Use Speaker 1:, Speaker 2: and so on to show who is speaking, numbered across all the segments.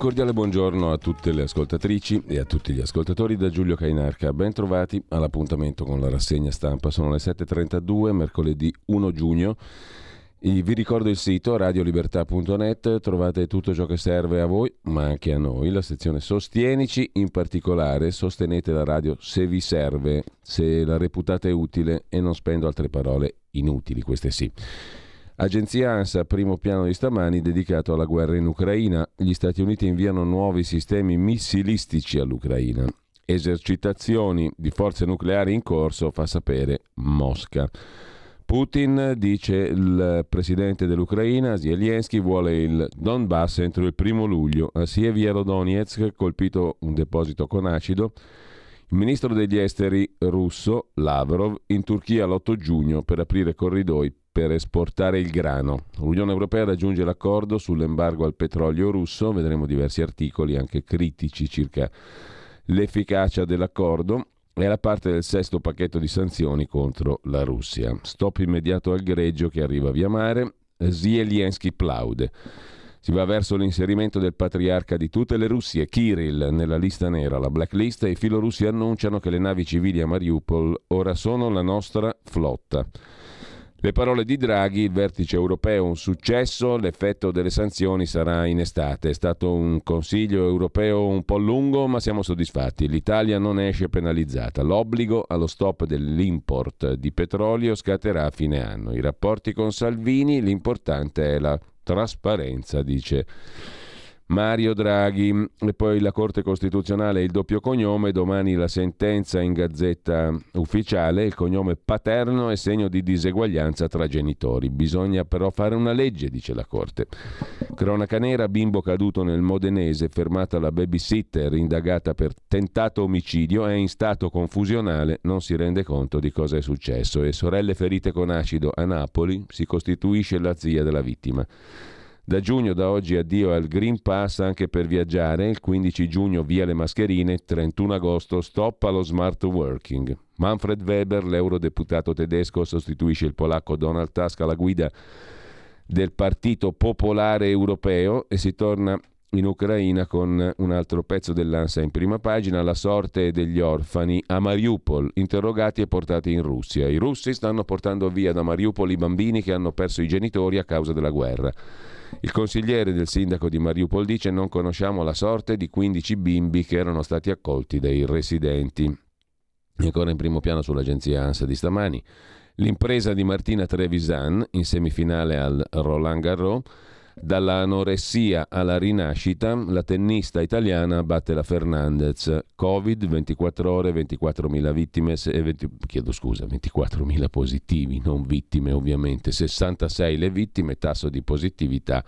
Speaker 1: Cordiale buongiorno a tutte le ascoltatrici e a tutti gli ascoltatori da Giulio Cainarca. Ben trovati all'appuntamento con la rassegna stampa. Sono le 7.32, mercoledì 1 giugno. E vi ricordo il sito radiolibertà.net, trovate tutto ciò che serve a voi, ma anche a noi, la sezione Sostienici, in particolare sostenete la radio se vi serve, se la reputate utile e non spendo altre parole inutili, queste sì. Agenzia ANSA, primo piano di stamani dedicato alla guerra in Ucraina. Gli Stati Uniti inviano nuovi sistemi missilistici all'Ucraina. Esercitazioni di forze nucleari in corso, fa sapere Mosca. Putin, dice il presidente dell'Ucraina, Zelensky, vuole il Donbass entro il primo luglio. A Sievierodonetsk, colpito un deposito con acido. Il ministro degli esteri russo, Lavrov, in Turchia l'8 giugno per aprire corridoi per esportare il grano. L'Unione Europea raggiunge l'accordo sull'embargo al petrolio russo, vedremo diversi articoli anche critici circa l'efficacia dell'accordo. È la parte del sesto pacchetto di sanzioni contro la Russia. Stop immediato al greggio che arriva via mare. Zelensky plaude. Si va verso l'inserimento del patriarca di tutte le Russie, Kirill, nella lista nera, la blacklist, e i filorussi annunciano che le navi civili a Mariupol ora sono la nostra flotta. Le parole di Draghi, il vertice europeo un successo, l'effetto delle sanzioni sarà in estate. È stato un consiglio europeo un po' lungo, ma siamo soddisfatti. L'Italia non esce penalizzata. L'obbligo allo stop dell'import di petrolio scatterà a fine anno. I rapporti con Salvini, l'importante è la trasparenza, dice Mario Draghi e poi la Corte Costituzionale il doppio cognome, domani la sentenza in gazzetta ufficiale, il cognome paterno è segno di diseguaglianza tra genitori. Bisogna però fare una legge, dice la Corte. Cronaca nera, bimbo caduto nel Modenese, fermata la babysitter indagata per tentato omicidio, è in stato confusionale, non si rende conto di cosa è successo e sorelle ferite con acido a Napoli si costituisce la zia della vittima. Da giugno, da oggi, addio al Green Pass anche per viaggiare. Il 15 giugno via le mascherine, 31 agosto stop allo smart working. Manfred Weber, l'eurodeputato tedesco, sostituisce il polacco Donald Tusk alla guida del Partito Popolare Europeo e si torna in Ucraina con un altro pezzo dell'ANSA in prima pagina, la sorte degli orfani a Mariupol, interrogati e portati in Russia. I russi stanno portando via da Mariupol i bambini che hanno perso i genitori a causa della guerra. Il consigliere del sindaco di Mariupol dice non conosciamo la sorte di 15 bimbi che erano stati accolti dai residenti. E ancora in primo piano sull'agenzia ANSA di stamani. L'impresa di Martina Trevisan in semifinale al Roland Garros Dall'anoressia alla rinascita, la tennista italiana batte la Fernandez. Covid, 24 ore, 24.000 vittime, 20, chiedo scusa, 24.000 positivi, non vittime ovviamente, 66 le vittime, tasso di positività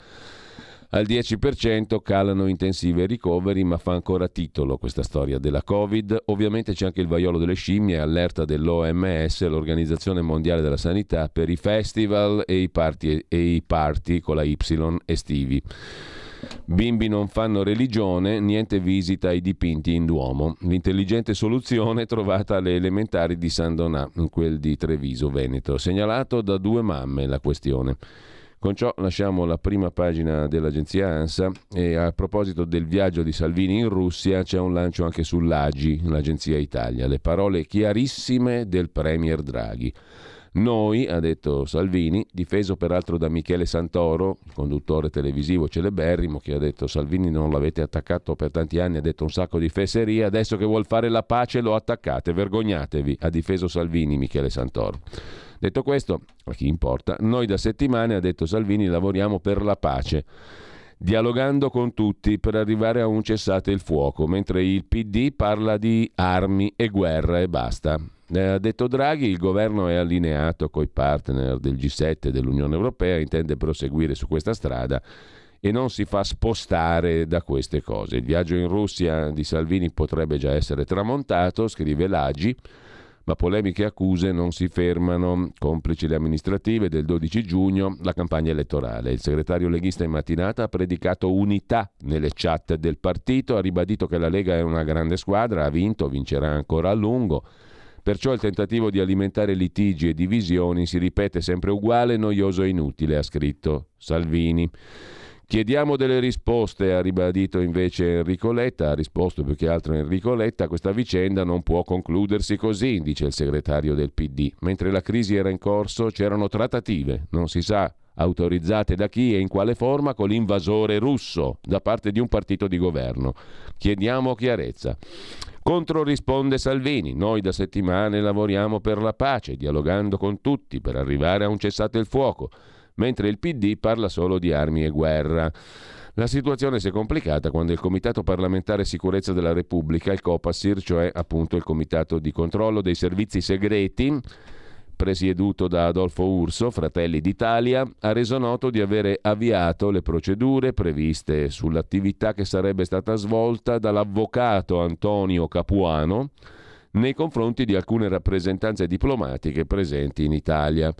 Speaker 1: al 10%, calano intensive ricoveri, ma fa ancora titolo questa storia della Covid. Ovviamente c'è anche il vaiolo delle scimmie, allerta dell'OMS, l'Organizzazione Mondiale della Sanità, per i festival e i party, e i party con la Y estivi. Bimbi non fanno religione, niente visita ai dipinti in Duomo. L'intelligente soluzione trovata alle elementari di San Donà, in quel di Treviso, Veneto. Segnalato da due mamme la questione. Con ciò lasciamo la prima pagina dell'agenzia ANSA e a proposito del viaggio di Salvini in Russia c'è un lancio anche sull'AGI, l'agenzia Italia. Le parole chiarissime del Premier Draghi. Noi, ha detto Salvini, difeso peraltro da Michele Santoro, conduttore televisivo celeberrimo, che ha detto Salvini non l'avete attaccato per tanti anni, ha detto un sacco di fesserie, adesso che vuol fare la pace lo attaccate, vergognatevi, ha difeso Salvini Michele Santoro. Detto questo, a chi importa, noi da settimane, ha detto Salvini, lavoriamo per la pace dialogando con tutti per arrivare a un cessate il fuoco, mentre il PD parla di armi e guerra e basta. Eh, ha detto Draghi, il governo è allineato coi partner del G7 e dell'Unione Europea, intende proseguire su questa strada e non si fa spostare da queste cose. Il viaggio in Russia di Salvini potrebbe già essere tramontato, scrive l'Agi, ma polemiche e accuse non si fermano. Complici le amministrative del 12 giugno, la campagna elettorale. Il segretario leghista in mattinata ha predicato unità nelle chat del partito, ha ribadito che la Lega è una grande squadra, ha vinto, vincerà ancora a lungo. Perciò il tentativo di alimentare litigi e divisioni si ripete sempre uguale, noioso e inutile, ha scritto Salvini. Chiediamo delle risposte, ha ribadito invece Enrico Letta, ha risposto più che altro Enrico Letta, questa vicenda non può concludersi così, dice il segretario del PD. Mentre la crisi era in corso c'erano trattative, non si sa autorizzate da chi e in quale forma con l'invasore russo da parte di un partito di governo. Chiediamo chiarezza. Contro risponde Salvini, noi da settimane lavoriamo per la pace, dialogando con tutti per arrivare a un cessate il fuoco, mentre il PD parla solo di armi e guerra. La situazione si è complicata quando il Comitato parlamentare sicurezza della Repubblica, il COPASIR, cioè appunto il Comitato di controllo dei servizi segreti, presieduto da Adolfo Urso, Fratelli d'Italia, ha reso noto di avere avviato le procedure previste sull'attività che sarebbe stata svolta dall'avvocato Antonio Capuano nei confronti di alcune rappresentanze diplomatiche presenti in Italia.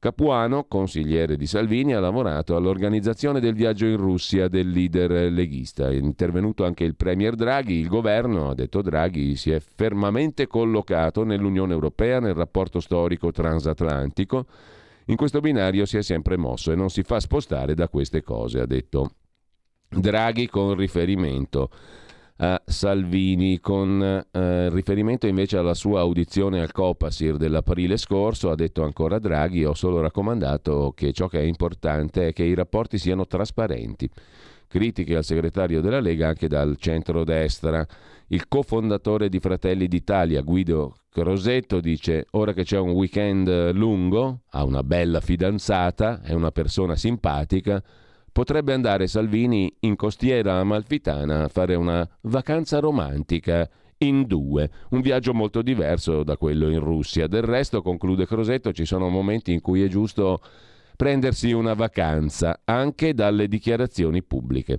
Speaker 1: Capuano, consigliere di Salvini, ha lavorato all'organizzazione del viaggio in Russia del leader leghista. È intervenuto anche il Premier Draghi. Il governo, ha detto Draghi, si è fermamente collocato nell'Unione Europea, nel rapporto storico transatlantico. In questo binario si è sempre mosso e non si fa spostare da queste cose, ha detto Draghi con riferimento a Salvini. Con eh, riferimento invece alla sua audizione al Copasir dell'aprile scorso, ha detto ancora Draghi, ho solo raccomandato che ciò che è importante è che i rapporti siano trasparenti. Critiche al segretario della Lega anche dal centro-destra. Il cofondatore di Fratelli d'Italia, Guido Crosetto, dice: Ora che c'è un weekend lungo, ha una bella fidanzata, è una persona simpatica, potrebbe andare Salvini in costiera amalfitana a fare una vacanza romantica in due, un viaggio molto diverso da quello in Russia. Del resto, conclude Crosetto, ci sono momenti in cui è giusto prendersi una vacanza, anche dalle dichiarazioni pubbliche.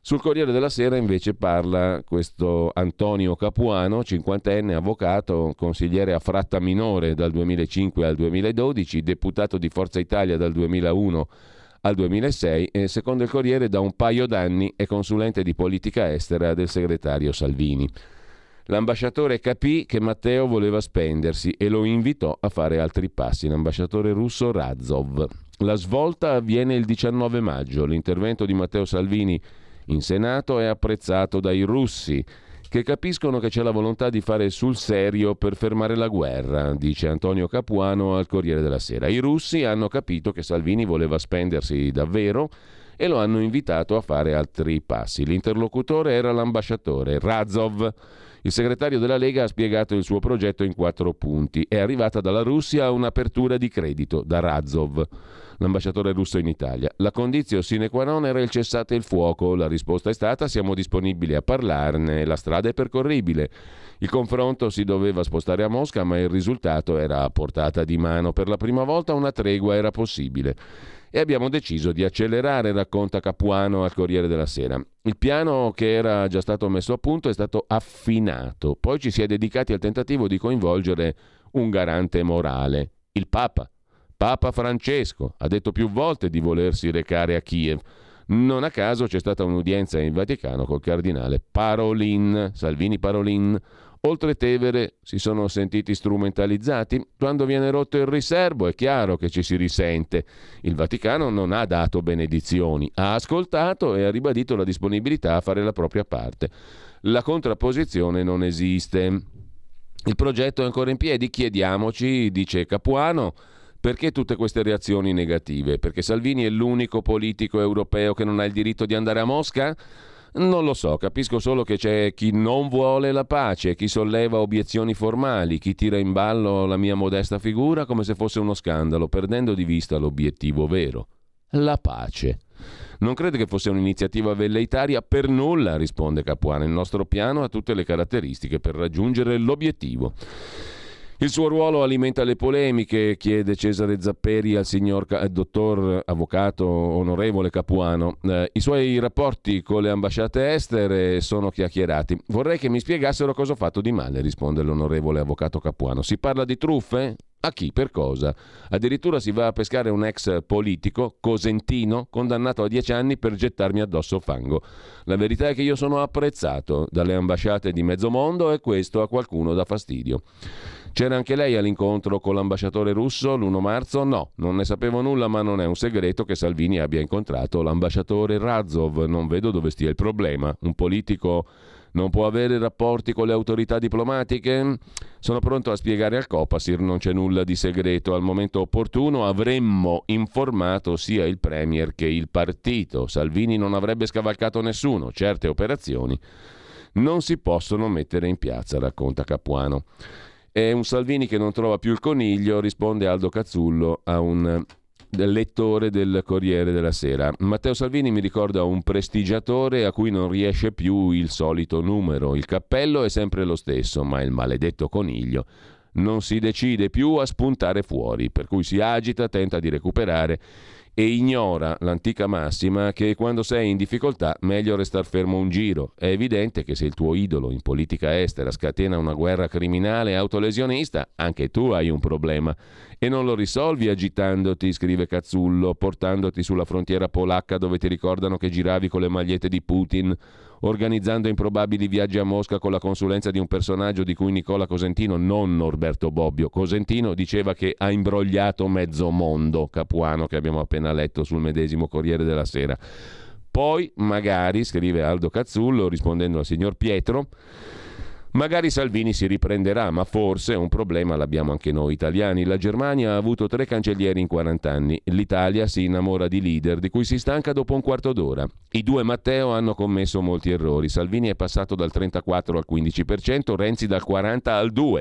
Speaker 1: Sul Corriere della Sera invece parla questo Antonio Capuano, cinquantenne avvocato, consigliere a Fratta Minore dal 2005 al 2012, deputato di Forza Italia dal 2001 al 2006 e secondo il Corriere da un paio d'anni è consulente di politica estera del segretario Salvini. L'ambasciatore capì che Matteo voleva spendersi e lo invitò a fare altri passi, l'ambasciatore russo Razov. La svolta avviene il 19 maggio. L'intervento di Matteo Salvini in Senato è apprezzato dai russi che capiscono che c'è la volontà di fare sul serio per fermare la guerra, dice Antonio Capuano al Corriere della Sera. I russi hanno capito che Salvini voleva spendersi davvero e lo hanno invitato a fare altri passi. L'interlocutore era l'ambasciatore Razov. Il segretario della Lega ha spiegato il suo progetto in quattro punti. È arrivata dalla Russia un'apertura di credito da Razov l'ambasciatore russo in Italia. La condizione sine qua non era il cessate il fuoco. La risposta è stata siamo disponibili a parlarne, la strada è percorribile. Il confronto si doveva spostare a Mosca, ma il risultato era a portata di mano. Per la prima volta una tregua era possibile. E abbiamo deciso di accelerare, racconta Capuano al Corriere della Sera. Il piano che era già stato messo a punto è stato affinato. Poi ci si è dedicati al tentativo di coinvolgere un garante morale, il Papa. Papa Francesco ha detto più volte di volersi recare a Kiev. Non a caso c'è stata un'udienza in Vaticano col cardinale Parolin, Salvini Parolin. Oltre Tevere si sono sentiti strumentalizzati. Quando viene rotto il riservo è chiaro che ci si risente. Il Vaticano non ha dato benedizioni, ha ascoltato e ha ribadito la disponibilità a fare la propria parte. La contrapposizione non esiste. Il progetto è ancora in piedi, chiediamoci, dice Capuano, perché tutte queste reazioni negative? Perché Salvini è l'unico politico europeo che non ha il diritto di andare a Mosca? Non lo so, capisco solo che c'è chi non vuole la pace, chi solleva obiezioni formali, chi tira in ballo la mia modesta figura come se fosse uno scandalo, perdendo di vista l'obiettivo vero, la pace. Non crede che fosse un'iniziativa velleitaria? Per nulla, risponde Capuano. Il nostro piano ha tutte le caratteristiche per raggiungere l'obiettivo. Il suo ruolo alimenta le polemiche, chiede Cesare Zapperi al signor ca- dottor avvocato onorevole Capuano. Eh, I suoi rapporti con le ambasciate estere sono chiacchierati. Vorrei che mi spiegassero cosa ho fatto di male, risponde l'onorevole avvocato Capuano. Si parla di truffe? A chi? Per cosa? Addirittura si va a pescare un ex politico, Cosentino, condannato a dieci anni per gettarmi addosso fango. La verità è che io sono apprezzato dalle ambasciate di mezzo mondo e questo a qualcuno dà fastidio. C'era anche lei all'incontro con l'ambasciatore russo l'1 marzo? No, non ne sapevo nulla, ma non è un segreto che Salvini abbia incontrato l'ambasciatore Razov. Non vedo dove stia il problema. Un politico non può avere rapporti con le autorità diplomatiche? Sono pronto a spiegare al Copasir, non c'è nulla di segreto. Al momento opportuno avremmo informato sia il Premier che il partito. Salvini non avrebbe scavalcato nessuno. Certe operazioni non si possono mettere in piazza, racconta Capuano. È un Salvini che non trova più il coniglio, risponde Aldo Cazzullo a un lettore del Corriere della Sera. Matteo Salvini mi ricorda un prestigiatore a cui non riesce più il solito numero. Il cappello è sempre lo stesso, ma il maledetto coniglio non si decide più a spuntare fuori, per cui si agita, tenta di recuperare e ignora l'antica massima che quando sei in difficoltà meglio restar fermo un giro. È evidente che se il tuo idolo in politica estera scatena una guerra criminale e autolesionista, anche tu hai un problema e non lo risolvi agitandoti, scrive Cazzullo, portandoti sulla frontiera polacca dove ti ricordano che giravi con le magliette di Putin organizzando improbabili viaggi a Mosca con la consulenza di un personaggio di cui Nicola Cosentino, non Norberto Bobbio, Cosentino diceva che ha imbrogliato mezzo mondo, Capuano che abbiamo appena letto sul medesimo Corriere della Sera. Poi, magari, scrive Aldo Cazzullo rispondendo al signor Pietro, Magari Salvini si riprenderà, ma forse un problema l'abbiamo anche noi italiani. La Germania ha avuto tre cancellieri in 40 anni. L'Italia si innamora di leader di cui si stanca dopo un quarto d'ora. I due Matteo hanno commesso molti errori. Salvini è passato dal 34 al 15%, Renzi dal 40 al 2%.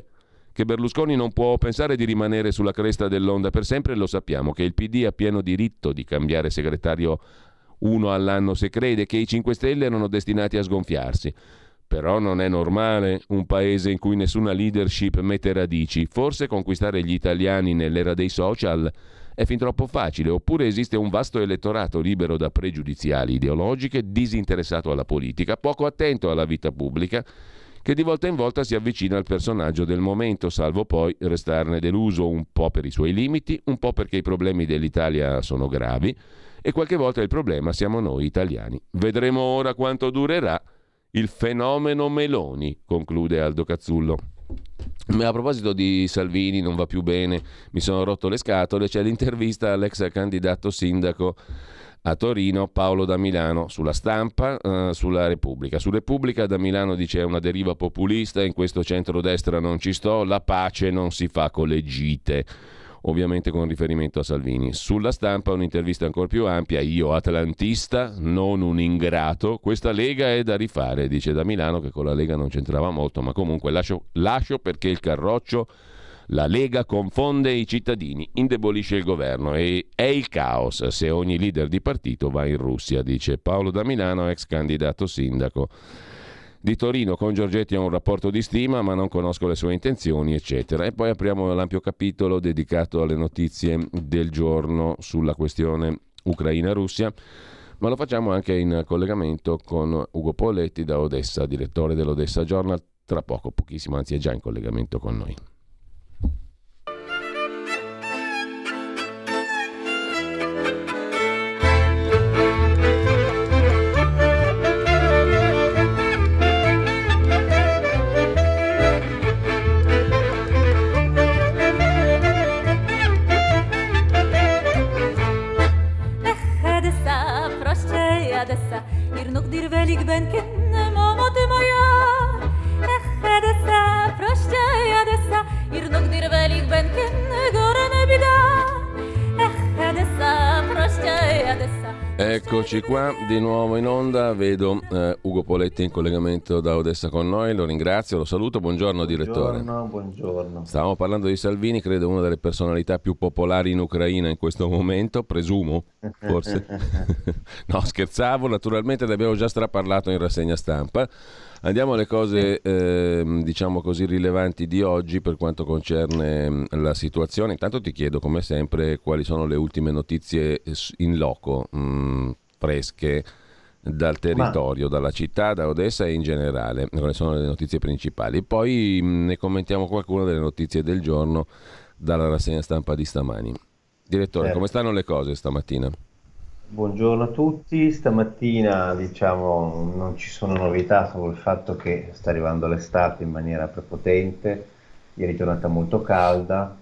Speaker 1: Che Berlusconi non può pensare di rimanere sulla cresta dell'onda per sempre lo sappiamo, che il PD ha pieno diritto di cambiare segretario uno all'anno se crede, che i 5 Stelle erano destinati a sgonfiarsi. Però non è normale un paese in cui nessuna leadership mette radici. Forse conquistare gli italiani nell'era dei social è fin troppo facile, oppure esiste un vasto elettorato libero da pregiudiziali ideologiche, disinteressato alla politica, poco attento alla vita pubblica, che di volta in volta si avvicina al personaggio del momento, salvo poi restarne deluso un po' per i suoi limiti, un po' perché i problemi dell'Italia sono gravi e qualche volta il problema siamo noi italiani. Vedremo ora quanto durerà il fenomeno Meloni, conclude Aldo Cazzullo. Ma a proposito di Salvini, non va più bene, mi sono rotto le scatole, c'è l'intervista all'ex candidato sindaco a Torino, Paolo da Milano, sulla stampa, uh, sulla Repubblica. Su Repubblica da Milano dice una deriva populista, in questo centrodestra non ci sto, la pace non si fa con le gite ovviamente con riferimento a Salvini. Sulla stampa un'intervista ancora più ampia, io atlantista, non un ingrato, questa Lega è da rifare, dice da Milano che con la Lega non c'entrava molto, ma comunque lascio, lascio perché il carroccio... La Lega confonde i cittadini, indebolisce il governo e è il caos. Se ogni leader di partito va in Russia, dice Paolo da Milano, ex candidato sindaco di Torino con Giorgetti ho un rapporto di stima ma non conosco le sue intenzioni eccetera e poi apriamo l'ampio capitolo dedicato alle notizie del giorno sulla questione Ucraina-Russia ma lo facciamo anche in collegamento con Ugo Poletti da Odessa, direttore dell'Odessa Journal, tra poco, pochissimo, anzi è già in collegamento con noi. Di nuovo in onda, vedo eh, Ugo Poletti in collegamento da Odessa con noi, lo ringrazio, lo saluto, buongiorno, direttore.
Speaker 2: Buongiorno, buongiorno.
Speaker 1: Stavamo parlando di Salvini, credo una delle personalità più popolari in Ucraina in questo momento, presumo, forse. no, scherzavo, naturalmente ne abbiamo già straparlato in rassegna stampa. Andiamo alle cose, eh, diciamo così, rilevanti di oggi per quanto concerne la situazione. Intanto ti chiedo, come sempre, quali sono le ultime notizie in loco, mm, fresche dal territorio, dalla città, da Odessa e in generale. Quali sono le notizie principali? Poi mm, ne commentiamo qualcuna delle notizie del giorno dalla rassegna stampa di stamani. Direttore, certo. come stanno le cose stamattina?
Speaker 2: Buongiorno a tutti, stamattina diciamo non ci sono novità solo il fatto che sta arrivando l'estate in maniera prepotente, ieri è tornata molto calda,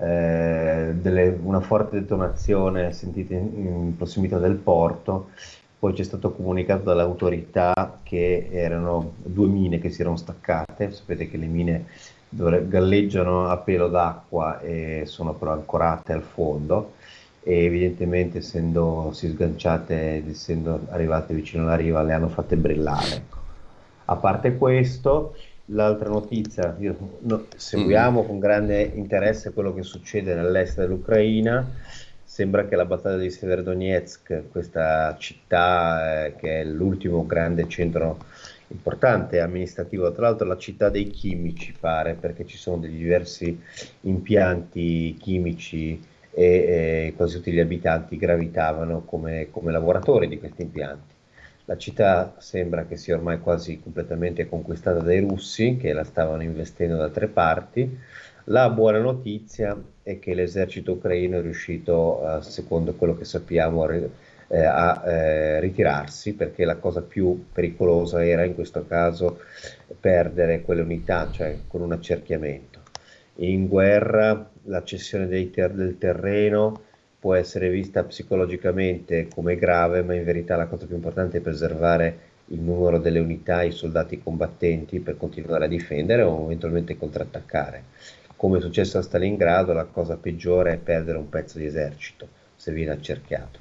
Speaker 2: eh, delle, una forte detonazione sentita in, in, prossimità del porto, poi c'è stato comunicato dalle autorità che erano due mine che si erano staccate, sapete che le mine galleggiano a pelo d'acqua e sono però ancorate al fondo. E evidentemente essendosi sganciate ed essendo arrivate vicino alla riva le hanno fatte brillare. A parte questo, l'altra notizia, io, no, seguiamo con grande interesse quello che succede nell'est dell'Ucraina, sembra che la battaglia di Severodonetsk, questa città eh, che è l'ultimo grande centro importante amministrativo, tra l'altro la città dei chimici pare, perché ci sono dei diversi impianti chimici e eh, quasi tutti gli abitanti gravitavano come, come lavoratori di questi impianti. La città sembra che sia ormai quasi completamente conquistata dai russi che la stavano investendo da tre parti. La buona notizia è che l'esercito ucraino è riuscito, eh, secondo quello che sappiamo, a, eh, eh, ritirarsi perché la cosa più pericolosa era in questo caso perdere quelle unità, cioè con un accerchiamento. In guerra la cessione ter- del terreno può essere vista psicologicamente come grave, ma in verità la cosa più importante è preservare il numero delle unità, i soldati combattenti per continuare a difendere o eventualmente contrattaccare. Come è successo a Stalingrado, la cosa peggiore è perdere un pezzo di esercito se viene accerchiato.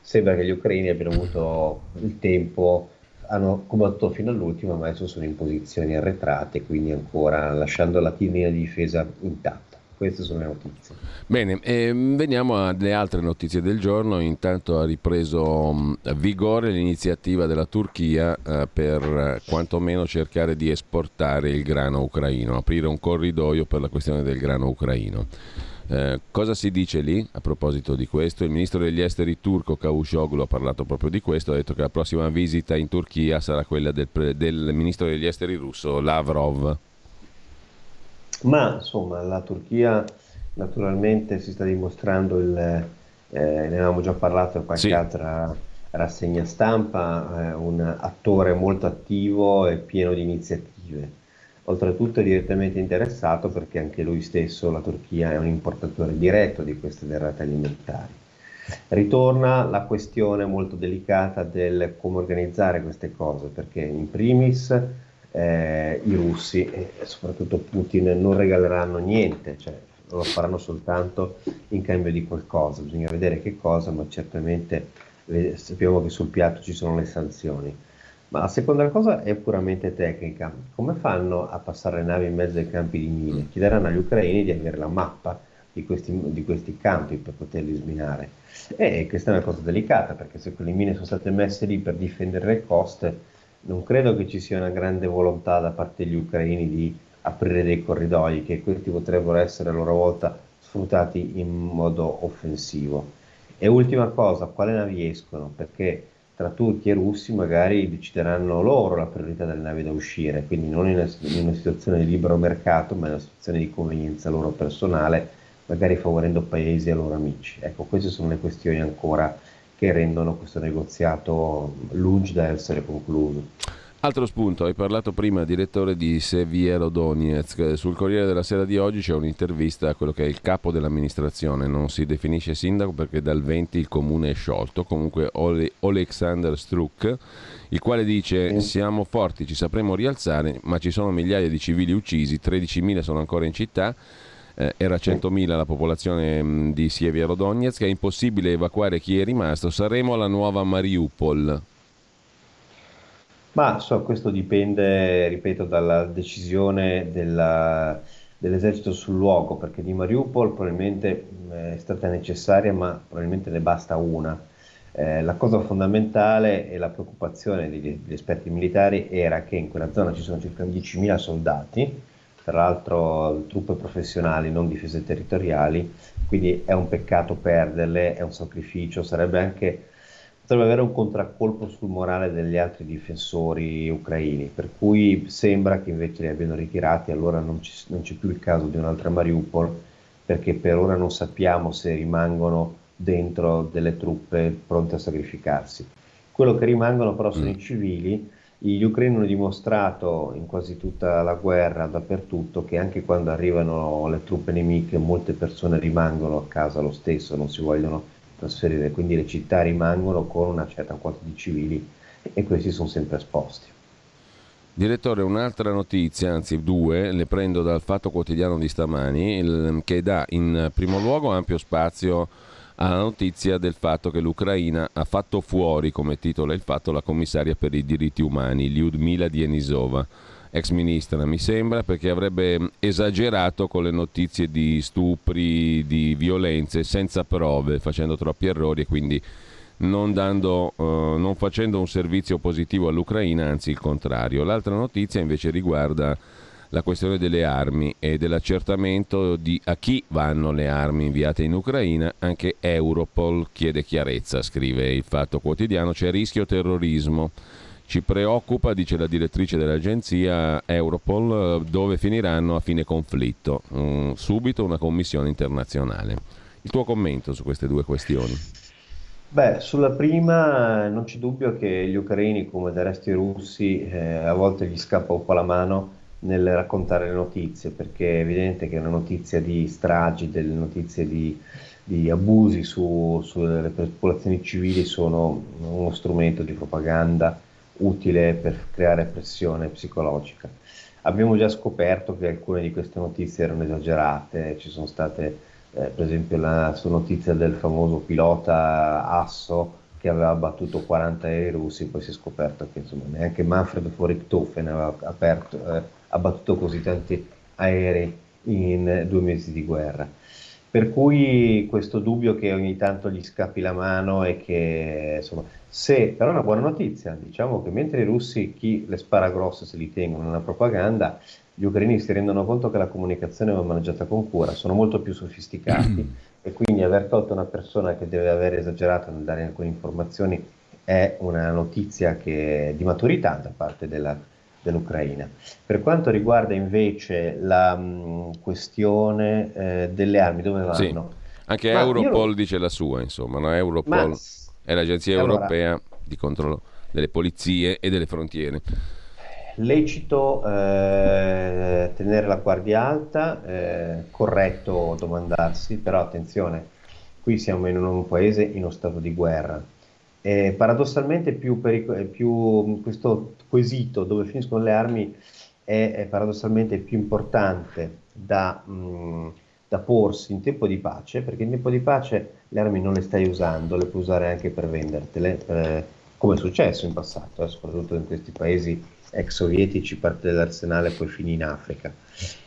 Speaker 2: Sembra che gli ucraini abbiano avuto il tempo hanno combattuto fino all'ultimo, ma adesso sono in posizioni arretrate, quindi ancora lasciando la linea di difesa intatta. Queste sono le notizie.
Speaker 1: Bene, eh, veniamo alle altre notizie del giorno. Intanto ha ripreso mh, vigore l'iniziativa della Turchia eh, per eh, quantomeno cercare di esportare il grano ucraino, aprire un corridoio per la questione del grano ucraino. Eh, cosa si dice lì a proposito di questo? Il ministro degli esteri turco Cavusoglu ha parlato proprio di questo, ha detto che la prossima visita in Turchia sarà quella del, del ministro degli esteri russo Lavrov.
Speaker 2: Ma insomma la Turchia naturalmente si sta dimostrando il, eh, ne avevamo già parlato in qualche sì. altra rassegna stampa, eh, un attore molto attivo e pieno di iniziative oltretutto è direttamente interessato perché anche lui stesso, la Turchia, è un importatore diretto di queste derrate alimentari. Ritorna la questione molto delicata del come organizzare queste cose, perché in primis eh, i russi e soprattutto Putin non regaleranno niente, cioè lo faranno soltanto in cambio di qualcosa, bisogna vedere che cosa, ma certamente sappiamo che sul piatto ci sono le sanzioni. Ma la seconda cosa è puramente tecnica. Come fanno a passare le navi in mezzo ai campi di mine? Chiederanno agli ucraini di avere la mappa di questi, di questi campi per poterli sminare. E questa è una cosa delicata perché se quelle mine sono state messe lì per difendere le coste, non credo che ci sia una grande volontà da parte degli ucraini di aprire dei corridoi che questi potrebbero essere a loro volta sfruttati in modo offensivo. E ultima cosa, quale navi escono? Perché tra turchi e russi magari decideranno loro la priorità delle navi da uscire, quindi non in una, in una situazione di libero mercato, ma in una situazione di convenienza loro personale, magari favorendo paesi e loro amici. Ecco, queste sono le questioni ancora che rendono questo negoziato lungi da essere concluso.
Speaker 1: Altro spunto, hai parlato prima, direttore di Seviero Donetsk. Sul Corriere della Sera di oggi c'è un'intervista a quello che è il capo dell'amministrazione, non si definisce sindaco perché dal 20 il comune è sciolto, comunque Ole- Alexander Struk, il quale dice siamo forti, ci sapremo rialzare, ma ci sono migliaia di civili uccisi, 13.000 sono ancora in città. Eh, era 100.000 la popolazione mh, di Sievero Donetsk, è impossibile evacuare chi è rimasto, saremo la nuova Mariupol.
Speaker 2: Ma so, questo dipende, ripeto, dalla decisione della, dell'esercito sul luogo, perché di Mariupol probabilmente è stata necessaria, ma probabilmente ne basta una. Eh, la cosa fondamentale e la preoccupazione degli, degli, esperti militari era che in quella zona ci sono circa 10.000 soldati, tra l'altro truppe professionali, non difese territoriali, quindi è un peccato perderle, è un sacrificio, sarebbe anche potrebbe avere un contraccolpo sul morale degli altri difensori ucraini, per cui sembra che invece li abbiano ritirati, allora non, ci, non c'è più il caso di un'altra Mariupol, perché per ora non sappiamo se rimangono dentro delle truppe pronte a sacrificarsi. Quello che rimangono però sono mm. i civili, gli ucraini hanno dimostrato in quasi tutta la guerra, dappertutto, che anche quando arrivano le truppe nemiche molte persone rimangono a casa lo stesso, non si vogliono trasferire, quindi le città rimangono con una certa quantità di civili e questi sono sempre esposti.
Speaker 1: Direttore, un'altra notizia, anzi due, le prendo dal Fatto Quotidiano di stamani, che dà in primo luogo ampio spazio alla notizia del fatto che l'Ucraina ha fatto fuori, come titola il fatto, la commissaria per i diritti umani, Lyudmila Dienisova ex ministra, mi sembra, perché avrebbe esagerato con le notizie di stupri, di violenze senza prove, facendo troppi errori e quindi non, dando, uh, non facendo un servizio positivo all'Ucraina, anzi il contrario. L'altra notizia invece riguarda la questione delle armi e dell'accertamento di a chi vanno le armi inviate in Ucraina. Anche Europol chiede chiarezza, scrive il Fatto Quotidiano, c'è rischio terrorismo. Ci preoccupa, dice la direttrice dell'agenzia Europol, dove finiranno a fine conflitto. Mm, subito una commissione internazionale. Il tuo commento su queste due questioni?
Speaker 2: Beh, sulla prima non c'è dubbio che gli ucraini, come del resto i russi, eh, a volte gli scappa un po' la mano nel raccontare le notizie, perché è evidente che una notizia di stragi, delle notizie di, di abusi su, sulle popolazioni civili sono uno strumento di propaganda utile per creare pressione psicologica. Abbiamo già scoperto che alcune di queste notizie erano esagerate, ci sono state eh, per esempio la notizia del famoso pilota Asso che aveva battuto 40 aerei russi, poi si è scoperto che insomma, neanche Manfred Voriktofen aveva aperto, eh, abbattuto così tanti aerei in due mesi di guerra. Per cui questo dubbio che ogni tanto gli scappi la mano e che insomma, se però è una buona notizia, diciamo che mentre i russi chi le spara grosse se li tengono nella propaganda, gli ucraini si rendono conto che la comunicazione va maneggiata con cura, sono molto più sofisticati e quindi aver tolto una persona che deve aver esagerato nel dare alcune informazioni è una notizia che, di maturità da parte della, dell'Ucraina. Per quanto riguarda invece la mh, questione eh, delle armi, dove vanno? Sì.
Speaker 1: Anche Ma Europol lo... dice la sua, insomma, no? Europol Ma... è l'agenzia allora... europea di controllo delle polizie e delle frontiere.
Speaker 2: Lecito eh, tenere la guardia alta, eh, corretto domandarsi, però attenzione, qui siamo in un paese in uno stato di guerra eh, paradossalmente più, perico- più, questo quesito dove finiscono le armi è, è paradossalmente più importante da, mh, da, porsi in tempo di pace, perché in tempo di pace le armi non le stai usando, le puoi usare anche per vendertele, eh, come è successo in passato, eh, soprattutto in questi paesi ex sovietici, parte dell'arsenale poi finì in Africa.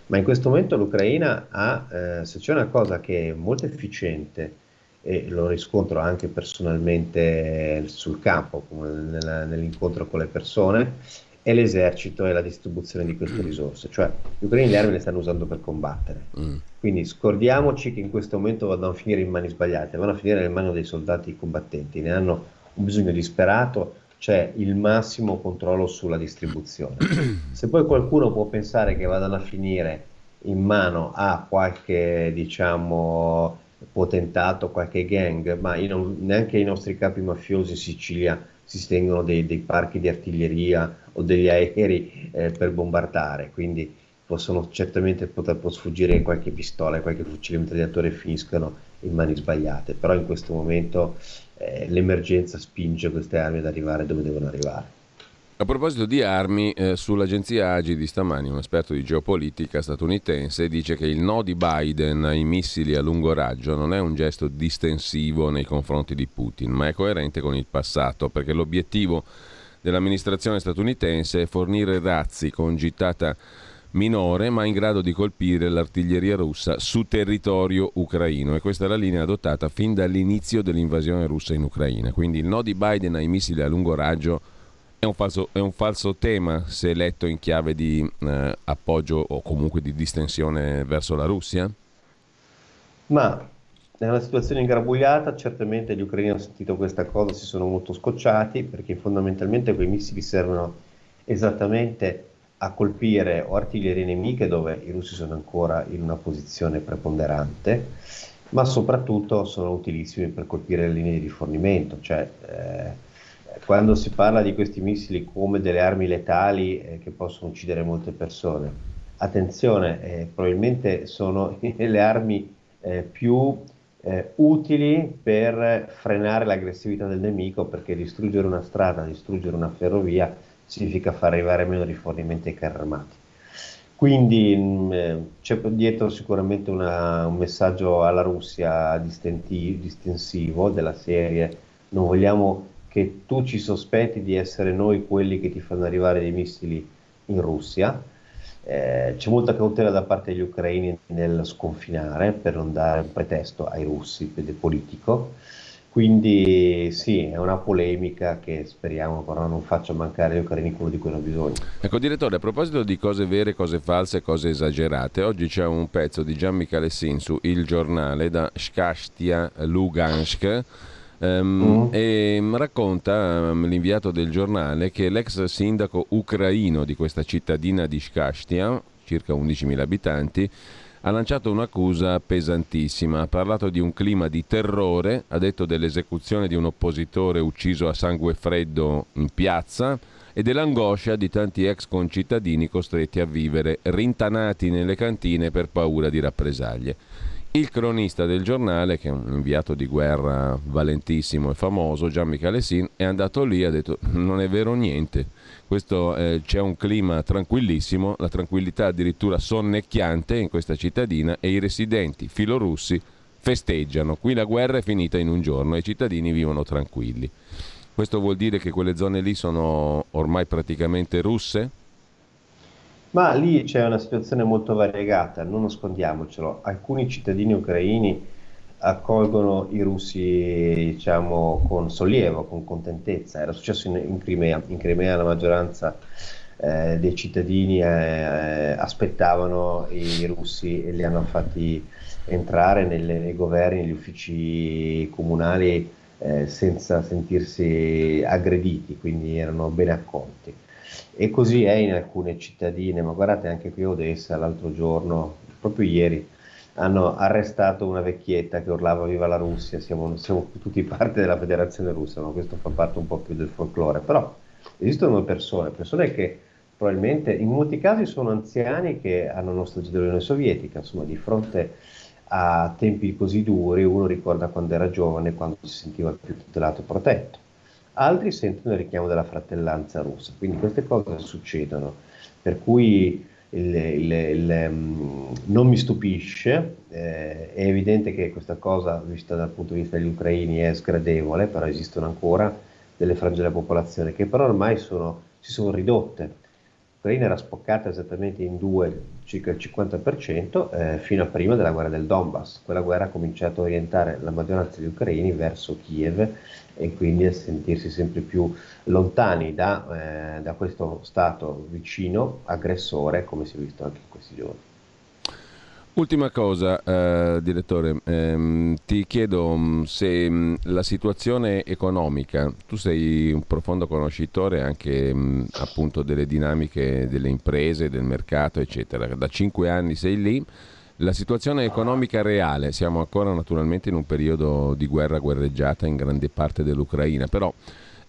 Speaker 2: Ma in questo momento l'Ucraina ha, eh, se c'è una cosa che è molto efficiente, e lo riscontro anche personalmente sul campo, nell'incontro con le persone, è l'esercito e la distribuzione di queste risorse, cioè gli ucraini le armi le stanno usando per combattere. Mm. Quindi scordiamoci che in questo momento vadano a finire in mani sbagliate, vanno a finire nelle mani dei soldati combattenti, ne hanno un bisogno disperato, c'è il massimo controllo sulla distribuzione. Se poi qualcuno può pensare che vadano a finire in mano a qualche, diciamo, potentato, qualche gang, ma non, neanche i nostri capi mafiosi in Sicilia si stengono dei, dei parchi di artiglieria o degli aerei eh, per bombardare, quindi possono certamente poter sfuggire qualche pistola, qualche fucile mitragliatore e finiscono in mani sbagliate, però in questo momento eh, l'emergenza spinge queste armi ad arrivare dove devono arrivare.
Speaker 1: A proposito di armi, eh, sull'agenzia AGI di stamani un esperto di geopolitica statunitense dice che il no di Biden ai missili a lungo raggio non è un gesto distensivo nei confronti di Putin, ma è coerente con il passato, perché l'obiettivo dell'amministrazione statunitense è fornire razzi con gittata minore ma in grado di colpire l'artiglieria russa su territorio ucraino e questa è la linea adottata fin dall'inizio dell'invasione russa in Ucraina. Quindi il no di Biden ai missili a lungo raggio è un, falso, è un falso, tema se letto in chiave di eh, appoggio o comunque di distensione verso la Russia?
Speaker 2: Ma è una situazione ingarbugliata, certamente gli ucraini hanno sentito questa cosa, si sono molto scocciati perché fondamentalmente quei missili servono esattamente a colpire o artiglierie nemiche dove i russi sono ancora in una posizione preponderante, ma soprattutto sono utilissimi per colpire le linee di rifornimento, cioè eh, quando si parla di questi missili come delle armi letali eh, che possono uccidere molte persone, attenzione, eh, probabilmente sono le armi eh, più eh, utili per frenare l'aggressività del nemico perché distruggere una strada, distruggere una ferrovia significa far arrivare meno rifornimenti ai carri armati. Quindi mh, mm, eh, c'è dietro sicuramente una, un messaggio alla Russia distensivo della serie non vogliamo che tu ci sospetti di essere noi quelli che ti fanno arrivare dei missili in Russia. Eh, c'è molta cautela da parte degli ucraini nel sconfinare per non dare un pretesto ai russi politico. Quindi sì, è una polemica che speriamo però non faccia mancare agli ucraini quello di cui hanno bisogno.
Speaker 1: Ecco direttore, a proposito di cose vere, cose false, cose esagerate, oggi c'è un pezzo di Gian Michele Sin su Il Giornale da Shkastia Lugansk Um, mm. E racconta um, l'inviato del giornale che l'ex sindaco ucraino di questa cittadina di Shkastia, circa 11.000 abitanti, ha lanciato un'accusa pesantissima. Ha parlato di un clima di terrore, ha detto dell'esecuzione di un oppositore ucciso a sangue freddo in piazza e dell'angoscia di tanti ex concittadini costretti a vivere rintanati nelle cantine per paura di rappresaglie. Il cronista del giornale, che è un inviato di guerra valentissimo e famoso, Gian Michele Sin, è andato lì e ha detto non è vero niente. Questo, eh, c'è un clima tranquillissimo, la tranquillità addirittura sonnecchiante in questa cittadina e i residenti filorussi festeggiano. Qui la guerra è finita in un giorno e i cittadini vivono tranquilli. Questo vuol dire che quelle zone lì sono ormai praticamente russe?
Speaker 2: Ma lì c'è una situazione molto variegata, non nascondiamocelo. Alcuni cittadini ucraini accolgono i russi diciamo, con sollievo, con contentezza. Era successo in, in Crimea. In Crimea la maggioranza eh, dei cittadini eh, aspettavano i russi e li hanno fatti entrare nelle, nei governi, negli uffici comunali eh, senza sentirsi aggrediti, quindi erano ben accolti. E così è in alcune cittadine, ma guardate anche qui a Odessa l'altro giorno, proprio ieri, hanno arrestato una vecchietta che urlava viva la Russia, siamo, siamo tutti parte della federazione russa, ma questo fa parte un po' più del folklore, però esistono persone, persone che probabilmente in molti casi sono anziani che hanno nostalgia dell'Unione Sovietica, insomma di fronte a tempi così duri uno ricorda quando era giovane, quando si sentiva più tutelato e protetto altri sentono il richiamo della fratellanza russa. Quindi queste cose succedono, per cui il, il, il, mm, non mi stupisce, eh, è evidente che questa cosa, vista dal punto di vista degli ucraini, è sgradevole, però esistono ancora delle frange della popolazione che però ormai sono, si sono ridotte. L'Ucraina era spoccata esattamente in due, circa il 50%, eh, fino a prima della guerra del Donbass. Quella guerra ha cominciato a orientare la maggioranza degli ucraini verso Kiev e quindi a sentirsi sempre più lontani da, eh, da questo Stato vicino, aggressore, come si è visto anche in questi giorni.
Speaker 1: Ultima cosa, eh, direttore, ehm, ti chiedo mm, se mh, mm, la situazione economica, tu sei un profondo conoscitore anche mh, mm, appunto delle dinamiche delle imprese, del mercato, eccetera. Da cinque anni sei lì, La situazione economica reale, siamo ancora naturalmente in un periodo di guerra guerreggiata in grande parte dell'Ucraina, però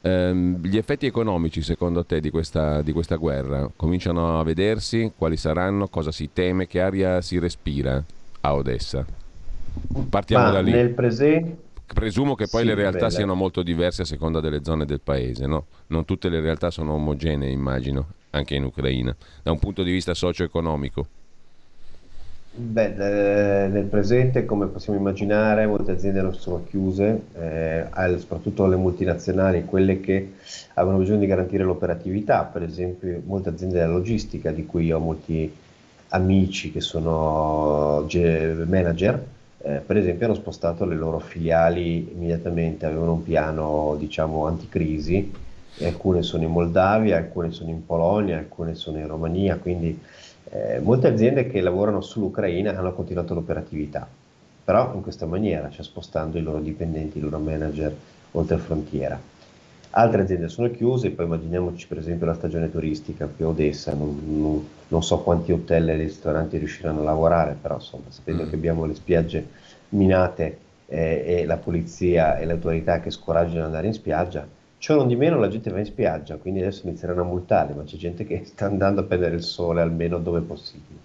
Speaker 1: ehm, gli effetti economici secondo te di questa, di questa guerra cominciano a vedersi? Quali saranno? Cosa si teme? Che aria si respira a Odessa? Partiamo
Speaker 2: Ma
Speaker 1: da lì.
Speaker 2: Nel presente
Speaker 1: Presumo che poi
Speaker 2: Sì,
Speaker 1: le realtà
Speaker 2: bella.
Speaker 1: siano molto diverse a seconda delle zone del paese, no? Non tutte le realtà sono omogenee, immagino, anche in Ucraina, da un punto di vista socio-economico.
Speaker 2: Beh, eh, nel presente, come possiamo immaginare, molte aziende non sono chiuse, eh, soprattutto le multinazionali, quelle che avevano bisogno di garantire l'operatività, per esempio molte aziende della logistica, di cui ho molti amici che sono ge- manager, eh, per esempio hanno spostato le loro filiali immediatamente, avevano un piano, diciamo, anticrisi, alcune sono in Moldavia, alcune sono in Polonia, alcune sono in Romania, quindi eh, molte aziende che lavorano sull'Ucraina hanno continuato l'operatività, però in questa maniera, cioè spostando i loro dipendenti, i loro manager oltre frontiera. Altre aziende sono chiuse, poi immaginiamoci per esempio la stagione turistica qui a Odessa, non, non- non so quanti hotel e ristoranti riusciranno a lavorare, però insomma, sapendo
Speaker 1: Mm.
Speaker 2: che abbiamo le spiagge minate eh, e la polizia e le autorità che scoraggiano ad andare in spiaggia, ciò non di meno la gente va in spiaggia, quindi adesso inizieranno a multare, ma c'è gente che sta andando a prendere il sole almeno dove possibile.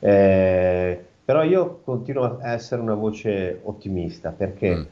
Speaker 2: Eh, però io continuo a essere una voce ottimista perché,
Speaker 1: Mm.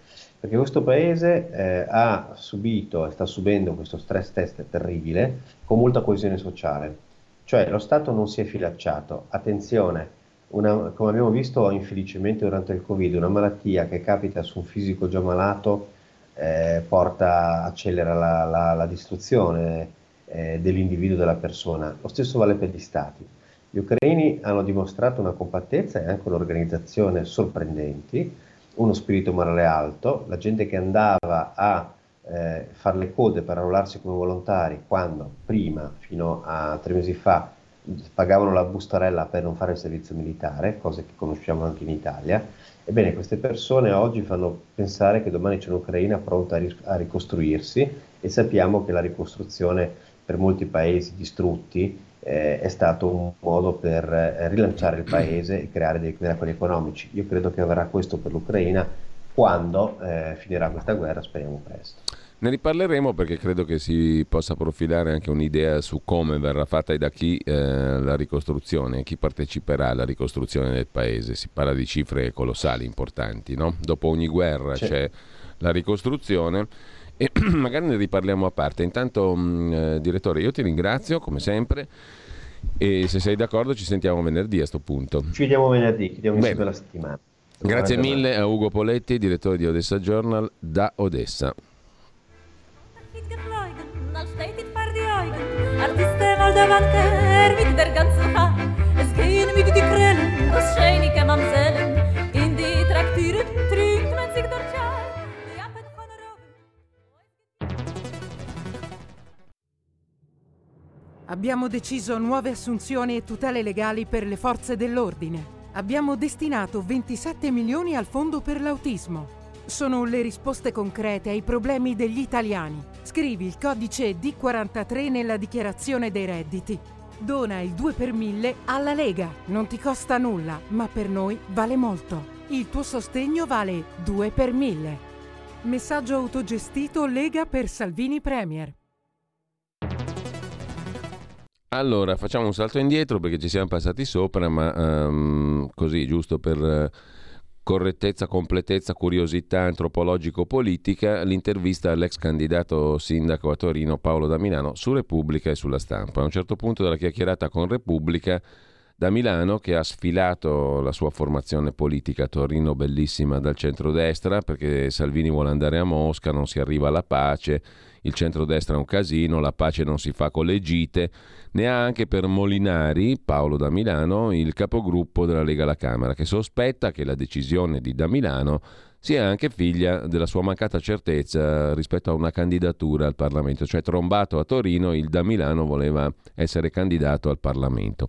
Speaker 2: perché questo paese eh, ha subito e sta subendo questo stress test terribile con molta coesione sociale. Cioè lo Stato non si è filacciato. Attenzione, una- come abbiamo visto infelicemente durante il Covid, una malattia che capita su un fisico già malato eh, porta, accelera la, la- la distruzione eh, dell'individuo, della persona. Lo stesso vale per gli stati. Gli ucraini hanno dimostrato una compattezza e anche un'organizzazione sorprendenti, uno spirito morale alto, la gente che andava a eh, fare le code per arruolarsi come volontari quando prima, fino a tre mesi fa, pagavano la bustarella per non fare il servizio militare, cose che conosciamo anche in Italia. Ebbene, queste persone oggi fanno pensare che domani c'è un'Ucraina pronta a, ris- a ricostruirsi e sappiamo che la ricostruzione per molti paesi distrutti eh, è stato un modo per eh, rilanciare il paese e creare dei miracoli economici. Io credo che avverrà questo per l'Ucraina quando eh, finirà questa guerra, speriamo presto.
Speaker 1: Ne riparleremo perché credo che si possa profilare anche un'idea su come verrà fatta e da chi eh, la ricostruzione, chi parteciperà alla ricostruzione del paese. Si parla di cifre colossali, importanti, no? Dopo ogni guerra
Speaker 2: Sì.
Speaker 1: c'è la ricostruzione e magari ne riparliamo a parte. Intanto, mh, eh, direttore, io ti ringrazio come sempre e se sei d'accordo ci sentiamo venerdì a sto punto.
Speaker 2: Ci vediamo venerdì, chiudiamo
Speaker 1: Bene.
Speaker 2: insieme la settimana.
Speaker 1: Grazie mille a Ugo Poletti, direttore di Odessa Journal da Odessa.
Speaker 3: Abbiamo deciso nuove assunzioni e tutele legali per le forze dell'ordine. Abbiamo destinato 27 milioni al fondo per l'autismo. Sono le risposte concrete ai problemi degli italiani. Scrivi il codice D43 nella dichiarazione dei redditi. Dona il 2 per 1000 alla Lega. Non ti costa nulla, ma per noi vale molto. Il tuo sostegno vale 2 per 1000. Messaggio autogestito Lega per Salvini Premier.
Speaker 1: Allora, facciamo un salto indietro perché ci siamo passati sopra, ma ehm, così, giusto per eh, correttezza, completezza, curiosità antropologico-politica, l'intervista all'ex candidato sindaco a Torino Paolo da Milano su Repubblica e sulla stampa. A un certo punto della chiacchierata con Repubblica, da Milano, che ha sfilato la sua formazione politica a Torino, bellissima dal centrodestra, perché Salvini vuole andare a Mosca, non si arriva alla pace, il centrodestra è un casino, la pace non si fa con le gite, ne ha anche per Molinari, Paolo da Milano, il capogruppo della Lega alla Camera, che sospetta che la decisione di da Milano sia anche figlia della sua mancata certezza rispetto a una candidatura al Parlamento, cioè trombato a Torino, il da Milano voleva essere candidato al Parlamento.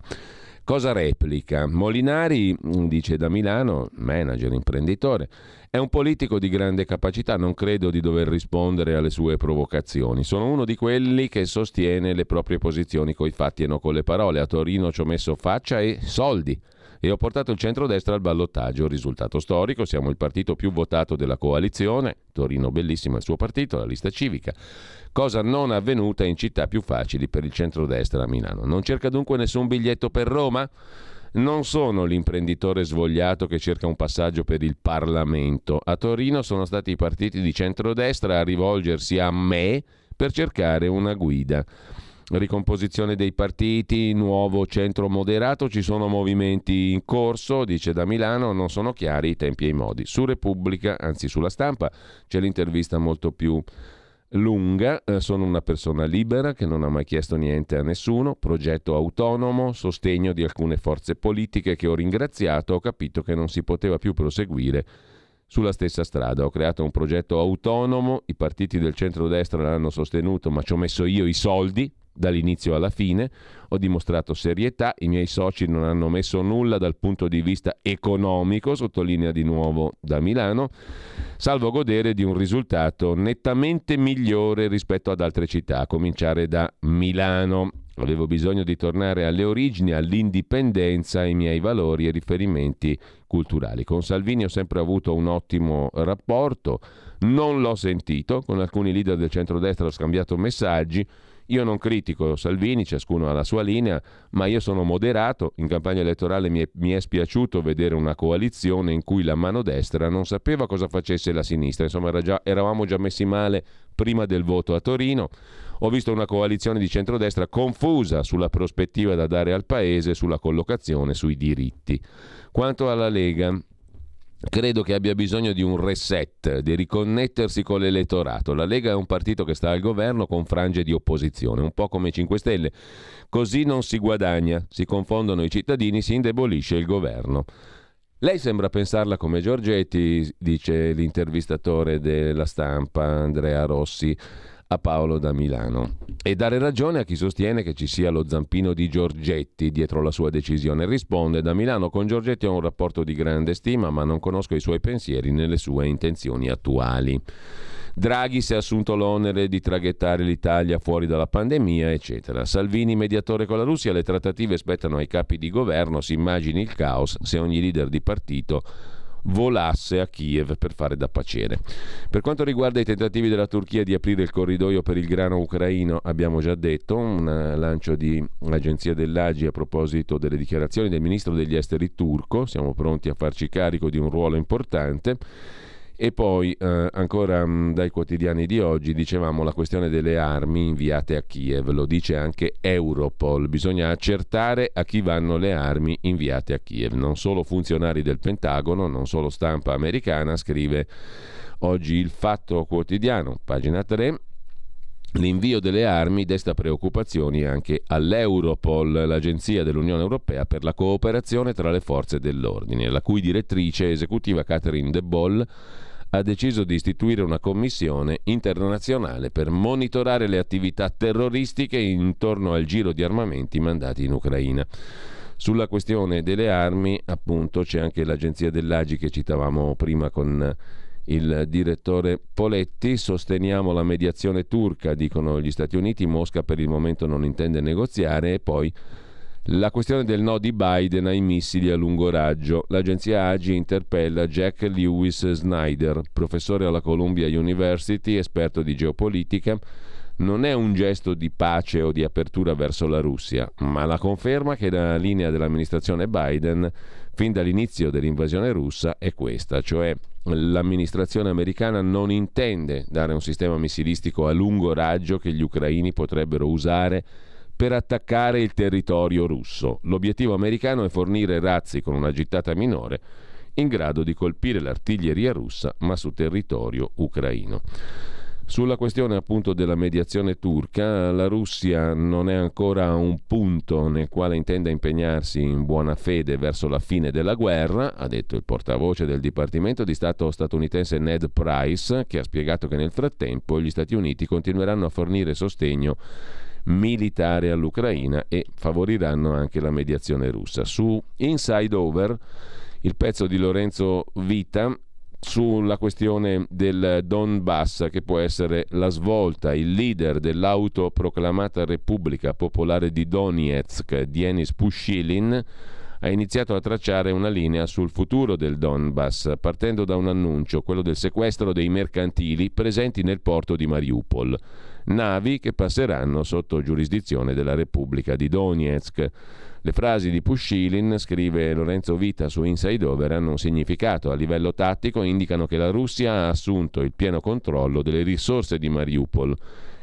Speaker 1: Cosa replica? Molinari, mm, dice da Milano, manager, imprenditore, è un politico di grande capacità, non credo di dover rispondere alle sue provocazioni. Sono uno di quelli che sostiene le proprie posizioni coi fatti e non con le parole. A Torino ci ho messo faccia e soldi e ho portato il centrodestra al ballottaggio. Risultato storico, siamo il partito più votato della coalizione, Torino bellissimo il suo partito, la lista civica, cosa non avvenuta in città più facili per il centrodestra a Milano. Non cerca dunque nessun biglietto per Roma? Non sono l'imprenditore svogliato che cerca un passaggio per il Parlamento. A Torino sono stati i partiti di centrodestra a rivolgersi a me per cercare una guida. Ricomposizione dei partiti, nuovo centro moderato, ci sono movimenti in corso, dice da Milano, non sono chiari i tempi e i modi. Su Repubblica, anzi sulla stampa, c'è l'intervista molto più lunga, eh, sono una persona libera che non ha mai chiesto niente a nessuno, progetto autonomo, sostegno di alcune forze politiche che ho ringraziato, ho capito che non si poteva più proseguire sulla stessa strada. Ho creato un progetto autonomo, i partiti del centro-destra l'hanno sostenuto, ma ci ho messo io i soldi dall'inizio alla fine, ho dimostrato serietà, i miei soci non hanno messo nulla dal punto di vista economico, sottolinea di nuovo da Milano, salvo godere di un risultato nettamente migliore rispetto ad altre città, a cominciare da Milano. Avevo bisogno di tornare alle origini, all'indipendenza, ai miei valori e riferimenti culturali. Con Salvini ho sempre avuto un ottimo rapporto, non l'ho sentito, con alcuni leader del centrodestra ho scambiato messaggi, io non critico Salvini, ciascuno ha la sua linea, ma io sono moderato. In campagna elettorale mi è, mi è, spiaciuto vedere una coalizione in cui la mano destra non sapeva cosa facesse la sinistra. Insomma, era già, eravamo già messi male prima del voto a Torino. Ho visto una coalizione di centrodestra confusa sulla prospettiva da dare al Paese, sulla collocazione, sui diritti. Quanto alla Lega, Credo che abbia bisogno di un reset, di riconnettersi con l'elettorato. La Lega è un partito che sta al governo con frange di opposizione, un po' come i 5 Stelle. Così non si guadagna, si confondono i cittadini, si indebolisce il governo. Lei sembra pensarla come Giorgetti, dice l'intervistatore della stampa Andrea Rossi a Paolo da Milano e dare ragione a chi sostiene che ci sia lo zampino di Giorgetti dietro la sua decisione. Risponde da Milano con Giorgetti ho un rapporto di grande stima ma non conosco i suoi pensieri né le sue intenzioni attuali. Draghi si è assunto l'onere di traghettare l'Italia fuori dalla pandemia, eccetera. Salvini mediatore con la Russia, le trattative spettano ai capi di governo, si immagini il caos se ogni leader di partito volasse a Kiev per fare da pacere. Per quanto riguarda i tentativi della Turchia di aprire il corridoio per il grano ucraino, abbiamo già detto, un lancio di agenzia dell'Agi a proposito delle dichiarazioni del ministro degli esteri turco, siamo pronti a farci carico di un ruolo importante. E poi eh, ancora mh, mm, dai quotidiani di oggi dicevamo la questione delle armi inviate a Kiev, lo dice anche Europol, bisogna accertare a chi vanno le armi inviate a Kiev, non solo funzionari del Pentagono, non solo stampa americana, scrive oggi il Fatto Quotidiano, pagina 3. L'invio delle armi desta preoccupazioni anche all'Europol, l'agenzia dell'Unione Europea per la cooperazione tra le forze dell'ordine, la cui direttrice esecutiva Catherine De Boll ha deciso di istituire una commissione internazionale per monitorare le attività terroristiche intorno al giro di armamenti mandati in Ucraina. Sulla questione delle armi, appunto, c'è anche l'agenzia dell'Agi che citavamo prima con il direttore Poletti. Sosteniamo la mediazione turca, dicono gli Stati Uniti. Mosca per il momento non intende negoziare e poi la questione del no di Biden ai missili a lungo raggio. L'agenzia AGI interpella Jack Lewis Snyder, professore alla Columbia University, esperto di geopolitica. Non è un gesto di pace o di apertura verso la Russia, ma la conferma che la linea dell'amministrazione Biden fin dall'inizio dell'invasione russa è questa, cioè l'amministrazione americana non intende dare un sistema missilistico a lungo raggio che gli ucraini potrebbero usare per attaccare il territorio russo. L'obiettivo americano è fornire razzi con una gittata minore in grado di colpire l'artiglieria russa ma su territorio ucraino. Sulla questione appunto della mediazione turca, la Russia non è ancora a un punto nel quale intenda impegnarsi in buona fede verso la fine della guerra, ha detto il portavoce del Dipartimento di Stato statunitense Ned Price, che ha spiegato che nel frattempo gli Stati Uniti continueranno a fornire sostegno militare all'Ucraina e favoriranno anche la mediazione russa. Su Inside Over, il pezzo di Lorenzo Vita sulla questione del Donbass che può essere la svolta, il leader dell'autoproclamata Repubblica Popolare di Donetsk, Denis Pushilin, ha iniziato a tracciare una linea sul futuro del Donbass, partendo da un annuncio, quello del sequestro dei mercantili presenti nel porto di Mariupol, navi che passeranno sotto giurisdizione della Repubblica di Donetsk. Le frasi di Pushilin, scrive Lorenzo Vita su Inside Over, hanno un significato. A livello tattico indicano che la Russia ha assunto il pieno controllo delle risorse di Mariupol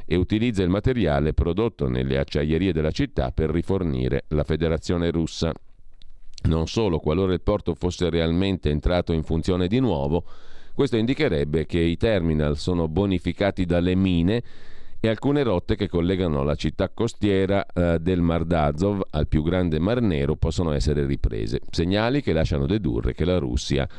Speaker 1: e utilizza il materiale prodotto nelle acciaierie della città per rifornire la Federazione russa. Non solo, qualora il porto fosse realmente entrato in funzione di nuovo, questo indicherebbe che i terminal sono bonificati dalle mine e alcune rotte che collegano la città costiera eh, del Mar d'Azov al più grande Mar Nero possono essere riprese. Segnali che lasciano dedurre che la Russia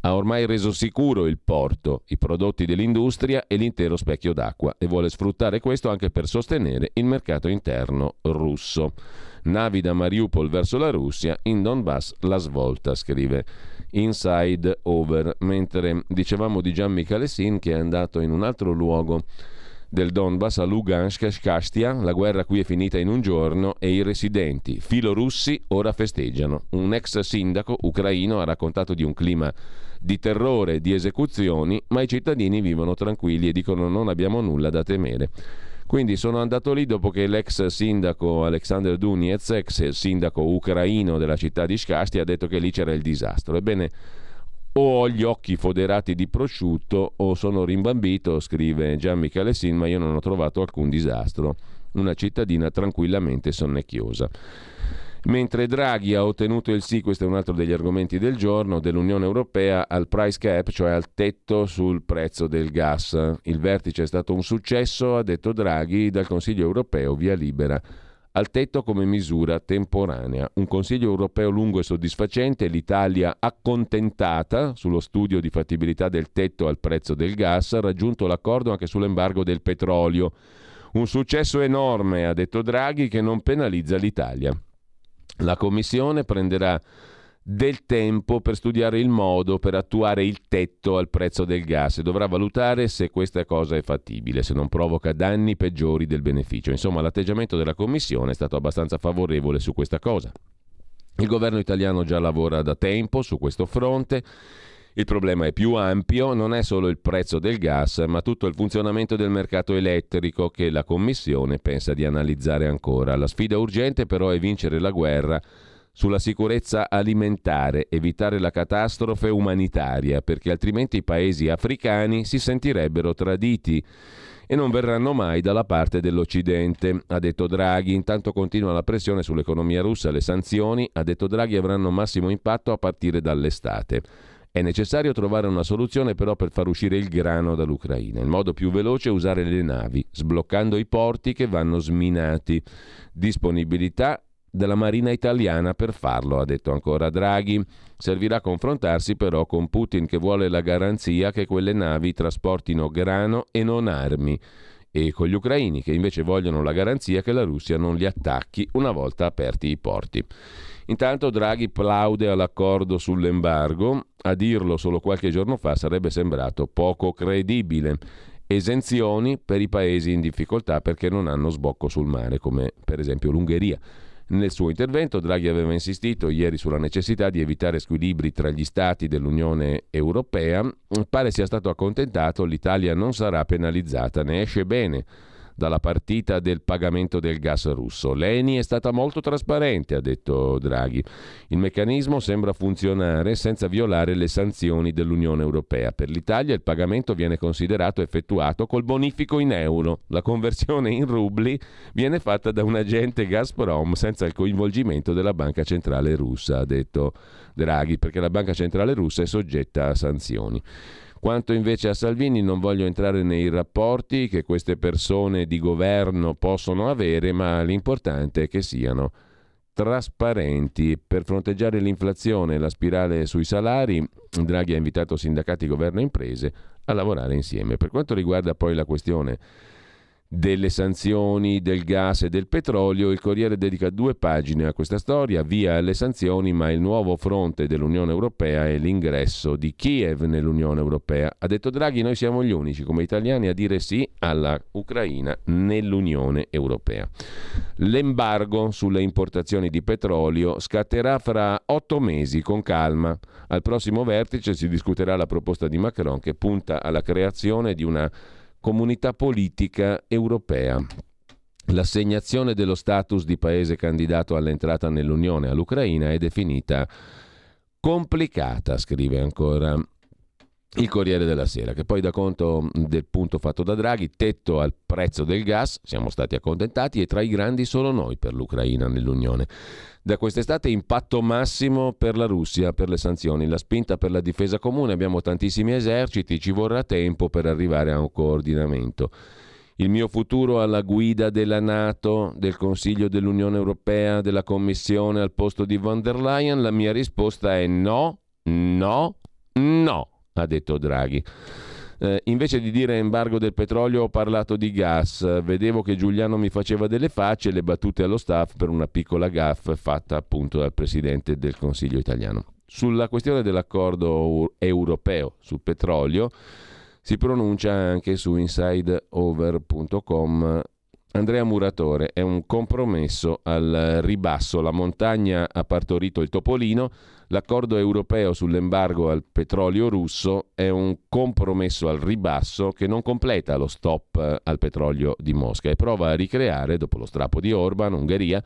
Speaker 1: ha ormai reso sicuro il porto, i prodotti dell'industria e l'intero specchio d'acqua e vuole sfruttare questo anche per sostenere il mercato interno russo. Navi da Mariupol verso la Russia, in Donbass la svolta, scrive Inside Over, mentre dicevamo di Gian Michalessin che è andato in un altro luogo del Donbass a Lugansk e Shkastia, la guerra qui è finita in un giorno e i residenti filorussi ora festeggiano. Un ex sindaco ucraino ha raccontato di un clima di terrore di esecuzioni, ma i cittadini vivono tranquilli e dicono non abbiamo nulla da temere. Quindi sono andato lì dopo che l'ex sindaco Alexander Duniez, ex sindaco ucraino della città di Shkastia, ha detto che lì c'era il disastro. Ebbene, o ho gli occhi foderati di prosciutto o sono rimbambito, scrive Gian Michele Sin, ma io non ho trovato alcun disastro. Una cittadina tranquillamente sonnecchiosa. Mentre Draghi ha ottenuto il sì, questo è un altro degli argomenti del giorno, dell'Unione Europea al price cap, cioè al tetto sul prezzo del gas. Il vertice è stato un successo, ha detto Draghi, dal Consiglio Europeo via libera al tetto come misura temporanea. Un Consiglio europeo lungo e soddisfacente, l'Italia accontentata sullo studio di fattibilità del tetto al prezzo del gas, ha raggiunto l'accordo anche sull'embargo del petrolio. Un successo enorme, ha detto Draghi, che non penalizza l'Italia. La Commissione prenderà del tempo per studiare il modo per attuare il tetto al prezzo del gas e dovrà valutare se questa cosa è fattibile, se non provoca danni peggiori del beneficio. Insomma, l'atteggiamento della Commissione è stato abbastanza favorevole su questa cosa. Il governo italiano già lavora da tempo su questo fronte. Il problema è più ampio, non è solo il prezzo del gas, ma tutto il funzionamento del mercato elettrico che la Commissione pensa di analizzare ancora. La sfida urgente però è vincere la guerra sulla sicurezza alimentare, evitare la catastrofe umanitaria, perché altrimenti i paesi africani si sentirebbero traditi e non verranno mai dalla parte dell'Occidente, ha detto Draghi. Intanto continua la pressione sull'economia russa, le sanzioni, ha detto Draghi, avranno massimo impatto a partire dall'estate. È necessario trovare una soluzione però per far uscire il grano dall'Ucraina. Il modo più veloce è usare le navi, sbloccando i porti che vanno sminati. Disponibilità della Marina italiana per farlo, ha detto ancora Draghi. Servirà confrontarsi però con Putin che vuole la garanzia che quelle navi trasportino grano e non armi e con gli ucraini che invece vogliono la garanzia che la Russia non li attacchi una volta aperti i porti. Intanto Draghi plaude all'accordo sull'embargo, a dirlo solo qualche giorno fa sarebbe sembrato poco credibile. Esenzioni per i paesi in difficoltà perché non hanno sbocco sul mare, come per esempio l'Ungheria. Nel suo intervento Draghi aveva insistito ieri sulla necessità di evitare squilibri tra gli stati dell'Unione Europea. Pare sia stato accontentato, l'Italia non sarà penalizzata, ne esce bene dalla partita del pagamento del gas russo. L'ENI è stata molto trasparente, ha detto Draghi. Il meccanismo sembra funzionare senza violare le sanzioni dell'Unione Europea. Per l'Italia il pagamento viene considerato effettuato col bonifico in euro. La conversione in rubli viene fatta da un agente Gazprom senza il coinvolgimento della Banca Centrale Russa, ha detto Draghi, perché la Banca Centrale Russa è soggetta a sanzioni. Quanto invece a Salvini non voglio entrare nei rapporti che queste persone di governo possono avere, ma l'importante è che siano trasparenti. Per fronteggiare l'inflazione e la spirale sui salari, Draghi ha invitato sindacati, governo e imprese a lavorare insieme. Per quanto riguarda poi la questione delle sanzioni del gas e del petrolio. Il Corriere dedica due pagine a questa storia, via alle sanzioni, ma il nuovo fronte dell'Unione Europea è l'ingresso di Kiev nell'Unione Europea. Ha detto Draghi, noi siamo gli unici come italiani a dire sì alla Ucraina nell'Unione Europea. L'embargo sulle importazioni di petrolio scatterà fra otto mesi con calma. Al prossimo vertice si discuterà la proposta di Macron che punta alla creazione di una comunità politica europea. L'assegnazione dello status di paese candidato all'entrata nell'Unione all'Ucraina è definita complicata, scrive ancora il Corriere della Sera, che poi dà conto del punto fatto da Draghi, tetto al prezzo del gas, siamo stati accontentati e tra i grandi solo noi per l'Ucraina nell'Unione. Da quest'estate impatto massimo per la Russia, per le sanzioni, la spinta per la difesa comune, abbiamo tantissimi eserciti, ci vorrà tempo per arrivare a un coordinamento. Il mio futuro alla guida della Nato, del Consiglio dell'Unione Europea, della Commissione al posto di von der Leyen, la mia risposta è no, no, no, ha detto Draghi. Eh, invece di dire embargo del petrolio ho parlato di gas. Vedevo che Giuliano mi faceva delle facce e le battute allo staff per una piccola gaff fatta appunto dal Presidente del Consiglio italiano. Sulla questione dell'accordo europeo sul petrolio si pronuncia anche su insideover.com Andrea Muratore è un compromesso al ribasso. La montagna ha partorito il topolino. L'accordo europeo sull'embargo al petrolio russo è un compromesso al ribasso che non completa lo stop eh, al petrolio di Mosca e prova a ricreare, dopo lo strappo di Orban, Ungheria,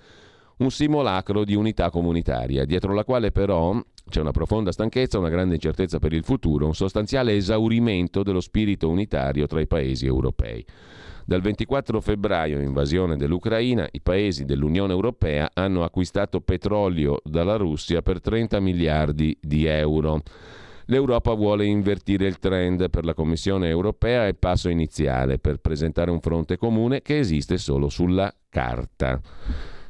Speaker 1: un simulacro di unità comunitaria, dietro la quale però c'è una profonda stanchezza, una grande incertezza per il futuro, un sostanziale esaurimento dello spirito unitario tra i paesi europei. Dal 24 febbraio, invasione dell'Ucraina, i paesi dell'Unione Europea hanno acquistato petrolio dalla Russia per 30 miliardi di euro. L'Europa vuole invertire il trend per la Commissione europea è passo iniziale per presentare un fronte comune che esiste solo sulla carta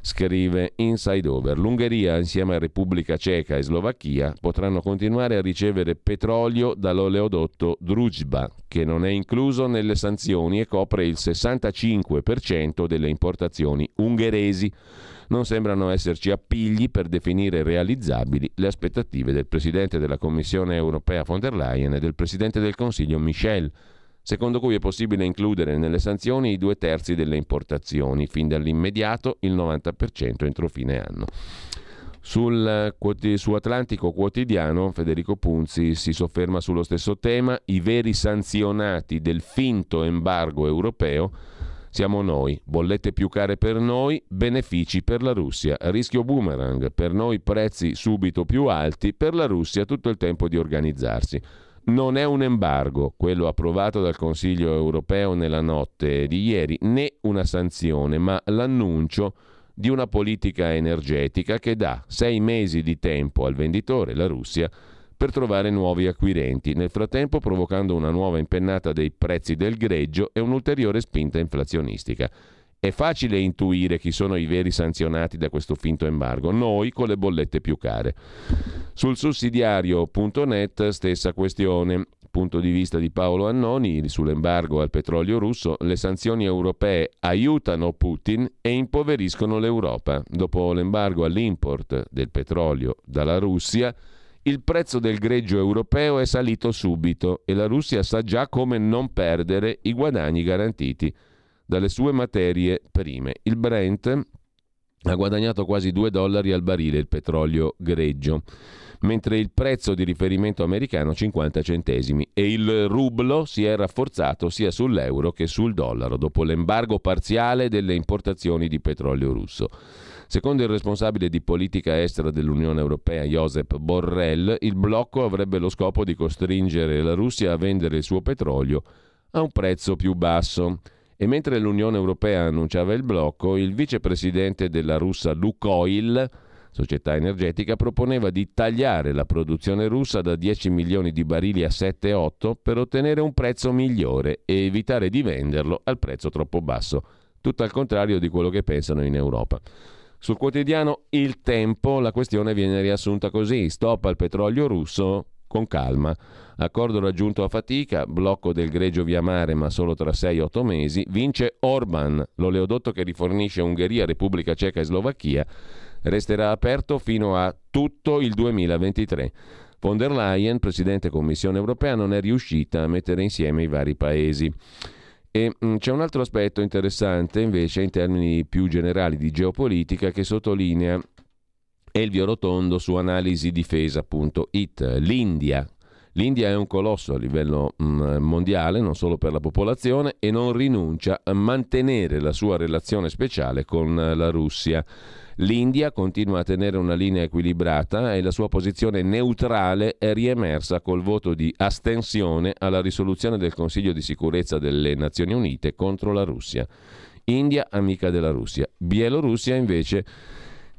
Speaker 1: scrive Inside Over. L'Ungheria, insieme a Repubblica Ceca e Slovacchia, potranno continuare a ricevere petrolio dall'oleodotto Druzhba, che non è incluso nelle sanzioni e copre il 65% delle importazioni ungheresi. Non sembrano esserci appigli per definire realizzabili le aspettative del Presidente della Commissione europea von der Leyen e del Presidente del Consiglio Michel secondo cui è possibile includere nelle sanzioni i due terzi delle importazioni, fin dall'immediato il 90% entro fine anno. Sul, su Atlantico Quotidiano Federico Punzi si sofferma sullo stesso tema, i veri sanzionati del finto embargo europeo siamo noi, bollette più care per noi, benefici per la Russia, rischio boomerang, per noi prezzi subito più alti, per la Russia tutto il tempo di organizzarsi. Non è un embargo, quello approvato dal Consiglio europeo nella notte di ieri, né una sanzione, ma l'annuncio di una politica energetica che dà sei mesi di tempo al venditore, la Russia, per trovare nuovi acquirenti, nel frattempo provocando una nuova impennata dei prezzi del greggio e un'ulteriore spinta inflazionistica. È facile intuire chi sono i veri sanzionati da questo finto embargo, noi con le bollette più care. Sul sussidiario.net stessa questione. Punto di vista di Paolo Annoni sull'embargo al petrolio russo, le sanzioni europee aiutano Putin e impoveriscono l'Europa. Dopo l'embargo all'import del petrolio dalla Russia, il prezzo del greggio europeo è salito subito e la Russia sa già come non perdere i guadagni garantiti dalle sue materie prime. Il Brent ha guadagnato quasi 2 dollari al barile il petrolio greggio, mentre il prezzo di riferimento americano 50 centesimi e il rublo si è rafforzato sia sull'euro che sul dollaro dopo l'embargo parziale delle importazioni di petrolio russo. Secondo il responsabile di politica estera dell'Unione Europea, Josep Borrell, il blocco avrebbe lo scopo di costringere la Russia a vendere il suo petrolio a un prezzo più basso. E mentre l'Unione Europea annunciava il blocco, il vicepresidente della russa Lukoil, società energetica, proponeva di tagliare la produzione russa da 10 milioni di barili a 7-8 per ottenere un prezzo migliore e evitare di venderlo al prezzo troppo basso, tutto al contrario di quello che pensano in Europa. Sul quotidiano Il Tempo la questione viene riassunta così: stop al petrolio russo, con calma. Accordo raggiunto a fatica, blocco del greggio via mare ma solo tra 6-8 mesi, vince Orban, l'oleodotto che rifornisce Ungheria, Repubblica Ceca e Slovacchia, resterà aperto fino a tutto il 2023. Von der Leyen, Presidente Commissione europea, non è riuscita a mettere insieme i vari paesi. E mm, c'è un altro aspetto interessante invece in termini più generali di geopolitica che sottolinea Elvio Rotondo su analisidifesa.it. L'India. L'India è un colosso a livello mm, mondiale, non solo per la popolazione, e non rinuncia a mantenere la sua relazione speciale con la Russia. L'India continua a tenere una linea equilibrata e la sua posizione neutrale è riemersa col voto di astensione alla risoluzione del Consiglio di sicurezza delle Nazioni Unite contro la Russia. India amica della Russia. Bielorussia invece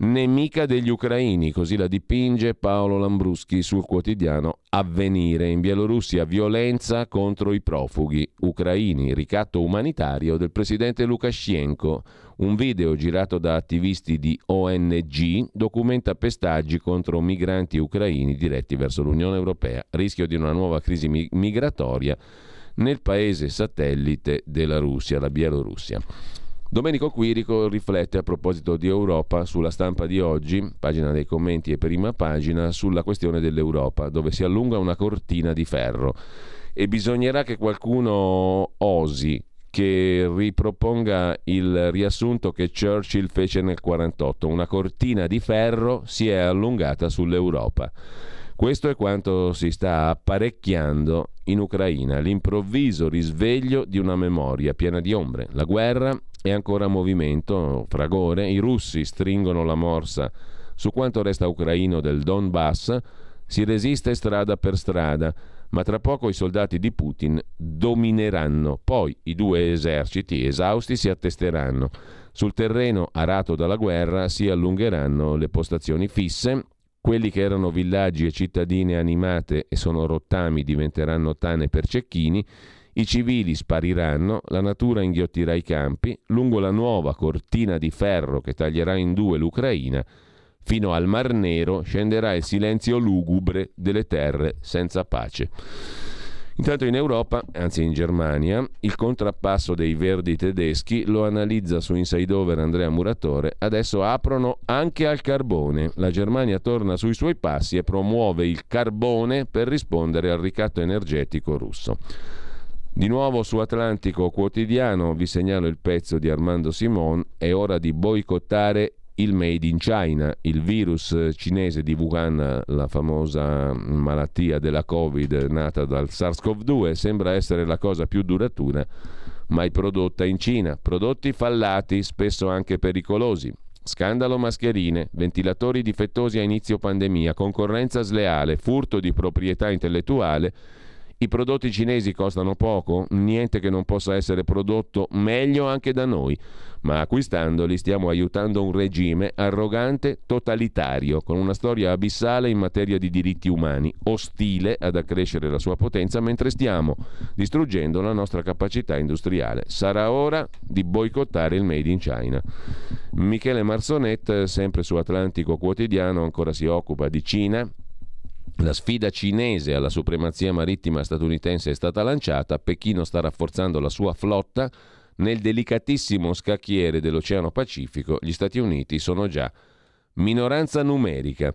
Speaker 1: nemica degli ucraini, così la dipinge Paolo Lambruschi sul quotidiano Avvenire. In Bielorussia violenza contro i profughi ucraini, ricatto umanitario del presidente Lukashenko. Un video girato da attivisti di ONG documenta pestaggi contro migranti ucraini diretti verso l'Unione Europea. Rischio di una nuova crisi migratoria nel paese satellite della Russia, la Bielorussia. Domenico Quirico riflette a proposito di Europa sulla stampa di oggi, pagina dei commenti e prima pagina, sulla questione dell'Europa, dove si allunga una cortina di ferro e bisognerà che qualcuno osi che riproponga il riassunto che Churchill fece nel 1948. Una cortina di ferro si è allungata sull'Europa. Questo è quanto si sta apparecchiando in Ucraina, l'improvviso risveglio di una memoria piena di ombre. La guerra è ancora movimento, fragore, i russi stringono la morsa su quanto resta ucraino del Donbass, si resiste strada per strada, ma tra poco i soldati di Putin domineranno, poi i due eserciti esausti si attesteranno. Sul terreno arato dalla guerra si allungheranno le postazioni fisse, quelli che erano villaggi e cittadine animate e sono rottami diventeranno tane per cecchini, i civili spariranno, la natura inghiottirà i campi, lungo la nuova cortina di ferro che taglierà in due l'Ucraina, fino al Mar Nero scenderà il silenzio lugubre delle terre senza pace. Intanto in Europa, anzi in Germania, il contrappasso dei verdi tedeschi lo analizza su Inside Over Andrea Muratore. Adesso aprono anche al carbone. La Germania torna sui suoi passi e promuove il carbone per rispondere al ricatto energetico russo. Di nuovo su Atlantico Quotidiano vi segnalo il pezzo di Armando Simon, è ora di boicottare il Made in China, il virus cinese di Wuhan, la famosa malattia della Covid nata dal SARS-CoV-2, sembra essere la cosa più duratura mai prodotta in Cina. Prodotti fallati, spesso anche pericolosi. Scandalo mascherine, ventilatori difettosi a inizio pandemia, concorrenza sleale, furto di proprietà intellettuale i prodotti cinesi costano poco, niente che non possa essere prodotto meglio anche da noi, ma acquistandoli stiamo aiutando un regime arrogante, totalitario, con una storia abissale in materia di diritti umani, ostile ad accrescere la sua potenza mentre stiamo distruggendo la nostra capacità industriale. Sarà ora di boicottare il Made in China. Michele Marsonet, sempre su Atlantico Quotidiano, ancora si occupa di Cina la sfida cinese alla supremazia marittima statunitense è stata lanciata, Pechino sta rafforzando la sua flotta nel delicatissimo scacchiere dell'Oceano Pacifico, gli Stati Uniti sono già minoranza numerica.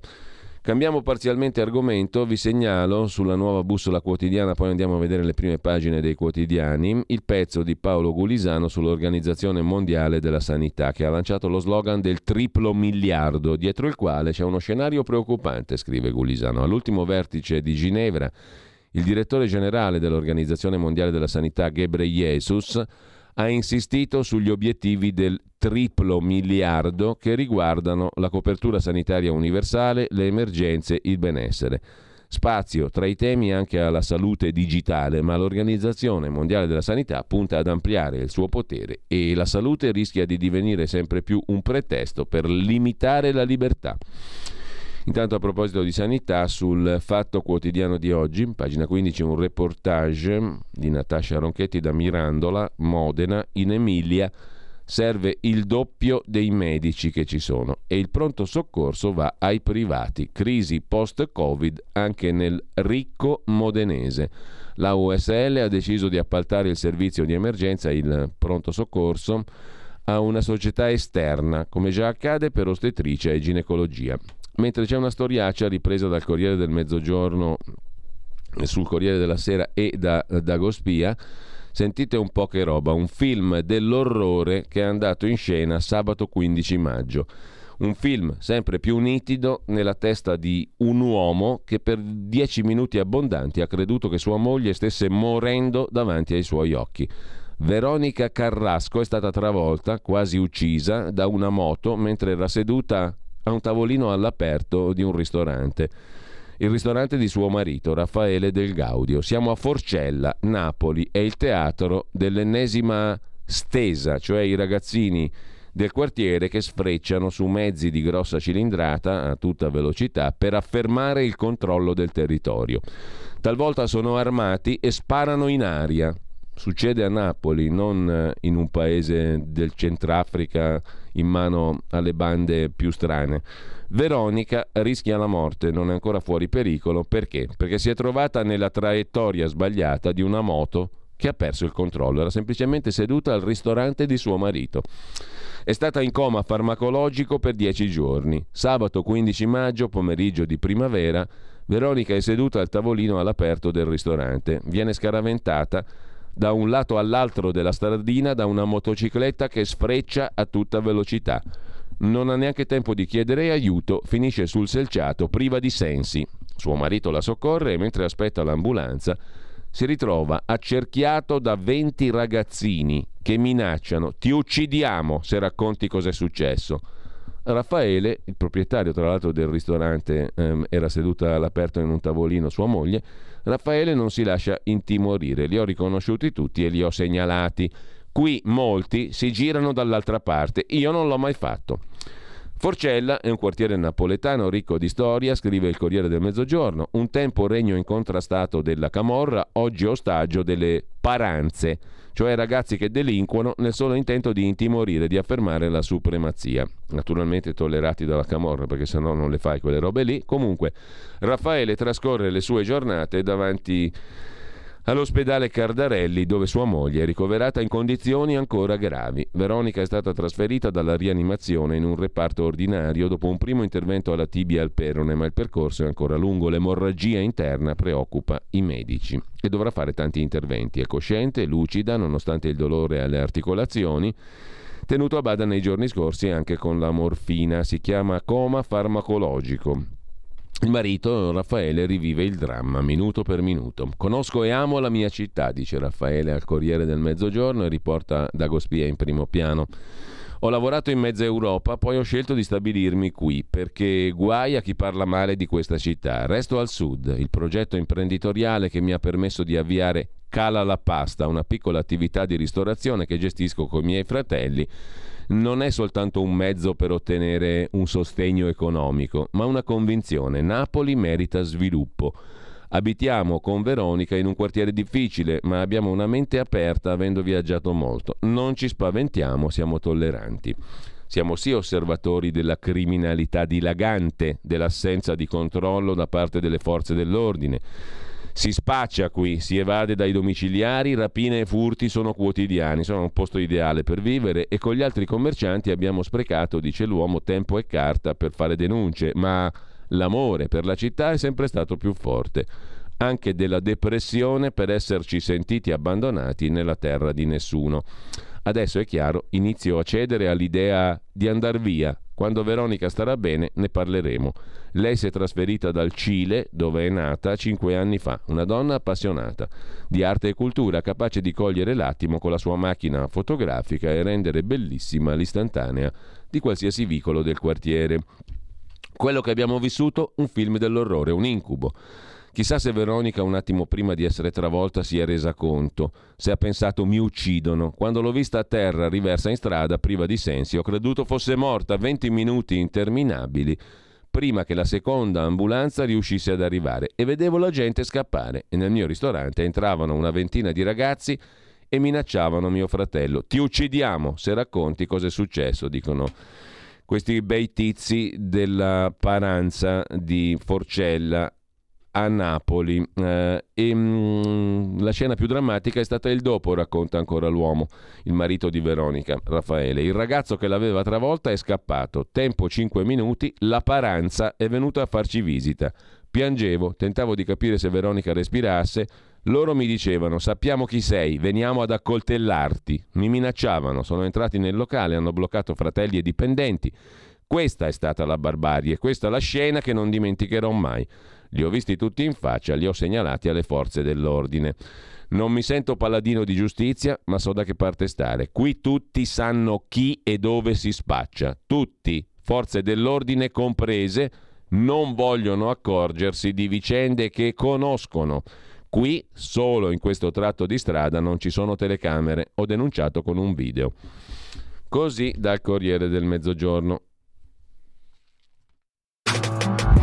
Speaker 1: Cambiamo parzialmente argomento, vi segnalo sulla nuova bussola quotidiana, poi andiamo a vedere le prime pagine dei quotidiani, il pezzo di Paolo Gulisano sull'Organizzazione Mondiale della Sanità che ha lanciato lo slogan del triplo miliardo, dietro il quale c'è uno scenario preoccupante, scrive Gulisano. All'ultimo vertice di Ginevra, il direttore generale dell'Organizzazione Mondiale della Sanità, Ghebreyesus, ha insistito sugli obiettivi del triplo miliardo che riguardano la copertura sanitaria universale, le emergenze, il benessere. Spazio tra i temi anche alla salute digitale, ma l'Organizzazione Mondiale della Sanità punta ad ampliare il suo potere e la salute rischia di divenire sempre più un pretesto per limitare la libertà. Intanto a proposito di sanità, sul Fatto Quotidiano di oggi, pagina 15, un reportage di Natascia Ronchetti da Mirandola, Modena, in Emilia, serve il doppio dei medici che ci sono e il pronto soccorso va ai privati. Crisi post-Covid anche nel ricco modenese. La USL ha deciso di appaltare il servizio di emergenza, il pronto soccorso, a una società esterna, come già accade per ostetricia e ginecologia. Mentre c'è una storiaccia ripresa dal Corriere del Mezzogiorno sul Corriere della Sera e da Dagospia, Sentite un po' che roba, un film dell'orrore che è andato in scena sabato 15 maggio. Un film sempre più nitido nella testa di un uomo che per dieci minuti abbondanti ha creduto che sua moglie stesse morendo davanti ai suoi occhi. Veronica Carrasco è stata travolta, quasi uccisa, da una moto mentre era seduta a un tavolino all'aperto di un ristorante il ristorante di suo marito, Raffaele Del Gaudio. Siamo a Forcella, Napoli, è il teatro dell'ennesima stesa, cioè i ragazzini del quartiere che sfrecciano su mezzi di grossa cilindrata a tutta velocità per affermare il controllo del territorio. Talvolta sono armati e sparano in aria. Succede a Napoli, non eh, in un paese del Centrafrica in mano alle bande più strane. Veronica rischia la morte, non è ancora fuori pericolo, perché? Perché si è trovata nella traiettoria sbagliata di una moto che ha perso il controllo, era semplicemente seduta al ristorante di suo marito. È stata in coma farmacologico per dieci giorni. Sabato 15 maggio, pomeriggio di primavera, Veronica è seduta al tavolino all'aperto del ristorante. Viene scaraventata da un lato all'altro della stradina da una motocicletta che sfreccia a tutta velocità. Non ha neanche tempo di chiedere aiuto, finisce sul selciato priva di sensi. Suo marito la soccorre e mentre aspetta l'ambulanza si ritrova accerchiato da 20 ragazzini che minacciano ti uccidiamo se racconti cos'è successo. Raffaele, il proprietario tra l'altro del ristorante, ehm, era seduta all'aperto in un tavolino sua moglie, Raffaele non si lascia intimorire, li ho riconosciuti tutti e li ho segnalati. Qui molti si girano dall'altra parte, io non l'ho mai fatto. Forcella è un quartiere napoletano ricco di storia, scrive il Corriere del Mezzogiorno, un tempo regno incontrastato della Camorra, oggi ostaggio delle paranze, cioè ragazzi che delinquono nel solo intento di intimorire, di affermare la supremazia. Naturalmente tollerati dalla Camorra perché sennò non le fai quelle robe lì. Comunque Raffaele trascorre le sue giornate davanti all'ospedale Cardarelli dove sua moglie è ricoverata in condizioni ancora gravi. Veronica è stata trasferita dalla rianimazione in un reparto ordinario dopo un primo intervento alla tibia al perone, ma il percorso è ancora lungo. L'emorragia interna preoccupa i medici e dovrà fare tanti interventi. È cosciente, lucida, nonostante il dolore alle articolazioni tenuto a bada nei giorni scorsi anche con la morfina. Si chiama coma farmacologico. Il marito, Raffaele, rivive il dramma minuto per minuto. Conosco e amo la mia città, dice Raffaele al Corriere del Mezzogiorno e riporta Dagospia in primo piano. Ho lavorato in mezza Europa, poi ho scelto di stabilirmi qui, perché guai a chi parla male di questa città. Resto al sud. Il progetto imprenditoriale che mi ha permesso di avviare Cala la Pasta, una piccola attività di ristorazione che gestisco con i miei fratelli, non è soltanto un mezzo per ottenere un sostegno economico, ma una convinzione. Napoli merita sviluppo. Abitiamo con Veronica in un quartiere difficile, ma abbiamo una mente aperta avendo viaggiato molto. Non ci spaventiamo, siamo tolleranti. Siamo sì osservatori della criminalità dilagante, dell'assenza di controllo da parte delle forze dell'ordine si spaccia qui, si evade dai domiciliari, rapine e furti sono quotidiani, sono un posto ideale per vivere e con gli altri commercianti abbiamo sprecato, dice l'uomo, tempo e carta per fare denunce, ma l'amore per la città è sempre stato più forte, anche della depressione per esserci sentiti abbandonati nella terra di nessuno. Adesso è chiaro, inizio a cedere all'idea di andar via. Quando Veronica starà bene ne parleremo. Lei si è trasferita dal Cile, dove è nata, cinque anni fa. Una donna appassionata di arte e cultura, capace di cogliere l'attimo con la sua macchina fotografica e rendere bellissima l'istantanea di qualsiasi vicolo del quartiere. Quello che abbiamo vissuto, un film dell'orrore, un incubo. Chissà se Veronica un attimo prima di essere travolta si è resa conto, se ha pensato mi uccidono. Quando l'ho vista a terra, riversa in strada, priva di sensi, ho creduto fosse morta 20 minuti interminabili prima che la seconda ambulanza riuscisse ad arrivare e vedevo la gente scappare e nel mio ristorante entravano una ventina di ragazzi e minacciavano mio fratello. Ti uccidiamo se racconti cosa è successo, dicono questi bei tizi della Paranza di Forcella a Napoli. Eh, e, mh, mm, la scena più drammatica è stata il dopo, racconta ancora l'uomo, il marito di Veronica, Raffaele. Il ragazzo che l'aveva travolta è scappato. Tempo 5 minuti, la Paranza è venuta a farci visita. Piangevo, tentavo di capire se Veronica respirasse. Loro mi dicevano: Sappiamo chi sei, veniamo ad accoltellarti. Mi minacciavano, sono entrati nel locale, hanno bloccato fratelli e dipendenti. Questa è stata la barbarie, questa è la scena che non dimenticherò mai. Li ho visti tutti in faccia, li ho segnalati alle forze dell'ordine. Non mi sento paladino di giustizia, ma so da che parte stare. Qui tutti sanno chi e dove si spaccia. Tutti, forze dell'ordine comprese, non vogliono accorgersi di vicende che conoscono. Qui, solo in questo tratto di strada, non ci sono telecamere. Ho denunciato con un video. Così dal Corriere del Mezzogiorno.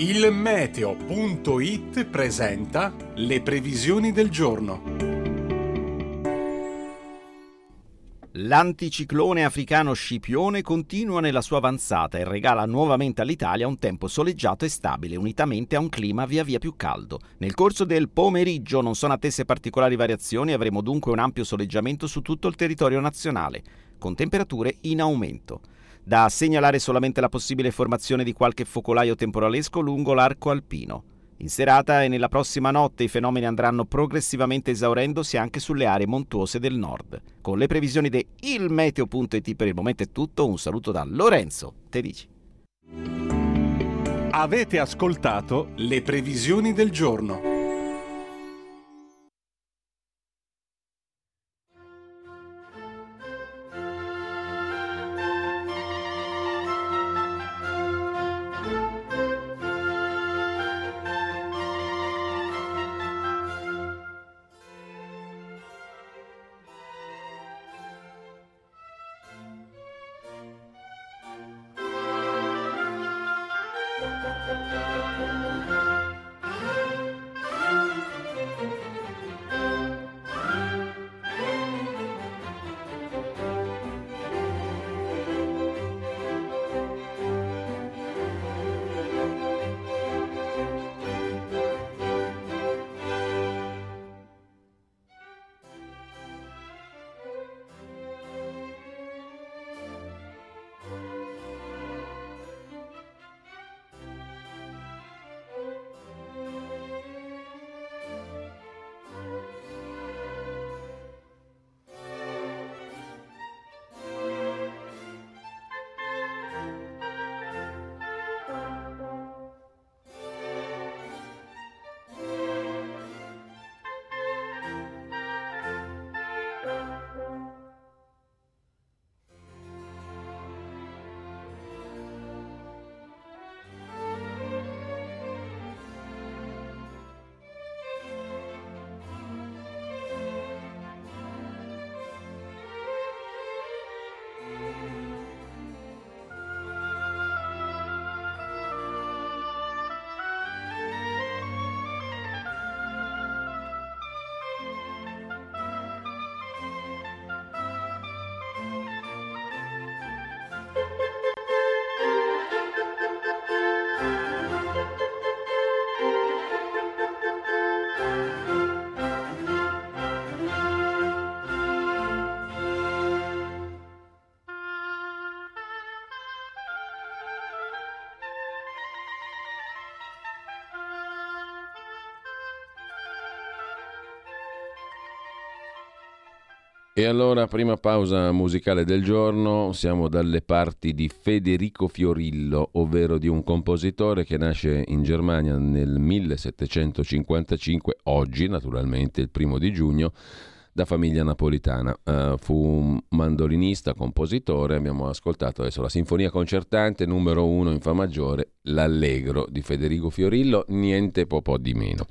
Speaker 4: Il meteo.it presenta le previsioni del giorno.
Speaker 5: L'anticiclone africano Scipione continua nella sua avanzata e regala nuovamente all'Italia un tempo soleggiato e stabile, unitamente a un clima via via più caldo. Nel corso del pomeriggio non sono attese particolari variazioni avremo dunque un ampio soleggiamento su tutto il territorio nazionale, con temperature in aumento. Da segnalare solamente la possibile formazione di qualche focolaio temporalesco lungo l'arco alpino. In serata e nella prossima notte i fenomeni andranno progressivamente esaurendosi anche sulle aree montuose del nord. Con le previsioni di ilmeteo.it per il momento è tutto, un saluto da Lorenzo Tedici.
Speaker 4: Avete ascoltato le previsioni del giorno.
Speaker 1: E allora, prima pausa musicale del giorno, siamo dalle parti di Federico Fiorillo, ovvero di un compositore che nasce in Germania nel 1755, oggi naturalmente il primo di giugno, da famiglia napolitana. Uh, fu un mandolinista, compositore, abbiamo ascoltato adesso la sinfonia concertante numero uno in Fa maggiore, l'Allegro di Federico Fiorillo, niente po' po' di meno.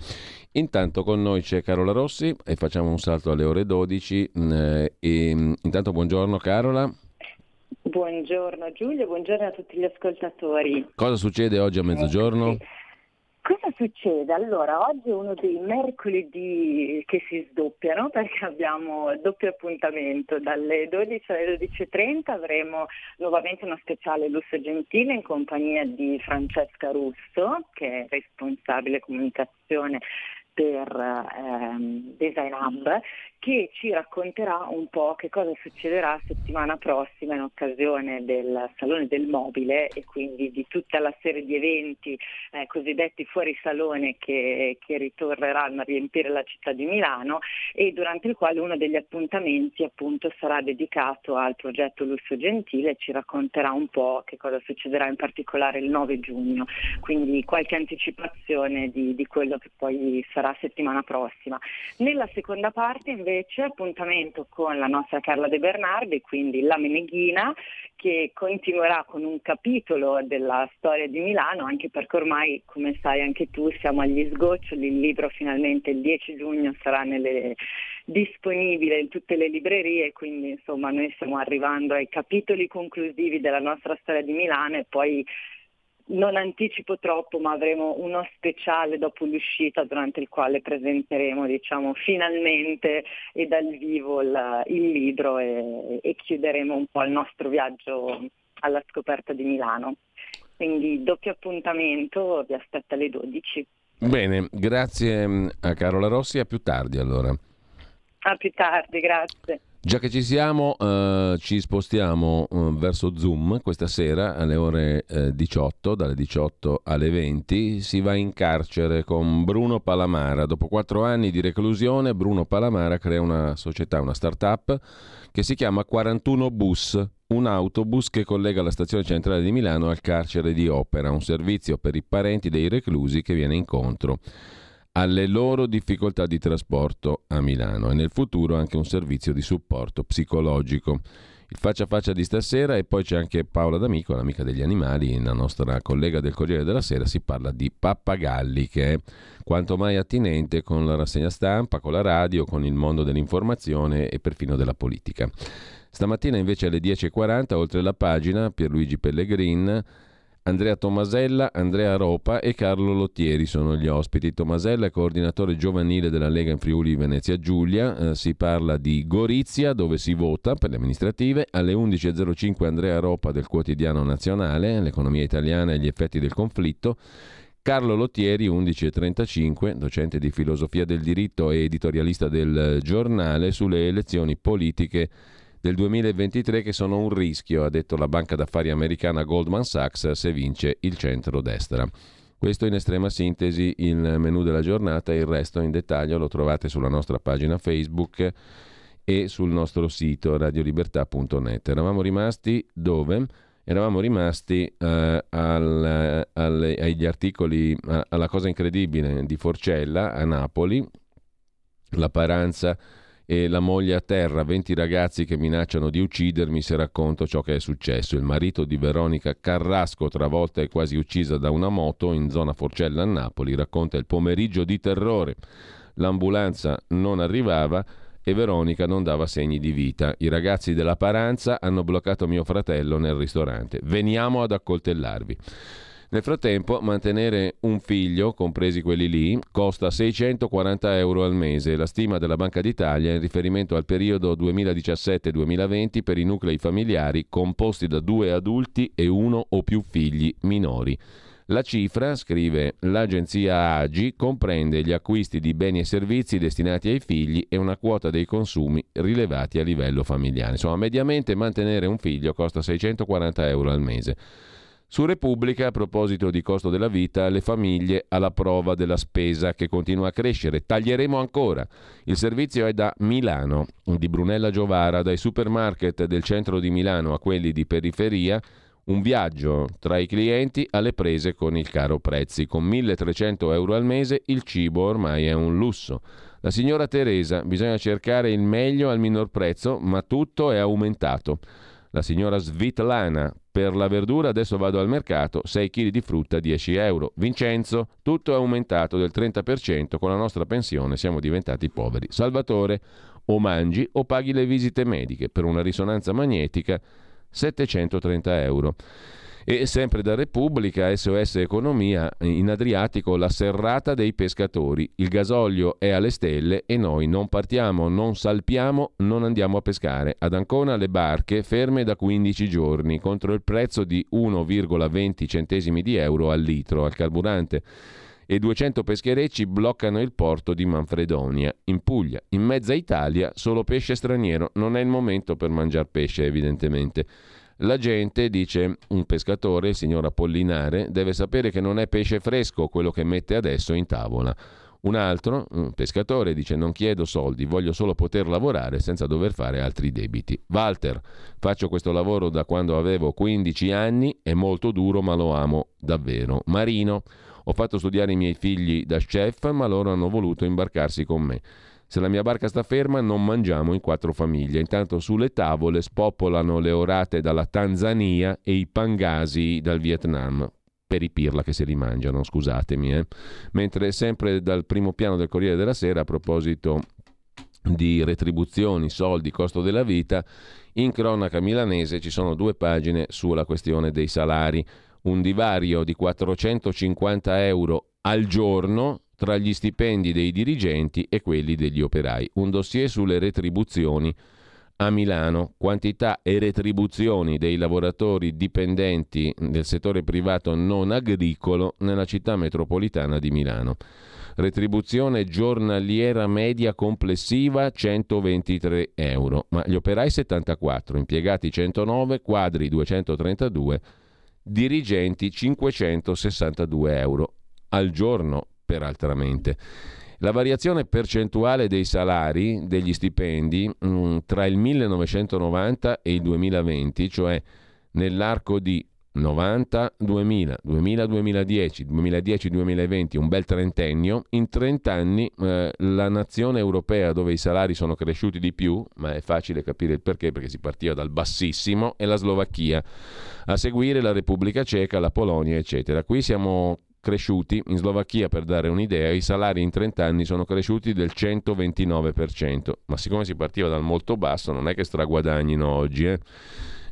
Speaker 1: Intanto con noi c'è Carola Rossi e facciamo un salto alle ore 12. Eh, e, mm, intanto buongiorno Carola.
Speaker 6: Buongiorno Giulio, buongiorno a tutti gli ascoltatori.
Speaker 1: Cosa succede oggi a mezzogiorno?
Speaker 6: Eh, Cosa succede? Allora, oggi è uno dei mercoledì che si sdoppiano perché abbiamo doppio appuntamento. Dalle 12 alle 12.30 avremo nuovamente uno speciale Lusso Gentile in compagnia di Francesca Russo, che è responsabile comunicazione per ehm, Design Hub che ci racconterà un po' che cosa succederà settimana prossima in occasione del Salone del Mobile e quindi di tutta la serie di eventi eh, cosiddetti fuori salone che, che, ritorneranno a riempire la città di Milano e durante il quale uno degli appuntamenti appunto sarà dedicato al progetto Lusso Gentile e ci racconterà un po' che cosa succederà in particolare il 9 giugno, quindi qualche anticipazione di, di quello che poi sarà settimana prossima. Nella seconda parte invece appuntamento con la nostra Carla De Bernardi, quindi la Meneghina, che continuerà con un capitolo della storia di Milano, anche perché ormai, come sai anche tu, siamo agli sgoccioli, il libro finalmente il 10 giugno sarà nelle, disponibile in tutte le librerie, quindi insomma noi stiamo arrivando ai capitoli conclusivi della nostra storia di Milano e poi non anticipo troppo, ma avremo uno speciale dopo l'uscita durante il quale presenteremo diciamo, finalmente e dal vivo il, il libro e, e chiuderemo un po' il nostro viaggio alla scoperta di Milano. Quindi doppio appuntamento, vi aspetto alle 12.
Speaker 1: Bene, grazie mm, a Carola Rossi, a più tardi allora.
Speaker 6: A più tardi, grazie.
Speaker 1: Già che ci siamo, eh, ci spostiamo eh, verso Zoom questa sera alle ore eh, 18, dalle 18 alle 20. Si va in carcere con Bruno Palamara. Dopo quattro anni di reclusione, Bruno Palamara crea una società, una start-up che si chiama 41 Bus, un autobus che collega la stazione centrale di Milano al carcere di Opera, un servizio per i parenti dei reclusi che viene incontro alle loro difficoltà di trasporto a Milano e nel futuro anche un servizio di supporto psicologico. Il faccia a faccia di stasera e poi c'è anche Paola D'Amico, l'amica degli animali, la nostra collega del Corriere della Sera, si parla di pappagalli che è quanto mai attinente con la rassegna stampa, con la radio, con il mondo dell'informazione e perfino della politica. Stamattina invece alle 10.40, oltre la pagina, Pierluigi Pellegrin Andrea Tomasella, Andrea Ropa e Carlo Lottieri sono gli ospiti. Tomasella è coordinatore giovanile della Lega in Friuli Venezia Giulia. Eh, si parla di Gorizia dove si vota per le amministrative. Alle 11.05 Andrea Ropa del quotidiano nazionale, l'economia italiana e gli effetti del conflitto. Carlo Lottieri, 11.35, docente di filosofia del diritto e editorialista del giornale sulle elezioni politiche del 2023 che sono un rischio, ha detto la banca d'affari americana Goldman Sachs, se vince il centro-destra. Questo in estrema sintesi il menu della giornata, il resto in dettaglio lo trovate sulla nostra pagina Facebook e sul nostro sito radiolibertà.net. Eravamo rimasti dove? Eravamo rimasti eh, al, alle, agli articoli, alla cosa incredibile di Forcella a Napoli, la paranza e la moglie a terra, 20 ragazzi che minacciano di uccidermi se racconto ciò che è successo. Il marito di Veronica Carrasco, travolta e quasi uccisa da una moto in zona Forcella a Napoli, racconta il pomeriggio di terrore. L'ambulanza non arrivava e Veronica non dava segni di vita. I ragazzi della Paranza hanno bloccato mio fratello nel ristorante. Veniamo ad accoltellarvi. Nel frattempo, mantenere un figlio, compresi quelli lì, costa 640 euro al mese. La stima della Banca d'Italia in riferimento al periodo 2017-2020 per i nuclei familiari composti da due adulti e uno o più figli minori. La cifra, scrive l'agenzia AGI, comprende gli acquisti di beni e servizi destinati ai figli e una quota dei consumi rilevati a livello familiare. Insomma, mediamente mantenere un figlio costa 640 euro al mese. Su Repubblica, a proposito di costo della vita, le famiglie alla prova della spesa che continua a crescere. Taglieremo ancora. Il servizio è da Milano, di Brunella Giovara, dai supermarket del centro di Milano a quelli di periferia. Un viaggio tra i clienti alle prese con il caro prezzi. Con 1300 euro al mese il cibo ormai è un lusso. La signora Teresa, bisogna cercare il meglio al minor prezzo, ma tutto è aumentato. La signora Svitlana, per la verdura adesso vado al mercato, 6 kg di frutta 10 euro. Vincenzo, tutto è aumentato del 30%, con la nostra pensione siamo diventati poveri. Salvatore, o mangi o paghi le visite mediche per una risonanza magnetica 730 euro. E sempre da Repubblica, SOS Economia, in Adriatico la serrata dei pescatori. Il gasolio è alle stelle e noi non partiamo, non salpiamo, non andiamo a pescare. Ad Ancona le barche ferme da 15 giorni contro il prezzo di 1,20 centesimi di euro al litro al carburante e 200 pescherecci bloccano il porto di Manfredonia, in Puglia. In mezza Italia solo pesce straniero, non è il momento per mangiare pesce evidentemente. La gente, dice un pescatore, il signor Apollinare, deve sapere che non è pesce fresco quello che mette adesso in tavola. Un altro, un pescatore, dice non chiedo soldi, voglio solo poter lavorare senza dover fare altri debiti. Walter, faccio questo lavoro da quando avevo 15 anni, è molto duro ma lo amo davvero. Marino, ho fatto studiare i miei figli da chef ma loro hanno voluto imbarcarsi con me. Se la mia barca sta ferma non mangiamo in quattro famiglie. Intanto sulle tavole spopolano le orate dalla Tanzania e i pangasi dal Vietnam. Per i pirla che si rimangiano, scusatemi. Eh. Mentre sempre dal primo piano del Corriere della Sera, a proposito di retribuzioni, soldi, costo della vita, in cronaca milanese ci sono due pagine sulla questione dei salari. Un divario di 450 euro al giorno tra gli stipendi dei dirigenti e quelli degli operai. Un dossier sulle retribuzioni a Milano, quantità e retribuzioni dei lavoratori dipendenti del settore privato non agricolo nella città metropolitana di Milano. Retribuzione giornaliera media complessiva 123 euro, ma gli operai 74, impiegati 109, quadri 232, dirigenti 562 euro al giorno peraltramente. La variazione percentuale dei salari, degli stipendi, mm, tra il 1990 e il 2020, cioè nell'arco di 90, 2000, 2000, 2010, 2010, 2020, un bel trentennio, in 30 anni eh, la nazione europea dove i salari sono cresciuti di più, ma è facile capire il perché perché si partiva dal bassissimo, è la Slovacchia, a seguire la Repubblica Ceca, la Polonia, eccetera. Qui siamo cresciuti, in Slovacchia per dare un'idea, i salari in 30 anni sono cresciuti del 129%, ma siccome si partiva dal molto basso non è che straguadagnino oggi, eh?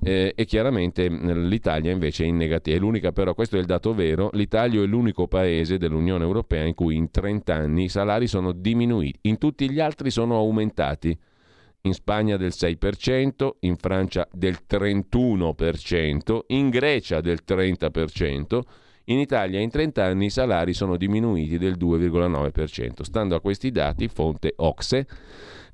Speaker 1: Eh, e chiaramente l'Italia invece è in negativo, è l'unica però, questo è il dato vero, l'Italia è l'unico paese dell'Unione Europea in cui in 30 anni i salari sono diminuiti, in tutti gli altri sono aumentati, in Spagna del 6%, in Francia del 31%, in Grecia del 30%, in Italia in 30 anni i salari sono diminuiti del 2,9%. Stando a questi dati, fonte Ocse,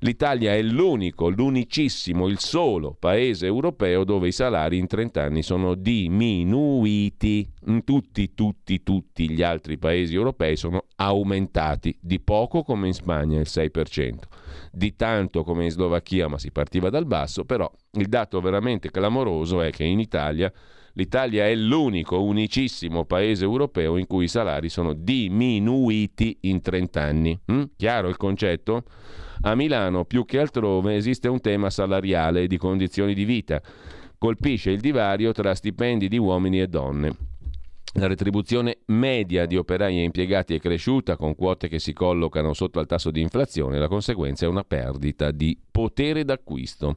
Speaker 1: l'Italia è l'unico, l'unicissimo, il solo paese europeo dove i salari in 30 anni sono diminuiti. In tutti, tutti, tutti gli altri paesi europei sono aumentati di poco come in Spagna il 6%, di tanto come in Slovacchia, ma si partiva dal basso, però il dato veramente clamoroso è che in Italia L'Italia è l'unico, unicissimo paese europeo in cui i salari sono diminuiti in 30 anni. Mm? Chiaro il concetto? A Milano, più che altrove, esiste un tema salariale e di condizioni di vita. Colpisce il divario tra stipendi di uomini e donne. La retribuzione media di operai e impiegati è cresciuta con quote che si collocano sotto al tasso di inflazione, la conseguenza è una perdita di potere d'acquisto.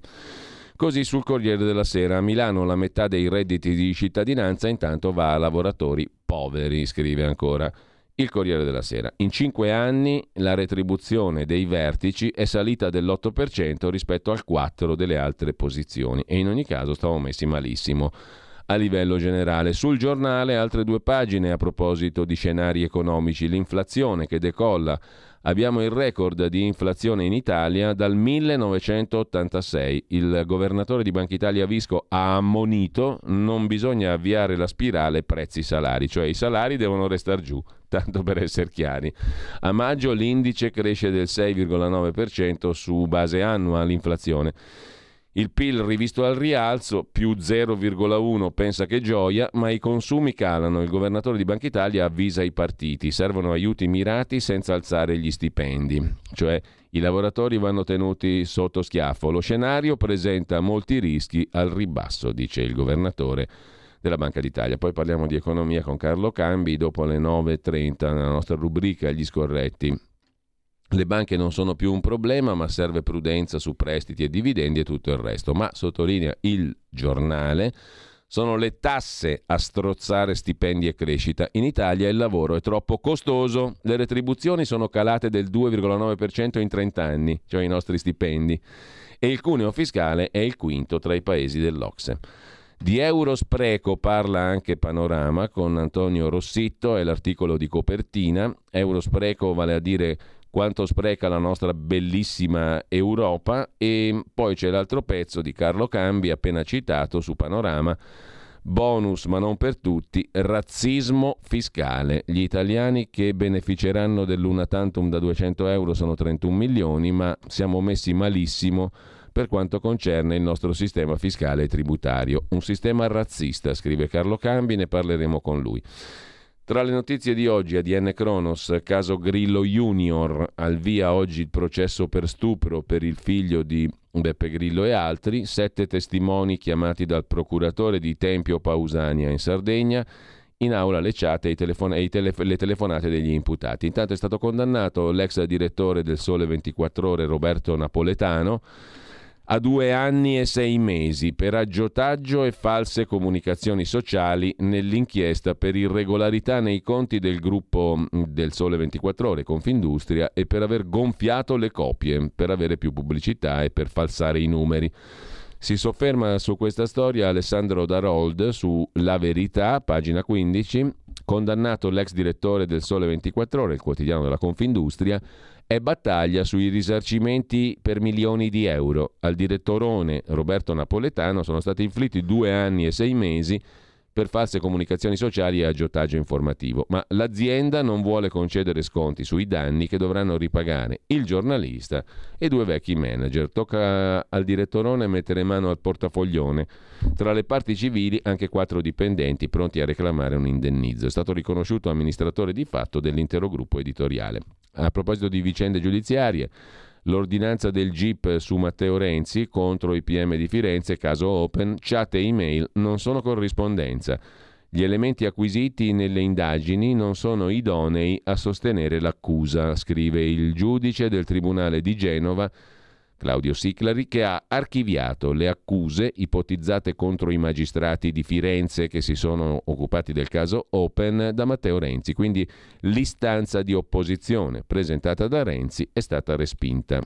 Speaker 1: Così sul Corriere della Sera a Milano la metà dei redditi di cittadinanza intanto va a lavoratori poveri, scrive ancora il Corriere della Sera. In cinque anni la retribuzione dei vertici è salita dell'8% rispetto al 4% delle altre posizioni e in ogni caso stavamo messi malissimo a livello generale. Sul giornale altre due pagine a proposito di scenari economici, l'inflazione che decolla Abbiamo il record di inflazione in Italia dal 1986. Il governatore di Banca Italia Visco ha ammonito non bisogna avviare la spirale prezzi-salari, cioè i salari devono restare giù, tanto per essere chiari. A maggio l'indice cresce del 6,9% su base annua l'inflazione. Il PIL rivisto al rialzo, più 0,1 pensa che gioia, ma i consumi calano. Il governatore di Banca Italia avvisa i partiti, servono aiuti mirati senza alzare gli stipendi, cioè i lavoratori vanno tenuti sotto schiaffo. Lo scenario presenta molti rischi al ribasso, dice il governatore della Banca d'Italia. Poi parliamo di economia con Carlo Cambi dopo le 9.30 nella nostra rubrica Gli scorretti. Le banche non sono più un problema, ma serve prudenza su prestiti e dividendi e tutto il resto. Ma sottolinea il giornale, sono le tasse a strozzare stipendi e crescita. In Italia il lavoro è troppo costoso, le retribuzioni sono calate del 2,9% in 30 anni, cioè i nostri stipendi, e il cuneo fiscale è il quinto tra i paesi dell'Ocse. Di eurospreco parla anche Panorama con Antonio Rossitto, è l'articolo di copertina. Eurospreco vale a dire quanto spreca la nostra bellissima Europa e poi c'è l'altro pezzo di Carlo Cambi appena citato su Panorama bonus ma non per tutti, razzismo fiscale. Gli italiani che beneficeranno dell'una tantum da 200 euro sono 31 milioni, ma siamo messi malissimo per quanto concerne il nostro sistema fiscale e tributario. Un sistema razzista, scrive Carlo Cambi, ne parleremo con lui. Tra le notizie di oggi, ADN Kronos, caso Grillo Junior, al via oggi il processo per stupro per il figlio di Beppe Grillo e altri, sette testimoni chiamati dal procuratore di Tempio Pausania in Sardegna, in aula le chat e, telefon- e telef- le telefonate degli imputati. Intanto è stato condannato l'ex direttore del Sole 24 Ore Roberto Napoletano, a due anni e sei mesi per aggiotaggio e false comunicazioni sociali nell'inchiesta per irregolarità nei conti del gruppo mm, del Sole 24 Ore Confindustria e per aver gonfiato le copie, per avere più pubblicità e per falsare i numeri. Si sofferma su questa storia Alessandro Darold su La Verità, pagina 15, condannato l'ex direttore del Sole 24 Ore, il quotidiano della Confindustria, è battaglia sui risarcimenti per milioni di euro. Al direttorone Roberto Napoletano sono stati inflitti due anni e sei mesi per false comunicazioni sociali e aggiotaggio informativo, ma l'azienda non vuole concedere sconti sui danni che dovranno ripagare il giornalista e due vecchi manager. Tocca al direttorone mettere mano al portafoglione. Tra le parti civili anche quattro dipendenti pronti a reclamare un indennizzo. È stato riconosciuto amministratore di fatto dell'intero gruppo editoriale. A proposito di vicende giudiziarie, l'ordinanza del GIP su Matteo Renzi contro i PM di Firenze, caso Open, chat e email non sono corrispondenza. Gli elementi acquisiti nelle indagini non sono idonei a sostenere l'accusa, scrive il giudice del Tribunale di Genova Claudio Siclari, che ha archiviato le accuse ipotizzate contro i magistrati di Firenze che si sono occupati del caso Open da Matteo Renzi. Quindi l'istanza di opposizione presentata da Renzi è stata respinta.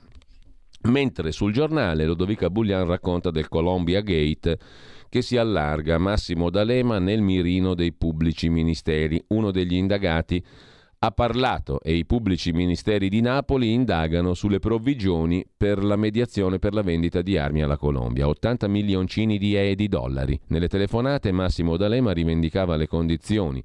Speaker 1: Mentre sul giornale Lodovica Bullian racconta del Columbia Gate che si allarga Massimo D'Alema nel mirino dei pubblici ministeri. Uno degli indagati ha parlato e i pubblici ministeri di Napoli indagano sulle provvigioni per la mediazione per la vendita di armi alla Colombia, 80 milioncini di, e di dollari. Nelle telefonate Massimo D'Alema rivendicava le condizioni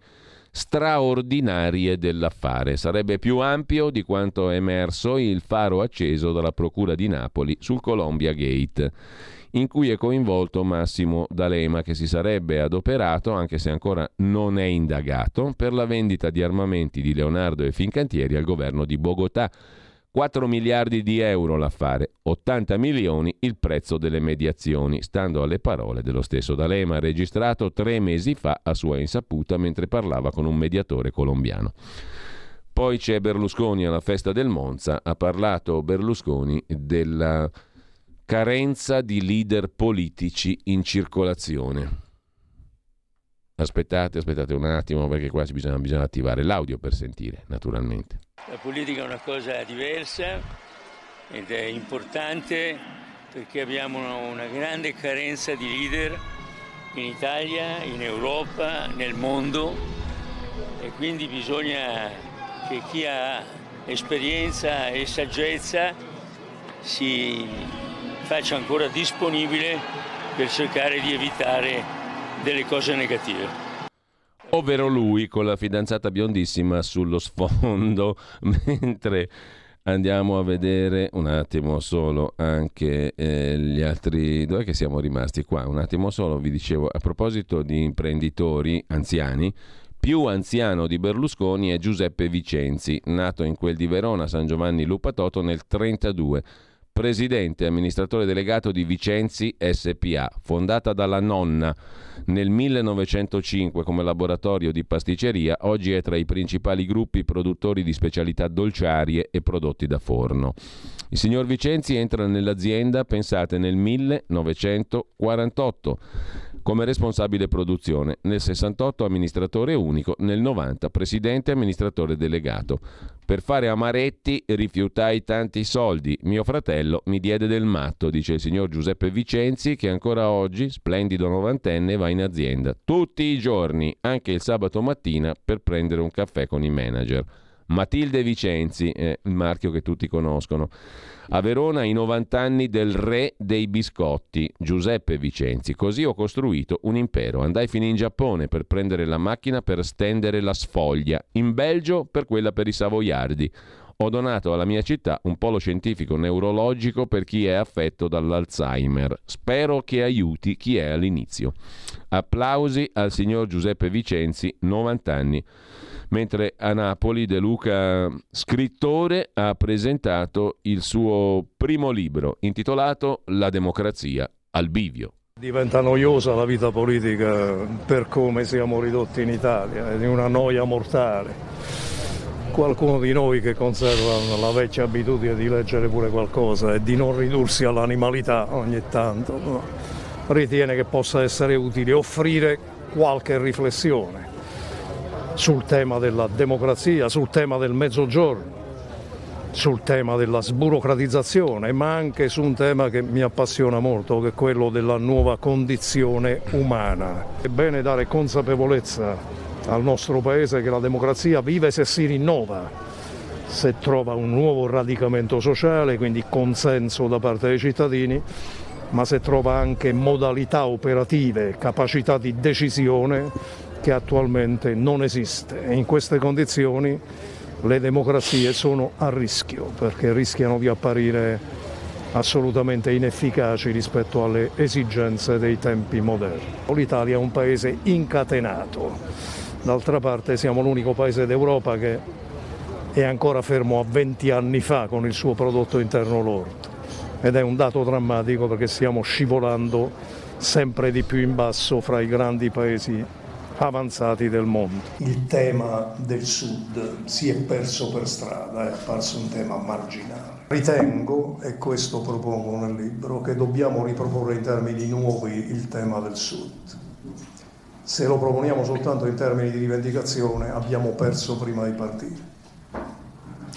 Speaker 1: straordinarie dell'affare. Sarebbe più ampio di quanto è emerso il faro acceso dalla Procura di Napoli sul Columbia Gate in cui è coinvolto Massimo D'Alema che si sarebbe adoperato, anche se ancora non è indagato, per la vendita di armamenti di Leonardo e Fincantieri al governo di Bogotà. 4 miliardi di euro l'affare, 80 milioni il prezzo delle mediazioni, stando alle parole dello stesso D'Alema, registrato tre mesi fa a sua insaputa mentre parlava con un mediatore colombiano. Poi c'è Berlusconi alla festa del Monza, ha parlato Berlusconi della carenza di leader politici in circolazione. Aspettate, aspettate un attimo perché qua bisogna, bisogna attivare l'audio per sentire, naturalmente.
Speaker 7: La politica è una cosa diversa ed è importante perché abbiamo una, una grande carenza di leader in Italia, in Europa, nel mondo e quindi bisogna che chi ha esperienza e saggezza si faccia ancora disponibile per cercare di evitare delle cose negative.
Speaker 1: Ovvero lui con la fidanzata biondissima sullo sfondo, mentre andiamo a vedere un attimo solo anche eh, gli altri dove siamo rimasti qua un attimo solo vi dicevo a proposito di imprenditori anziani più anziano di Berlusconi è Giuseppe Vicenzi nato in quel di Verona San Giovanni Lupatoto nel 1932 presidente e amministratore delegato di Vicenzi SPA, fondata dalla nonna nel 1905 come laboratorio di pasticceria, oggi è tra i principali gruppi produttori di specialità dolciarie e prodotti da forno. Il signor Vicenzi entra nell'azienda, pensate, nel 1948 come responsabile produzione, nel 68 amministratore unico, nel 90 presidente e amministratore delegato. Per fare amaretti rifiutai tanti soldi. Mio fratello mi diede del matto, dice il signor Giuseppe Vicenzi, che ancora oggi, splendido novantenne, va in azienda tutti i giorni, anche il sabato mattina, per prendere un caffè con i manager. Matilde Vicenzi, è il marchio che tutti conoscono. A Verona i 90 anni del re dei biscotti, Giuseppe Vicenzi. Così ho costruito un impero. Andai fino in Giappone per prendere la macchina per stendere la sfoglia, in Belgio per quella per i savoiardi. Ho donato alla mia città un polo scientifico neurologico per chi è affetto dall'Alzheimer. Spero che aiuti chi è all'inizio. Applausi al signor Giuseppe Vicenzi, 90 anni mentre a Napoli De Luca, scrittore, ha presentato il suo primo libro intitolato La democrazia al bivio.
Speaker 8: Diventa noiosa la vita politica per come siamo ridotti in Italia, è una noia mortale. Qualcuno di noi che conserva la vecchia abitudine di leggere pure qualcosa e di non ridursi all'animalità ogni tanto, no? ritiene che possa essere utile offrire qualche riflessione sul tema della democrazia, sul tema del mezzogiorno, sul tema della sburocratizzazione, ma anche su un tema che mi appassiona molto, che è quello della nuova condizione umana. È bene dare consapevolezza al nostro Paese che la democrazia vive se si rinnova, se trova un nuovo radicamento sociale, quindi consenso da parte dei cittadini, ma se trova anche modalità operative, capacità di decisione che attualmente non esiste e in queste condizioni le democrazie sono a rischio perché rischiano di apparire assolutamente inefficaci rispetto alle esigenze dei tempi moderni. L'Italia è un paese incatenato, d'altra parte siamo l'unico paese d'Europa che è ancora fermo a 20 anni fa con il suo prodotto interno lordo ed è un dato drammatico perché stiamo scivolando sempre di più in basso fra i grandi paesi avanzati del mondo.
Speaker 9: Il tema del Sud si è perso per strada, è apparso un tema marginale. Ritengo, e questo propongo nel libro, che dobbiamo riproporre in termini nuovi il tema del Sud. Se lo proponiamo soltanto in termini di rivendicazione abbiamo perso prima di partire.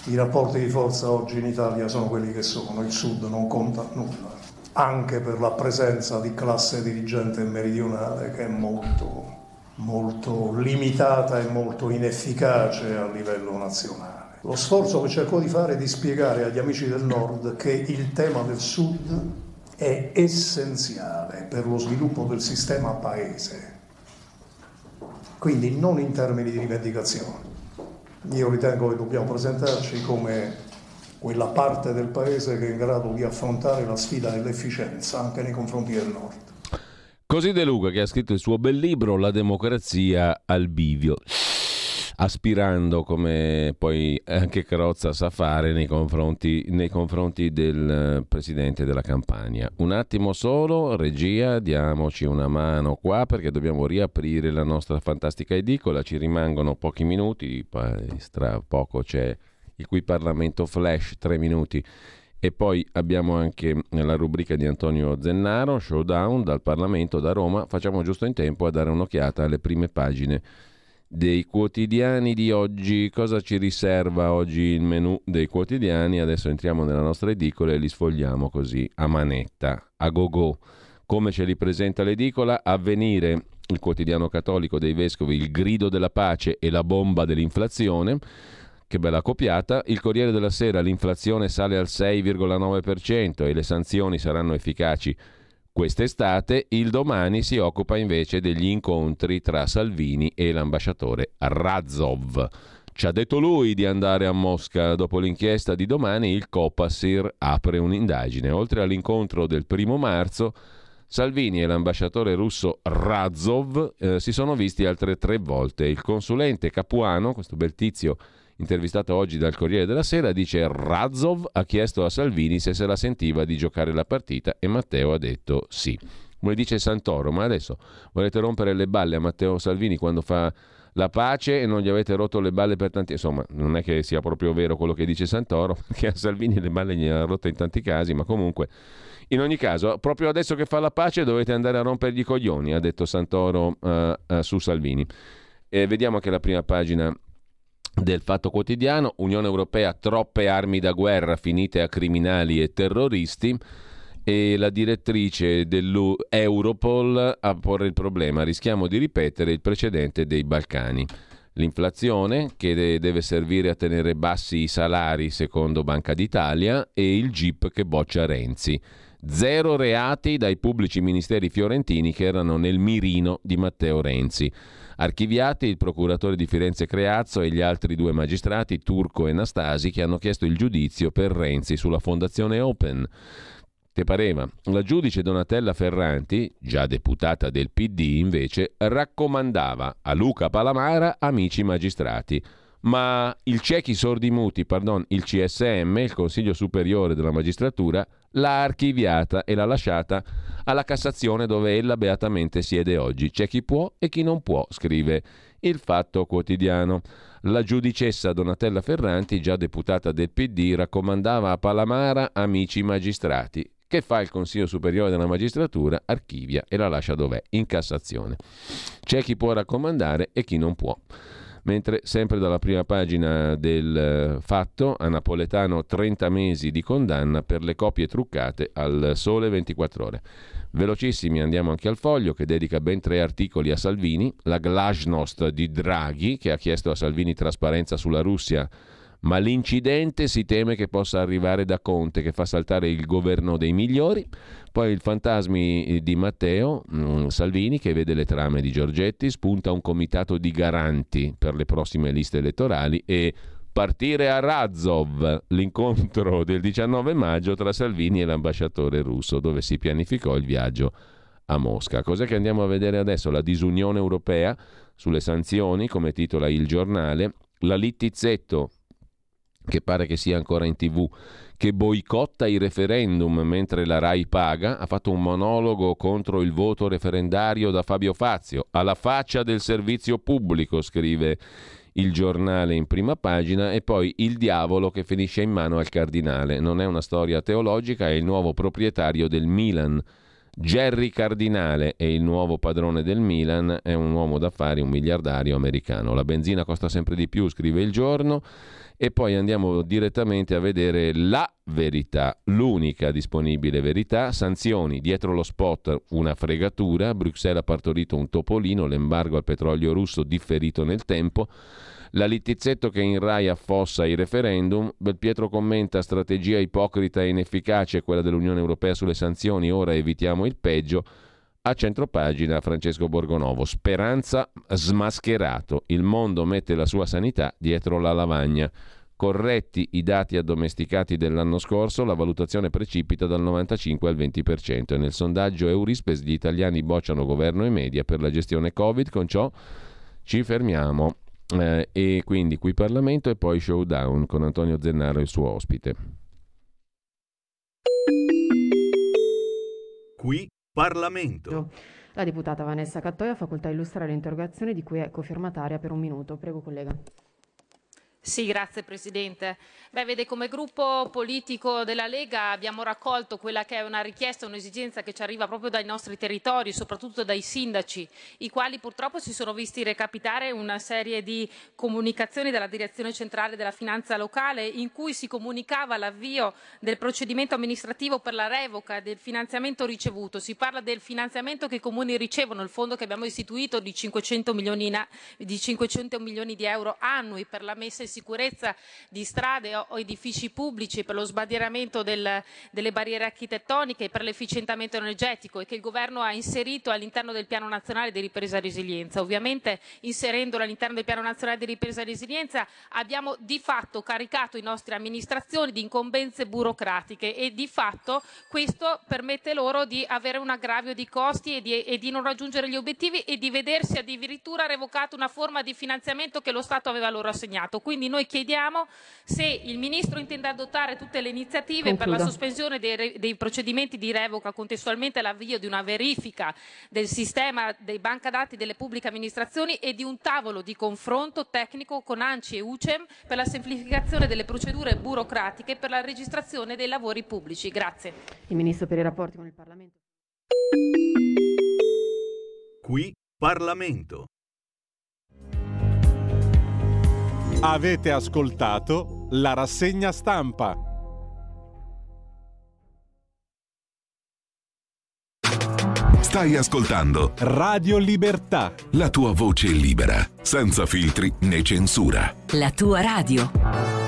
Speaker 9: I rapporti di forza oggi in Italia sono quelli che sono, il Sud non conta nulla, anche per la presenza di classe dirigente meridionale che è molto molto limitata e molto inefficace a livello nazionale. Lo sforzo che cerco di fare è di spiegare agli amici del Nord che il tema del Sud è essenziale per lo sviluppo del sistema paese, quindi non in termini di rivendicazione. Io ritengo che dobbiamo presentarci come quella parte del paese che è in grado di affrontare la sfida dell'efficienza anche nei confronti del Nord.
Speaker 1: Così De Luca che ha scritto il suo bel libro La democrazia al bivio, aspirando come poi anche Crozza sa fare nei confronti, nei confronti del presidente della campagna. Un attimo solo, regia, diamoci una mano qua perché dobbiamo riaprire la nostra fantastica edicola, ci rimangono pochi minuti, tra poco c'è il cui Parlamento Flash, tre minuti e poi abbiamo anche la rubrica di Antonio Zennaro, Showdown dal Parlamento da Roma. Facciamo giusto in tempo a dare un'occhiata alle prime pagine dei quotidiani di oggi. Cosa ci riserva oggi il menu dei quotidiani? Adesso entriamo nella nostra edicola e li sfogliamo così a manetta, a go-go. Come ce li presenta l'edicola? Avvenire, il quotidiano cattolico dei vescovi, il grido della pace e la bomba dell'inflazione. Che bella copiata. Il Corriere della Sera, l'inflazione sale al 6,9% e le sanzioni saranno efficaci quest'estate. Il domani si occupa invece degli incontri tra Salvini e l'ambasciatore Razov. Ci ha detto lui di andare a Mosca. Dopo l'inchiesta di domani, il Copasir apre un'indagine. Oltre all'incontro del primo marzo, Salvini e l'ambasciatore russo Razov eh, si sono visti altre tre volte. Il consulente Capuano, questo bel tizio intervistato oggi dal Corriere della Sera, dice Razov ha chiesto a Salvini se se la sentiva di giocare la partita e Matteo ha detto sì. Come dice Santoro, ma adesso volete rompere le balle a Matteo Salvini quando fa la pace e non gli avete rotto le balle per tanti... Insomma, non è che sia proprio vero quello che dice Santoro, che a Salvini le balle gli ha rotte in tanti casi, ma comunque... In ogni caso, proprio adesso che fa la pace dovete andare a rompergli i coglioni, ha detto Santoro uh, uh, su Salvini. E vediamo anche la prima pagina del Fatto Quotidiano, Unione Europea troppe armi da guerra finite a criminali e terroristi e la direttrice dell'Europol a porre il problema. Rischiamo di ripetere il precedente dei Balcani. L'inflazione che deve servire a tenere bassi i salari secondo Banca d'Italia e il GIP che boccia Renzi. Zero reati dai pubblici ministeri fiorentini che erano nel mirino di Matteo Renzi. Archiviati il procuratore di Firenze Creazzo e gli altri due magistrati, Turco e Nastasi, che hanno chiesto il giudizio per Renzi sulla Fondazione Open. Te pareva? La giudice Donatella Ferranti, già deputata del PD invece, raccomandava a Luca Palamara amici magistrati. Ma il ciechi sordi muti, pardon, il CSM, il Consiglio Superiore della Magistratura, l'ha archiviata e l'ha lasciata alla Cassazione dove ella beatamente siede oggi. C'è chi può e chi non può, scrive il Fatto Quotidiano. La giudicessa Donatella Ferranti, già deputata del PD, raccomandava a Palamara amici magistrati. Che fa il Consiglio Superiore della Magistratura? Archivia e la lascia dov'è, in Cassazione. C'è chi può raccomandare e chi non può. Mentre sempre dalla prima pagina del eh, fatto, a Napoletano 30 mesi di condanna per le copie truccate al Sole 24 ore. Velocissimi andiamo anche al foglio che dedica ben tre articoli a Salvini, la glasnost di Draghi che ha chiesto a Salvini trasparenza sulla Russia ma l'incidente si teme che possa arrivare da Conte che fa saltare il governo dei migliori, poi il fantasmi di Matteo mh, mm, Salvini che vede le trame di Giorgetti, spunta un comitato di garanti per le prossime liste elettorali e partire a Razov, l'incontro del 19 maggio tra Salvini e l'ambasciatore russo dove si pianificò il viaggio a Mosca. Cos'è che andiamo a vedere adesso? La disunione europea sulle sanzioni, come titola il giornale, la littizzetto che pare che sia ancora in tv, che boicotta i referendum mentre la RAI paga, ha fatto un monologo contro il voto referendario da Fabio Fazio, alla faccia del servizio pubblico, scrive il giornale in prima pagina, e poi il diavolo che finisce in mano al cardinale. Non è una storia teologica, è il nuovo proprietario del Milan. Jerry Cardinale è il nuovo padrone del Milan, è un uomo d'affari, un miliardario americano. La benzina costa sempre di più, scrive il giorno e poi andiamo direttamente a vedere la verità, l'unica disponibile verità, sanzioni dietro lo spot una fregatura, Bruxelles ha partorito un topolino, l'embargo al petrolio russo differito nel tempo, la Littizzetto che in Rai affossa i referendum, Belpietro commenta strategia ipocrita e inefficace quella dell'Unione Europea sulle sanzioni, ora evitiamo il peggio, a centropagina Francesco Borgonovo, speranza smascherato, il mondo mette la sua sanità dietro la lavagna. Corretti i dati addomesticati dell'anno scorso, la valutazione precipita dal 95 al 20% e nel sondaggio Eurispes gli italiani bocciano governo e media per la gestione Covid, con ciò ci fermiamo. Eh, e quindi qui Parlamento e poi showdown con Antonio Zennaro e il suo ospite.
Speaker 10: Qui Parlamento.
Speaker 11: La deputata Vanessa Cattoia ha facoltà illustrare l'interrogazione di cui è cofirmataria per un minuto. Prego, collega.
Speaker 12: Sì, grazie Presidente. Beh, vede, come gruppo politico della Lega abbiamo raccolto quella che è una richiesta, un'esigenza che ci arriva proprio dai nostri territori, soprattutto dai sindaci, i quali purtroppo si sono visti recapitare una serie di comunicazioni dalla Direzione Centrale della Finanza Locale in cui si comunicava l'avvio del procedimento amministrativo per la revoca del finanziamento ricevuto. Si parla del finanziamento che i comuni ricevono, il fondo che abbiamo istituito di 500 milioni, di, 500 milioni di euro annui per la messa in sicurezza sicurezza di strade o edifici pubblici, per lo sbandieramento del, delle barriere architettoniche, per l'efficientamento energetico e che il governo ha inserito all'interno del piano nazionale di ripresa e resilienza. Ovviamente inserendolo all'interno del piano nazionale di ripresa e resilienza abbiamo di fatto caricato i nostri amministrazioni di incombenze burocratiche e di fatto questo permette loro di avere un aggravio di costi e di, e di non raggiungere gli obiettivi e di vedersi addirittura revocata una forma di finanziamento che lo Stato aveva loro assegnato. Quindi noi chiediamo se il Ministro intende adottare tutte le iniziative per la sospensione dei, dei procedimenti di revoca contestualmente all'avvio di una verifica del sistema dei banca dati delle pubbliche amministrazioni e di un tavolo di confronto tecnico con ANCI e UCEM per la semplificazione delle procedure burocratiche per la registrazione dei lavori pubblici. Grazie.
Speaker 11: Il Ministro per i rapporti con il Parlamento.
Speaker 10: Qui Parlamento.
Speaker 4: Avete ascoltato la rassegna stampa.
Speaker 13: Stai ascoltando
Speaker 4: Radio Libertà.
Speaker 13: la tua voce libera, senza filtri né censura.
Speaker 14: La tua radio.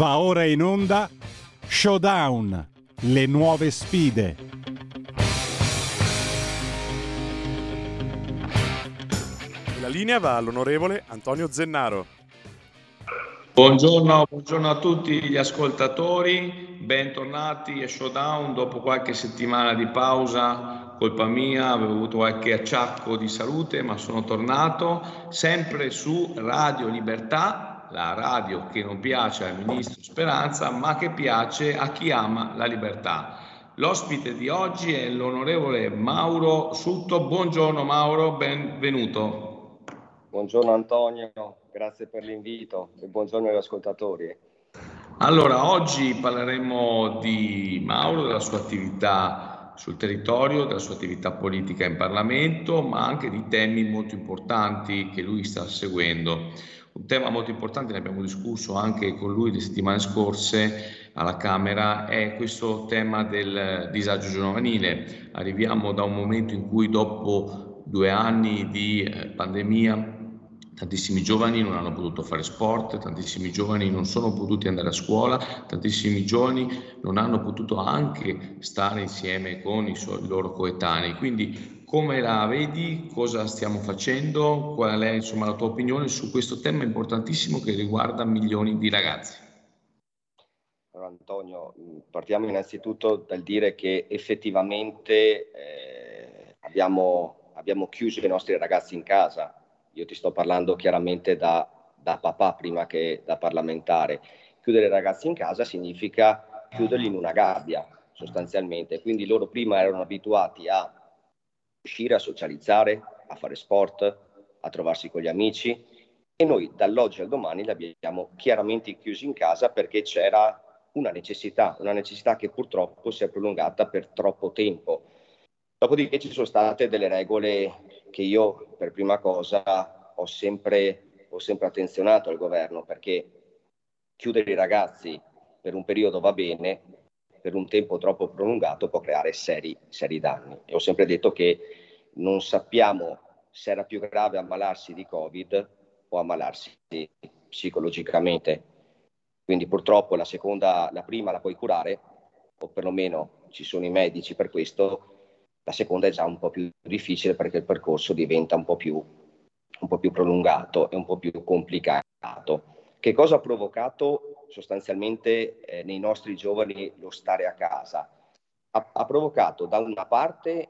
Speaker 4: Va ora in onda Showdown. Le nuove sfide.
Speaker 15: La
Speaker 16: linea va all'onorevole Antonio Zennaro.
Speaker 17: Buongiorno, buongiorno, a tutti gli ascoltatori, bentornati a Showdown dopo qualche settimana di pausa, colpa mia, avevo avuto qualche acciacco di salute ma sono tornato sempre su Radio Libertà, la radio che non piace al ministro Speranza ma che piace a chi ama la libertà. L'ospite di oggi è l'onorevole Mauro Sutto. Buongiorno Mauro, benvenuto.
Speaker 18: Buongiorno Antonio, grazie per l'invito e buongiorno agli ascoltatori.
Speaker 17: Allora, oggi parleremo di Mauro, della sua attività sul territorio, della sua attività politica in Parlamento, ma anche di temi molto importanti che lui sta seguendo. Un tema molto importante, ne abbiamo discusso anche con lui le settimane scorse, alla Camera è questo tema del disagio giovanile. Arriviamo da un momento in cui dopo due anni di eh, pandemia tantissimi giovani non hanno potuto fare sport, tantissimi giovani non sono potuti andare a scuola, tantissimi giovani non hanno potuto anche stare insieme con i, suoi, i loro coetanei. Quindi come la vedi? Cosa stiamo facendo? Qual è insomma, la tua opinione su questo tema importantissimo che riguarda milioni di ragazzi?
Speaker 18: Antonio, mm, partiamo innanzitutto dal dire che effettivamente eh, abbiamo, abbiamo, chiuso i nostri ragazzi in casa. Io ti sto parlando chiaramente da, da papà prima che da parlamentare. Chiudere i ragazzi in casa significa chiuderli in una gabbia sostanzialmente. Quindi loro prima erano abituati a uscire, a socializzare, a fare sport, a trovarsi con gli amici e noi dall'oggi al domani li abbiamo chiaramente chiusi in casa perché c'era una necessità, una necessità che purtroppo si è prolungata per troppo tempo. Dopodiché ci sono state delle regole che io per prima cosa ho sempre, ho sempre attenzionato al governo perché chiudere i ragazzi per un periodo va bene, per un tempo troppo prolungato può creare seri, seri danni. E ho sempre detto che non sappiamo se era più grave ammalarsi di Covid o ammalarsi psicologicamente quindi purtroppo la seconda, la prima la puoi curare, o perlomeno ci sono i medici per questo, la seconda è già un po' più difficile perché il percorso diventa un po' più, un po più prolungato e un po' più complicato. Che cosa ha provocato sostanzialmente eh, nei nostri giovani lo stare a casa? Ha, ha provocato da una parte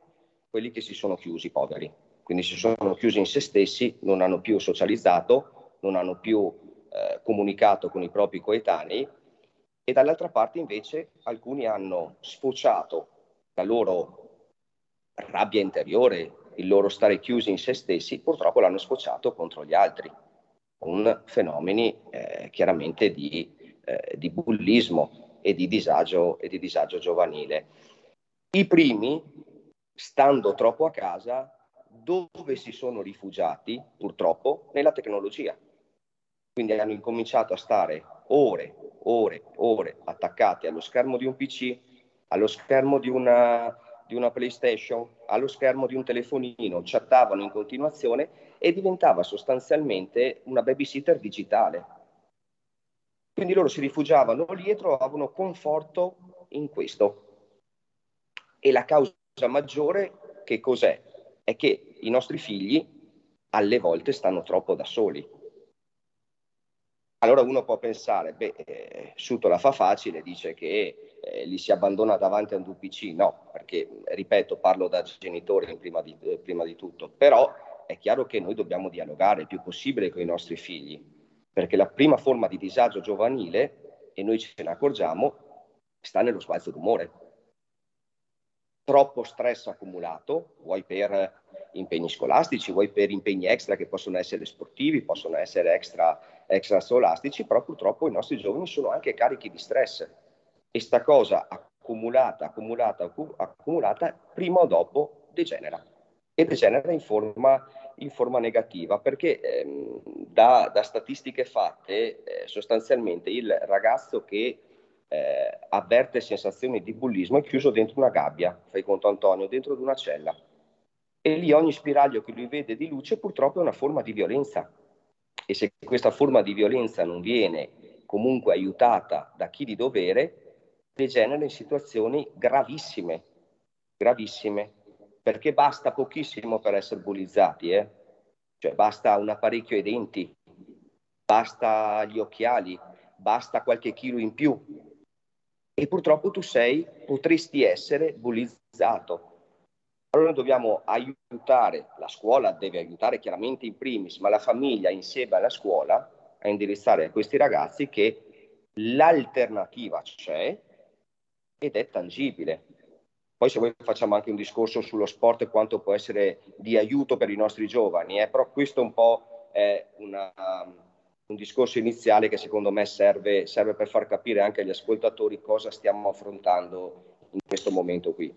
Speaker 18: quelli che si sono chiusi, poveri, quindi si sono chiusi in se stessi, non hanno più socializzato, non hanno più eh, comunicato con i propri coetanei e dall'altra parte invece alcuni hanno sfociato la loro rabbia interiore, il loro stare chiusi in se stessi, purtroppo l'hanno sfociato contro gli altri, con fenomeni eh, chiaramente di, eh, di bullismo e di, disagio, e di disagio giovanile. I primi, stando troppo a casa, dove si sono rifugiati, purtroppo, nella tecnologia quindi hanno incominciato a stare ore, ore, ore attaccati allo schermo di un PC, allo schermo di una, di una PlayStation, allo schermo di un telefonino, chattavano in continuazione e diventava sostanzialmente una babysitter digitale. Quindi loro si rifugiavano lì e trovavano conforto in questo. E la causa maggiore che cos'è? È che i nostri figli alle volte stanno troppo da soli allora uno può pensare, beh, eh, Suto la fa facile, dice che eh, li si abbandona davanti a un VPC. No, perché, ripeto, parlo da genitore prima di, prima di tutto, però è chiaro che noi dobbiamo dialogare il più possibile con i nostri figli, perché la prima forma di disagio giovanile, e noi ce ne accorgiamo, sta nello sbalzo d'umore. Troppo stress accumulato, vuoi per impegni scolastici, vuoi per impegni extra che possono essere sportivi, possono essere extra extrascolastici, però purtroppo i nostri giovani sono anche carichi di stress e sta cosa accumulata, accumulata, accumulata, prima o dopo degenera e degenera in forma, in forma negativa perché ehm, da, da, statistiche fatte eh, sostanzialmente il ragazzo che eh, avverte sensazioni di bullismo è chiuso dentro una gabbia, fai conto Antonio, dentro di una cella. E lì ogni spiraglio che lui vede di luce purtroppo è una forma di violenza. E se questa forma di violenza non viene comunque aiutata da chi di dovere, degenera in situazioni gravissime, gravissime, perché basta pochissimo per essere bullizzati, eh? cioè basta un apparecchio ai denti, basta gli occhiali, basta qualche chilo in più e purtroppo tu sei, potresti essere bullizzato. Allora dobbiamo aiutare, la scuola deve aiutare chiaramente in primis, ma la famiglia insieme alla scuola a indirizzare a questi ragazzi che l'alternativa c'è ed è tangibile. Poi se vuoi facciamo anche un discorso sullo sport e quanto può essere di aiuto per i nostri giovani, eh? però questo un po' è una, un discorso iniziale che secondo me serve, serve per far capire anche agli ascoltatori cosa stiamo affrontando in questo momento qui.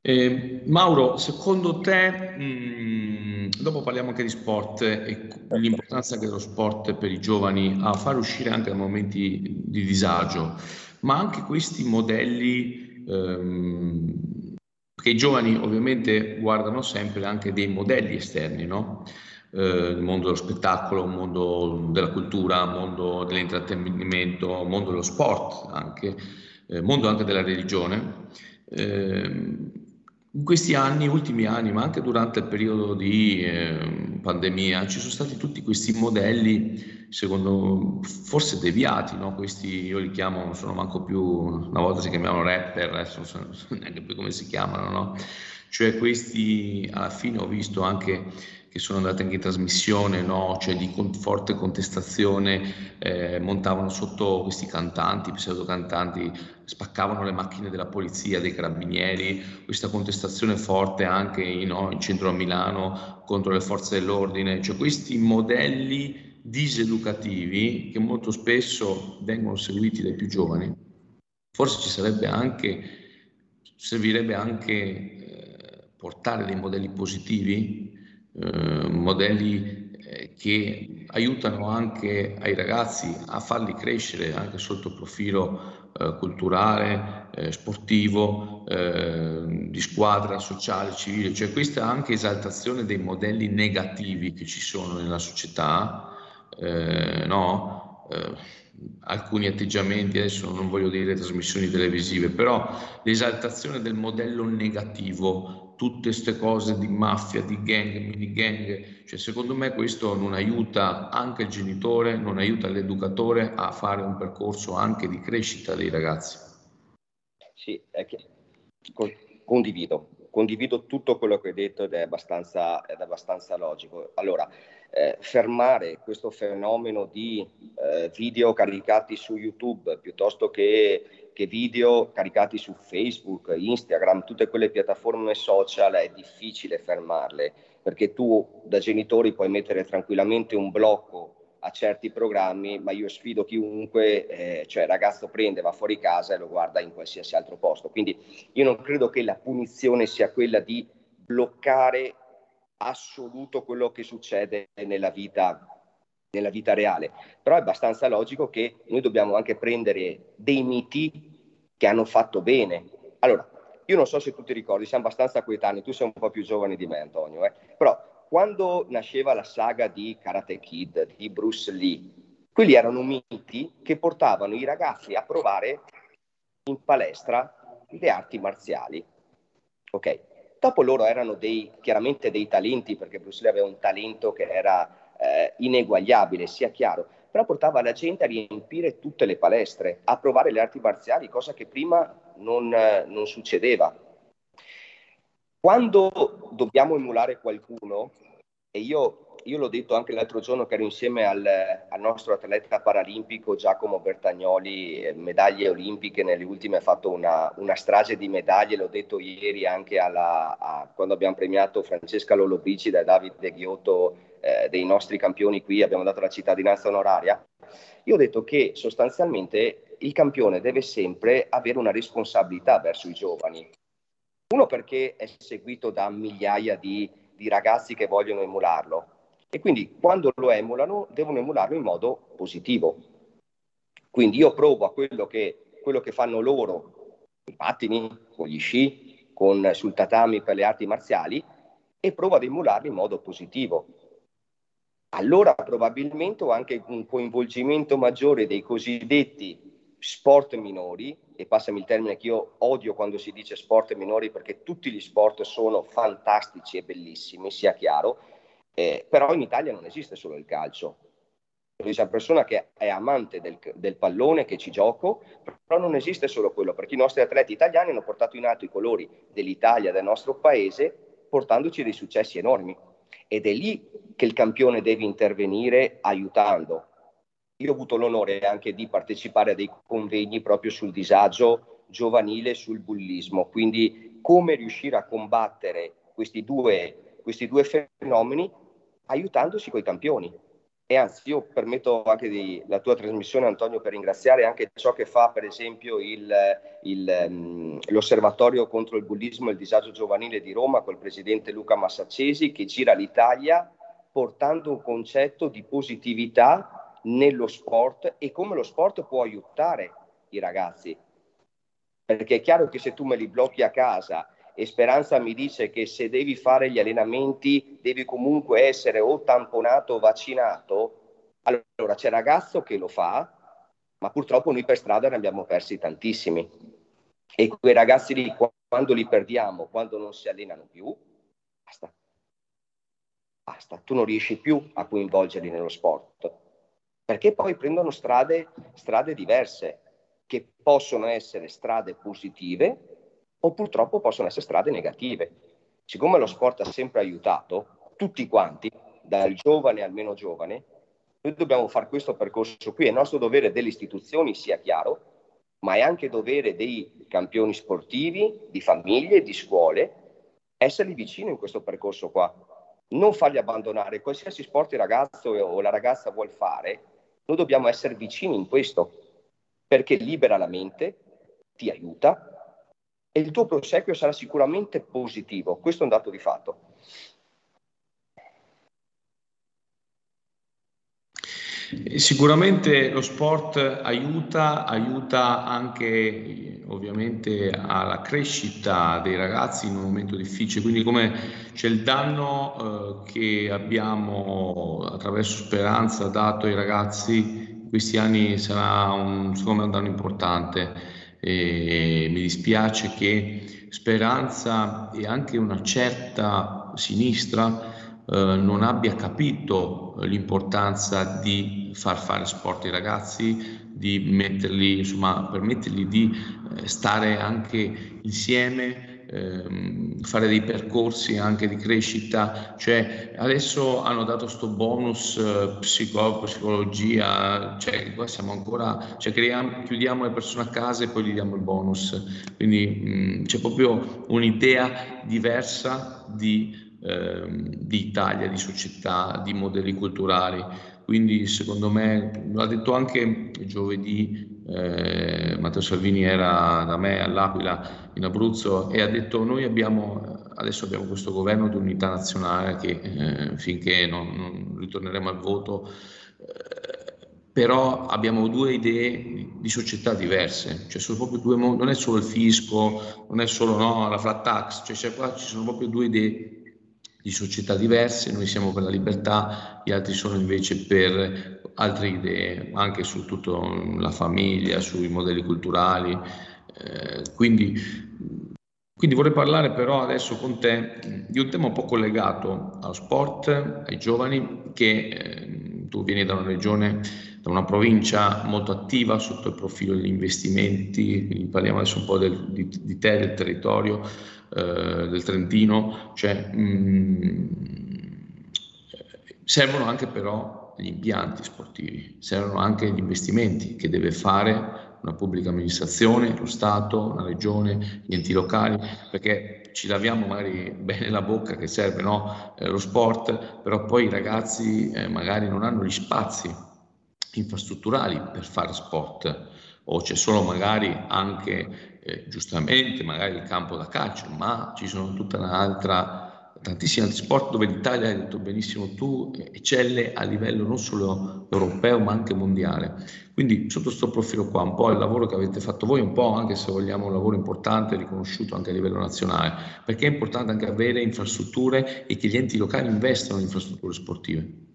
Speaker 17: Eh, Mauro, secondo te, mh, mm, dopo parliamo anche di sport e l'importanza anche dello sport per i giovani a far uscire anche da momenti di disagio, ma anche questi modelli ehm, che i giovani ovviamente guardano sempre anche dei modelli esterni, no? eh, il mondo dello spettacolo, il mondo della cultura, il mondo dell'intrattenimento, il mondo dello sport anche, il eh, mondo anche della religione. Eh, in questi anni, ultimi anni, ma anche durante il periodo di eh, pandemia, ci sono stati tutti questi modelli, secondo forse deviati, no? questi io li chiamo, non sono manco più, una volta si chiamavano rapper, adesso non so neanche più come si chiamano, no? Cioè questi, alla fine ho visto anche che sono andate anche in trasmissione, no? cioè di con, forte contestazione, eh, montavano sotto questi cantanti, pseudo cantanti, spaccavano le macchine della polizia, dei carabinieri, questa contestazione forte anche in, no, in centro a Milano contro le forze dell'ordine, cioè questi modelli diseducativi che molto spesso vengono seguiti dai più giovani, forse ci sarebbe anche, servirebbe anche eh, portare dei modelli positivi eh, modelli eh, che aiutano anche ai ragazzi a farli crescere anche sotto il profilo eh, culturale, eh, sportivo, eh, di squadra, sociale, civile, cioè questa anche esaltazione dei modelli negativi che ci sono nella società, no? alcuni atteggiamenti, adesso non voglio dire trasmissioni televisive, però l'esaltazione del modello negativo tutte queste cose di mafia, di gang, mini gang, cioè secondo me questo non aiuta anche il genitore, non aiuta l'educatore a fare un percorso anche di crescita dei ragazzi.
Speaker 18: Sì, condivido, condivido tutto quello che hai detto ed è abbastanza, è abbastanza logico. Allora, eh, fermare questo fenomeno di eh, video caricati su YouTube piuttosto che che video caricati su Facebook, Instagram, tutte quelle piattaforme social è difficile fermarle perché tu da genitori puoi mettere tranquillamente un blocco a certi programmi, ma io sfido chiunque, eh, cioè il ragazzo prende, va fuori casa e lo guarda in qualsiasi altro posto. Quindi io non credo che la punizione sia quella di bloccare assoluto quello che succede nella vita nella vita reale, però è abbastanza logico che noi dobbiamo anche prendere dei miti che hanno fatto bene. Allora, io non so se tu ti ricordi, siamo abbastanza coetanei, tu sei un po' più giovane di me Antonio, eh? però quando nasceva la saga di Karate Kid, di Bruce Lee, quelli erano miti che portavano i ragazzi a provare in palestra le arti marziali. Ok, dopo loro erano dei, chiaramente dei talenti, perché Bruce Lee aveva un talento che era eh, ineguagliabile, sia chiaro, però portava la gente a riempire tutte le palestre, a provare le arti marziali, cosa che prima non, eh, non succedeva. Quando dobbiamo emulare qualcuno, e io, io, l'ho detto anche l'altro giorno che ero insieme al, al nostro atleta paralimpico Giacomo Bertagnoli, eh, medaglie olimpiche, nelle ultime ha fatto una, una strage di medaglie, l'ho detto ieri anche alla, a, quando abbiamo premiato Francesca Lollobrigida e Davide Ghiotto eh, dei nostri campioni qui, abbiamo dato la cittadinanza onoraria, io ho detto che sostanzialmente il campione deve sempre avere una responsabilità verso i giovani. Uno perché è seguito da migliaia di, di ragazzi che vogliono emularlo e quindi quando lo emulano devono emularlo in modo positivo. Quindi io provo a quello che, quello che fanno loro, i pattini, con gli sci, con, sul tatami per le arti marziali e provo ad emularlo in modo positivo allora probabilmente ho anche un coinvolgimento maggiore dei cosiddetti sport minori, e passami il termine che io odio quando si dice sport minori perché tutti gli sport sono fantastici e bellissimi, sia chiaro, Eh, però in Italia non esiste solo il calcio. Io sono una persona che è amante del, del, pallone, che ci gioco, però non esiste solo quello, perché i nostri atleti italiani hanno portato in alto i colori dell'Italia, del nostro paese, portandoci dei successi enormi. Ed è lì che il campione deve intervenire aiutando. Io ho avuto l'onore anche di partecipare a dei convegni proprio sul disagio giovanile, sul bullismo, quindi come riuscire a combattere questi due, questi due fenomeni aiutandosi coi campioni. E anzi, io permetto anche di, la tua trasmissione, Antonio, per ringraziare anche ciò che fa, per esempio, il, il, um, l'Osservatorio contro il bullismo e il disagio giovanile di Roma col presidente Luca Massaccesi, che gira l'Italia portando un concetto di positività nello sport e come lo sport può aiutare i ragazzi. Perché è chiaro che se tu me li blocchi a casa e Speranza mi dice che se devi fare gli allenamenti devi comunque essere o tamponato o vaccinato, allora c'è ragazzo che lo fa, ma purtroppo noi per strada ne abbiamo persi tantissimi. E quei ragazzi lì, quando li perdiamo, quando non si allenano più, basta. Basta, tu non riesci più a coinvolgerli nello sport. Perché poi prendono strade, strade diverse, che possono essere strade positive o purtroppo possono essere strade negative. Siccome lo sport ha sempre aiutato tutti quanti, dal giovane al meno giovane, noi dobbiamo fare questo percorso qui. È nostro dovere delle istituzioni, sia chiaro, ma è anche dovere dei campioni sportivi, di famiglie, di scuole, esserli vicino in questo percorso qua. Non farli abbandonare. Qualsiasi sport il ragazzo o la ragazza vuol fare, noi dobbiamo essere vicini in questo, perché libera la mente, ti aiuta, e il tuo proseguio sarà sicuramente positivo. Questo è un dato di fatto.
Speaker 17: Sicuramente lo sport aiuta, aiuta anche ovviamente alla crescita dei ragazzi in un momento difficile, quindi come c'è il danno eh, che abbiamo attraverso Speranza dato ai ragazzi, questi anni sarà un, secondo me un danno importante e mi dispiace che Speranza e anche una certa sinistra eh, non abbia capito l'importanza di far fare sport ai ragazzi, di metterli, insomma, permettergli di eh, stare anche insieme ehm, fare dei percorsi anche di crescita, cioè adesso hanno dato questo bonus eh, psico- psicologia, cioè qua siamo ancora, cioè creiamo, chiudiamo le persone a casa e poi gli diamo il bonus, quindi mh, c'è proprio un'idea diversa di, ehm, di Italia, di società, di modelli culturali. Quindi secondo me, l'ha detto anche giovedì, eh, Matteo Salvini era da me all'Aquila in Abruzzo e ha detto noi abbiamo, adesso abbiamo questo governo di unità nazionale che eh, finché non, non, ritorneremo al voto, eh, però abbiamo due idee di società diverse, cioè sono proprio due, non è solo il fisco, non è solo no, la flat tax, cioè, cioè qua ci sono proprio due idee di società diverse, noi siamo per la libertà, gli altri sono invece per altre idee, anche su tutta la famiglia, sui modelli culturali. Eh, quindi, quindi vorrei parlare però adesso con te di un tema un po' collegato allo sport, ai giovani, che eh, tu vieni da una regione, da una provincia molto attiva sotto il profilo degli investimenti, quindi parliamo adesso un po' del, di, di te, del territorio eh, del Trentino, cioè, mh, mm, servono anche però gli impianti sportivi, servono anche gli investimenti che deve fare una pubblica amministrazione, lo Stato, la regione, gli enti locali, perché ci laviamo magari bene la bocca che serve no? eh, lo sport, però poi i ragazzi eh, magari non hanno gli spazi infrastrutturali per fare sport o c'è solo magari anche eh, giustamente magari il campo da calcio, ma ci sono tutta un'altra, tantissimi altri sport dove l'Italia, hai detto benissimo tu, eccelle a livello non solo europeo ma anche mondiale. Quindi sotto questo profilo qua, un po' il lavoro che avete fatto voi, un po' anche se vogliamo un lavoro importante, riconosciuto anche a livello nazionale, perché è importante anche avere infrastrutture e che gli enti locali investano in infrastrutture sportive.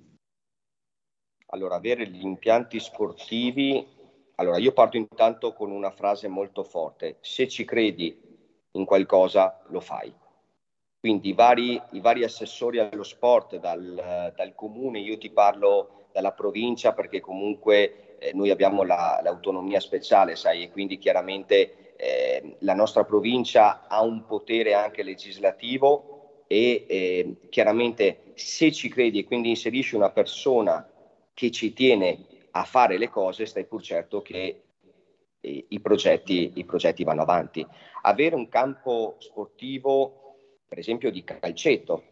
Speaker 18: Allora, avere gli impianti sportivi allora, io parto intanto con una frase molto forte. Se ci credi in qualcosa, lo fai. quindi i vari, i vari assessori allo sport dal, dal, comune, io ti parlo dalla provincia perché comunque eh, noi abbiamo la, l'autonomia speciale, sai, e quindi chiaramente eh, la nostra provincia ha un potere anche legislativo e eh, chiaramente se ci credi e quindi inserisci una persona che ci tiene a fare le cose, stai pur certo che eh, i progetti, i progetti vanno avanti. Avere un campo sportivo per esempio di calcetto.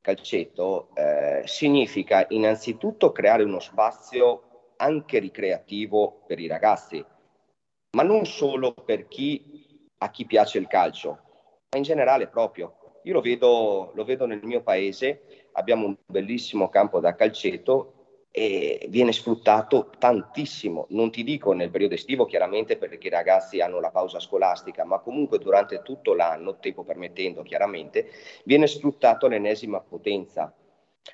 Speaker 18: Calcetto eh, significa innanzitutto creare uno spazio anche ricreativo per i ragazzi, ma non solo per chi, a chi piace il calcio, ma in generale proprio. Io lo vedo, lo vedo nel mio paese, abbiamo un bellissimo campo da calcetto e viene sfruttato tantissimo, non ti dico nel periodo estivo chiaramente perché i ragazzi hanno la pausa scolastica, ma comunque durante tutto l'anno, tempo permettendo chiaramente, viene sfruttato all'ennesima potenza.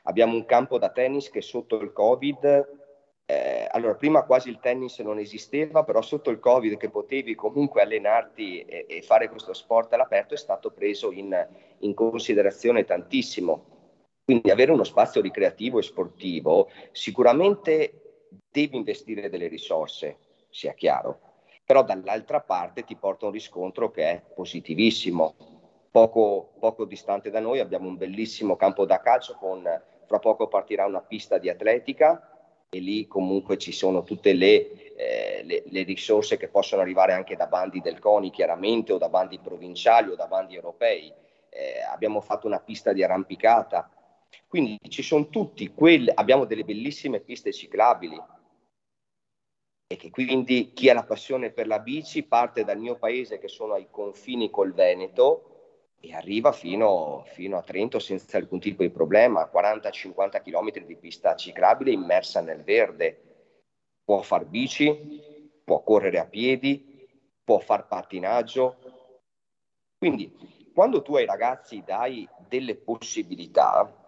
Speaker 18: Abbiamo un campo da tennis che sotto il Covid, eh, allora prima quasi il tennis non esisteva, però sotto il Covid che potevi comunque allenarti e, e fare questo sport all'aperto è stato preso in, in considerazione tantissimo quindi avere uno spazio ricreativo e sportivo sicuramente devi investire delle risorse, sia chiaro, però dall'altra parte ti porta un riscontro che è positivissimo. Poco, poco distante da noi abbiamo un bellissimo campo da calcio con fra poco partirà una pista di atletica e lì comunque ci sono tutte le, eh, le, le, risorse che possono arrivare anche da bandi del CONI chiaramente o da bandi provinciali o da bandi europei. Eh, abbiamo fatto una pista di arrampicata quindi ci sono tutti quelli, abbiamo delle bellissime piste ciclabili e che quindi chi ha la passione per la bici parte dal mio paese che sono ai confini col Veneto e arriva fino, fino a Trento senza alcun tipo di problema, 40-50 km di pista ciclabile immersa nel verde. Può far bici, può correre a piedi, può far pattinaggio. Quindi quando tu ai ragazzi dai delle possibilità,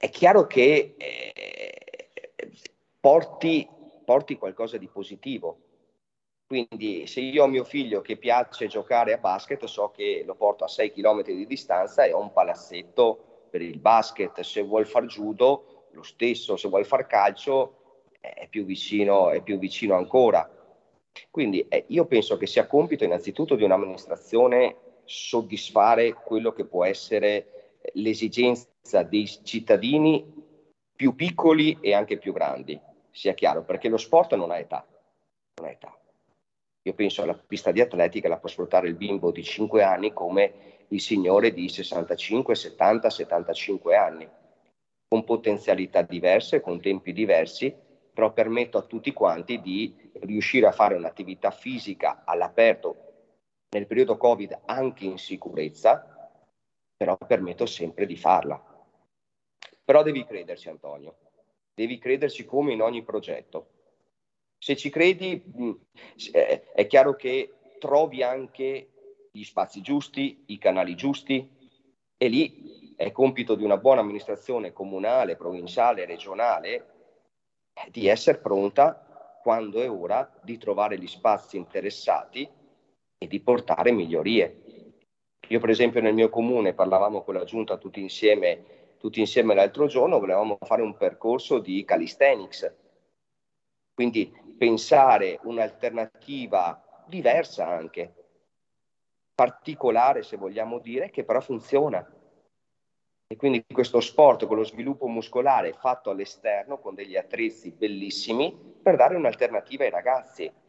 Speaker 18: è chiaro che eh, porti, porti qualcosa di positivo. Quindi se io ho mio figlio che piace giocare a basket, so che lo porto a 6 km di distanza e ho un palazzetto per il basket. Se vuol far judo, lo stesso. Se vuol far calcio, è più vicino, è più vicino ancora. Quindi eh, io penso che sia compito innanzitutto di un'amministrazione soddisfare quello che può essere l'esigenza dei cittadini più piccoli e anche più grandi, sia chiaro, perché lo sport non ha età. Non ha età. Io penso alla pista di atletica la può sfruttare il bimbo di 5 anni come il signore di 65, 70, 75 anni, con potenzialità diverse, con tempi diversi, però permetto a tutti quanti di riuscire a fare un'attività fisica all'aperto nel periodo Covid anche in sicurezza, però permetto sempre di farla. Però devi crederci Antonio, devi crederci come in ogni progetto. Se ci credi mm, è chiaro che trovi anche gli spazi giusti, i canali giusti e lì è compito di una buona amministrazione comunale, provinciale, regionale di essere pronta quando è ora di trovare gli spazi interessati e di portare migliorie. Io per esempio nel mio comune parlavamo con la giunta tutti insieme, tutti insieme l'altro giorno, volevamo fare un percorso di calisthenics, quindi pensare un'alternativa diversa anche, particolare se vogliamo dire, che però funziona. E quindi questo sport con lo sviluppo muscolare fatto all'esterno con degli attrezzi bellissimi per dare un'alternativa ai ragazzi.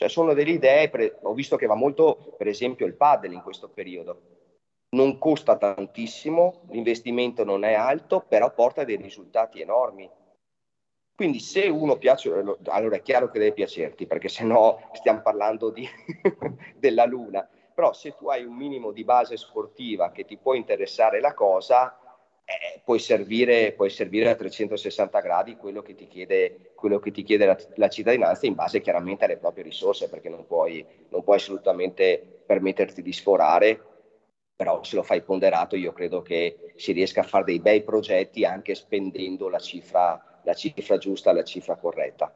Speaker 18: Cioè sono delle idee, pre- ho visto che va molto per esempio il paddle in questo periodo. Non costa tantissimo, l'investimento non è alto, però porta dei risultati enormi. Quindi se uno piace, allora è chiaro che deve piacerti, perché se no stiamo parlando di, della luna. Però se tu hai un minimo di base sportiva che ti può interessare la cosa, eh, puoi, servire, puoi, servire, a 360 gradi quello che ti chiede, che ti chiede la, la, cittadinanza in base chiaramente alle proprie risorse, perché non puoi, non puoi assolutamente permetterti di sforare, però se lo fai ponderato io credo che si riesca a fare dei bei progetti anche spendendo la cifra, la cifra giusta, la cifra corretta.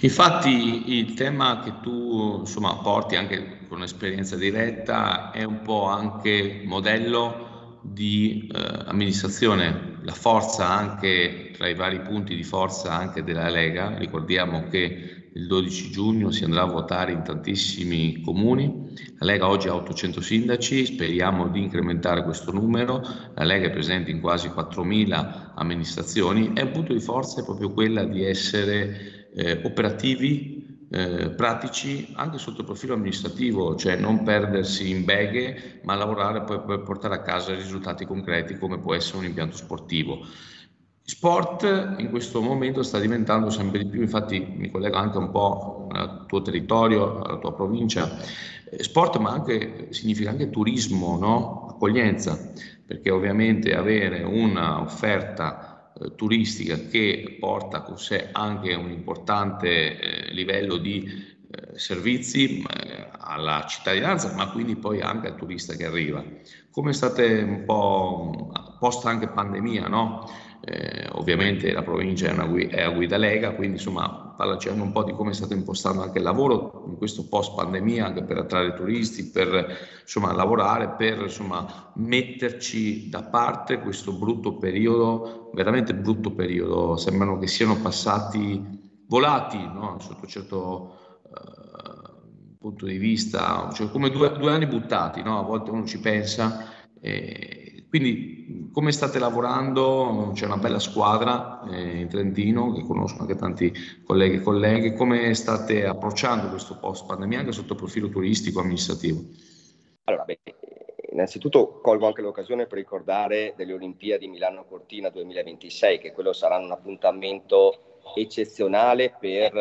Speaker 17: Infatti il tema che tu insomma, porti anche con esperienza diretta è un po' anche modello di eh, amministrazione, la forza anche tra i vari punti di forza anche della Lega, ricordiamo che il 12 giugno si andrà a votare in tantissimi comuni, la Lega oggi ha 800 sindaci, speriamo di incrementare questo numero, la Lega è presente in quasi 4.000 amministrazioni. E un punto di forza è proprio quella di essere eh, operativi, eh, pratici anche sotto il profilo amministrativo, cioè non perdersi in beghe, ma lavorare poi per portare a casa risultati concreti come può essere un impianto sportivo. Sport in questo momento sta diventando sempre di più, infatti mi collego anche un po' al tuo territorio, alla tua provincia. Eh, sport ma anche, significa anche turismo, no? accoglienza, perché ovviamente avere un'offerta eh, turistica che porta con sé anche un importante eh, livello di eh, servizi eh, alla cittadinanza, ma quindi poi anche al turista che arriva. Come state un po' post anche pandemia, no? Eh, ovviamente la provincia è, una, è a guida Lega, quindi insomma parlaci anche un po' di come è stato impostato anche il lavoro in questo post pandemia, anche per attrarre turisti, per insomma lavorare, per insomma metterci da parte questo brutto periodo, veramente brutto periodo, sembrano che siano passati volati no? sotto certo uh, punto di vista, cioè come due, due anni buttati, no? a volte uno ci pensa. Eh, quindi come state lavorando? C'è una bella squadra eh, in Trentino, che conosco anche tanti colleghi e colleghe, come state approcciando questo post pandemia anche sotto il profilo turistico amministrativo?
Speaker 18: Allora, beh, innanzitutto colgo anche l'occasione per ricordare delle Olimpiadi Milano Cortina 2026, che quello sarà un appuntamento eccezionale per,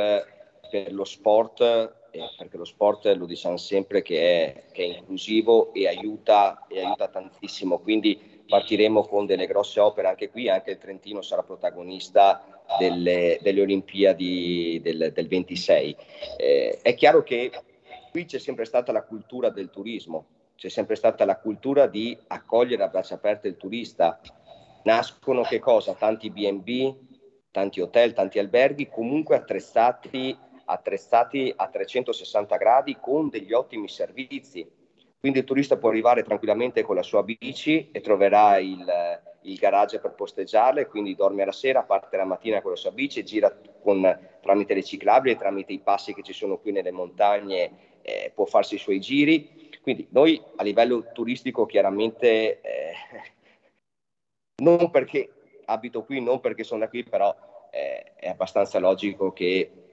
Speaker 18: per lo sport eh, perché lo sport lo diciamo sempre che è, che è inclusivo e aiuta, e aiuta, tantissimo, quindi partiremo con delle grosse opere anche qui, anche il Trentino sarà protagonista delle, delle Olimpiadi del, del 26. Eh, è chiaro che qui c'è sempre stata la cultura del turismo, c'è sempre stata la cultura di accogliere a braccia aperte il turista. Nascono che cosa? Tanti B&B, tanti hotel, tanti alberghi comunque attrezzati attrezzati a 360 gradi con degli ottimi servizi. Quindi il turista può arrivare tranquillamente con la sua bici e troverà il, il garage per posteggiarla e quindi dorme la sera, parte la mattina con la sua bici, gira con, tramite le ciclabili, tramite i passi che ci sono qui nelle montagne, eh, può farsi i suoi giri. Quindi noi a livello turistico chiaramente, eh, non perché abito qui, non perché sono da qui, però eh, è abbastanza logico che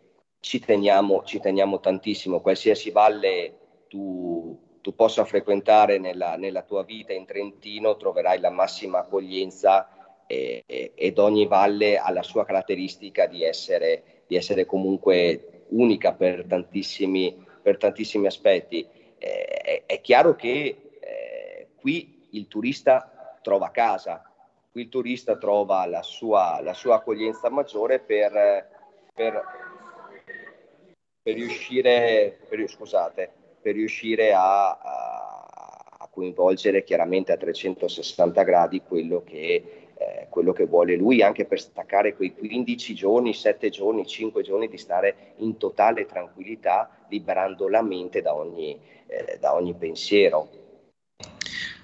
Speaker 18: ci teniamo, ci teniamo tantissimo. Qualsiasi valle tu, tu possa frequentare nella, nella, tua vita in Trentino troverai la massima accoglienza e, e, ed ogni valle ha la sua caratteristica di essere, di essere comunque unica per tantissimi, per tantissimi aspetti. Eh, è, è, chiaro che eh, qui il turista trova casa, qui il turista trova la sua, la sua accoglienza maggiore per, per per riuscire, per, scusate, per riuscire a, a, coinvolgere chiaramente a 360 gradi quello che, eh, quello che vuole lui, anche per staccare quei 15 giorni, 7 giorni, 5 giorni di stare in totale tranquillità, liberando la mente da ogni, eh, da ogni pensiero.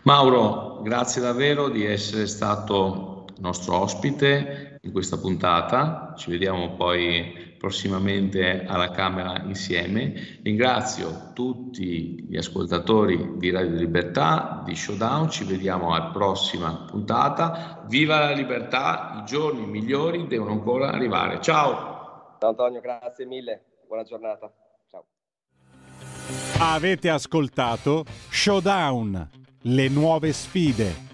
Speaker 17: Mauro, grazie davvero di essere stato nostro ospite in questa puntata. Ci vediamo poi prossimamente alla Camera insieme. Ringrazio tutti gli ascoltatori di Radio Libertà, di Showdown, ci vediamo alla prossima puntata. Viva la libertà, i giorni migliori devono ancora arrivare.
Speaker 18: Ciao! Antonio, grazie mille, buona giornata. Ciao.
Speaker 4: Avete ascoltato Showdown, le nuove sfide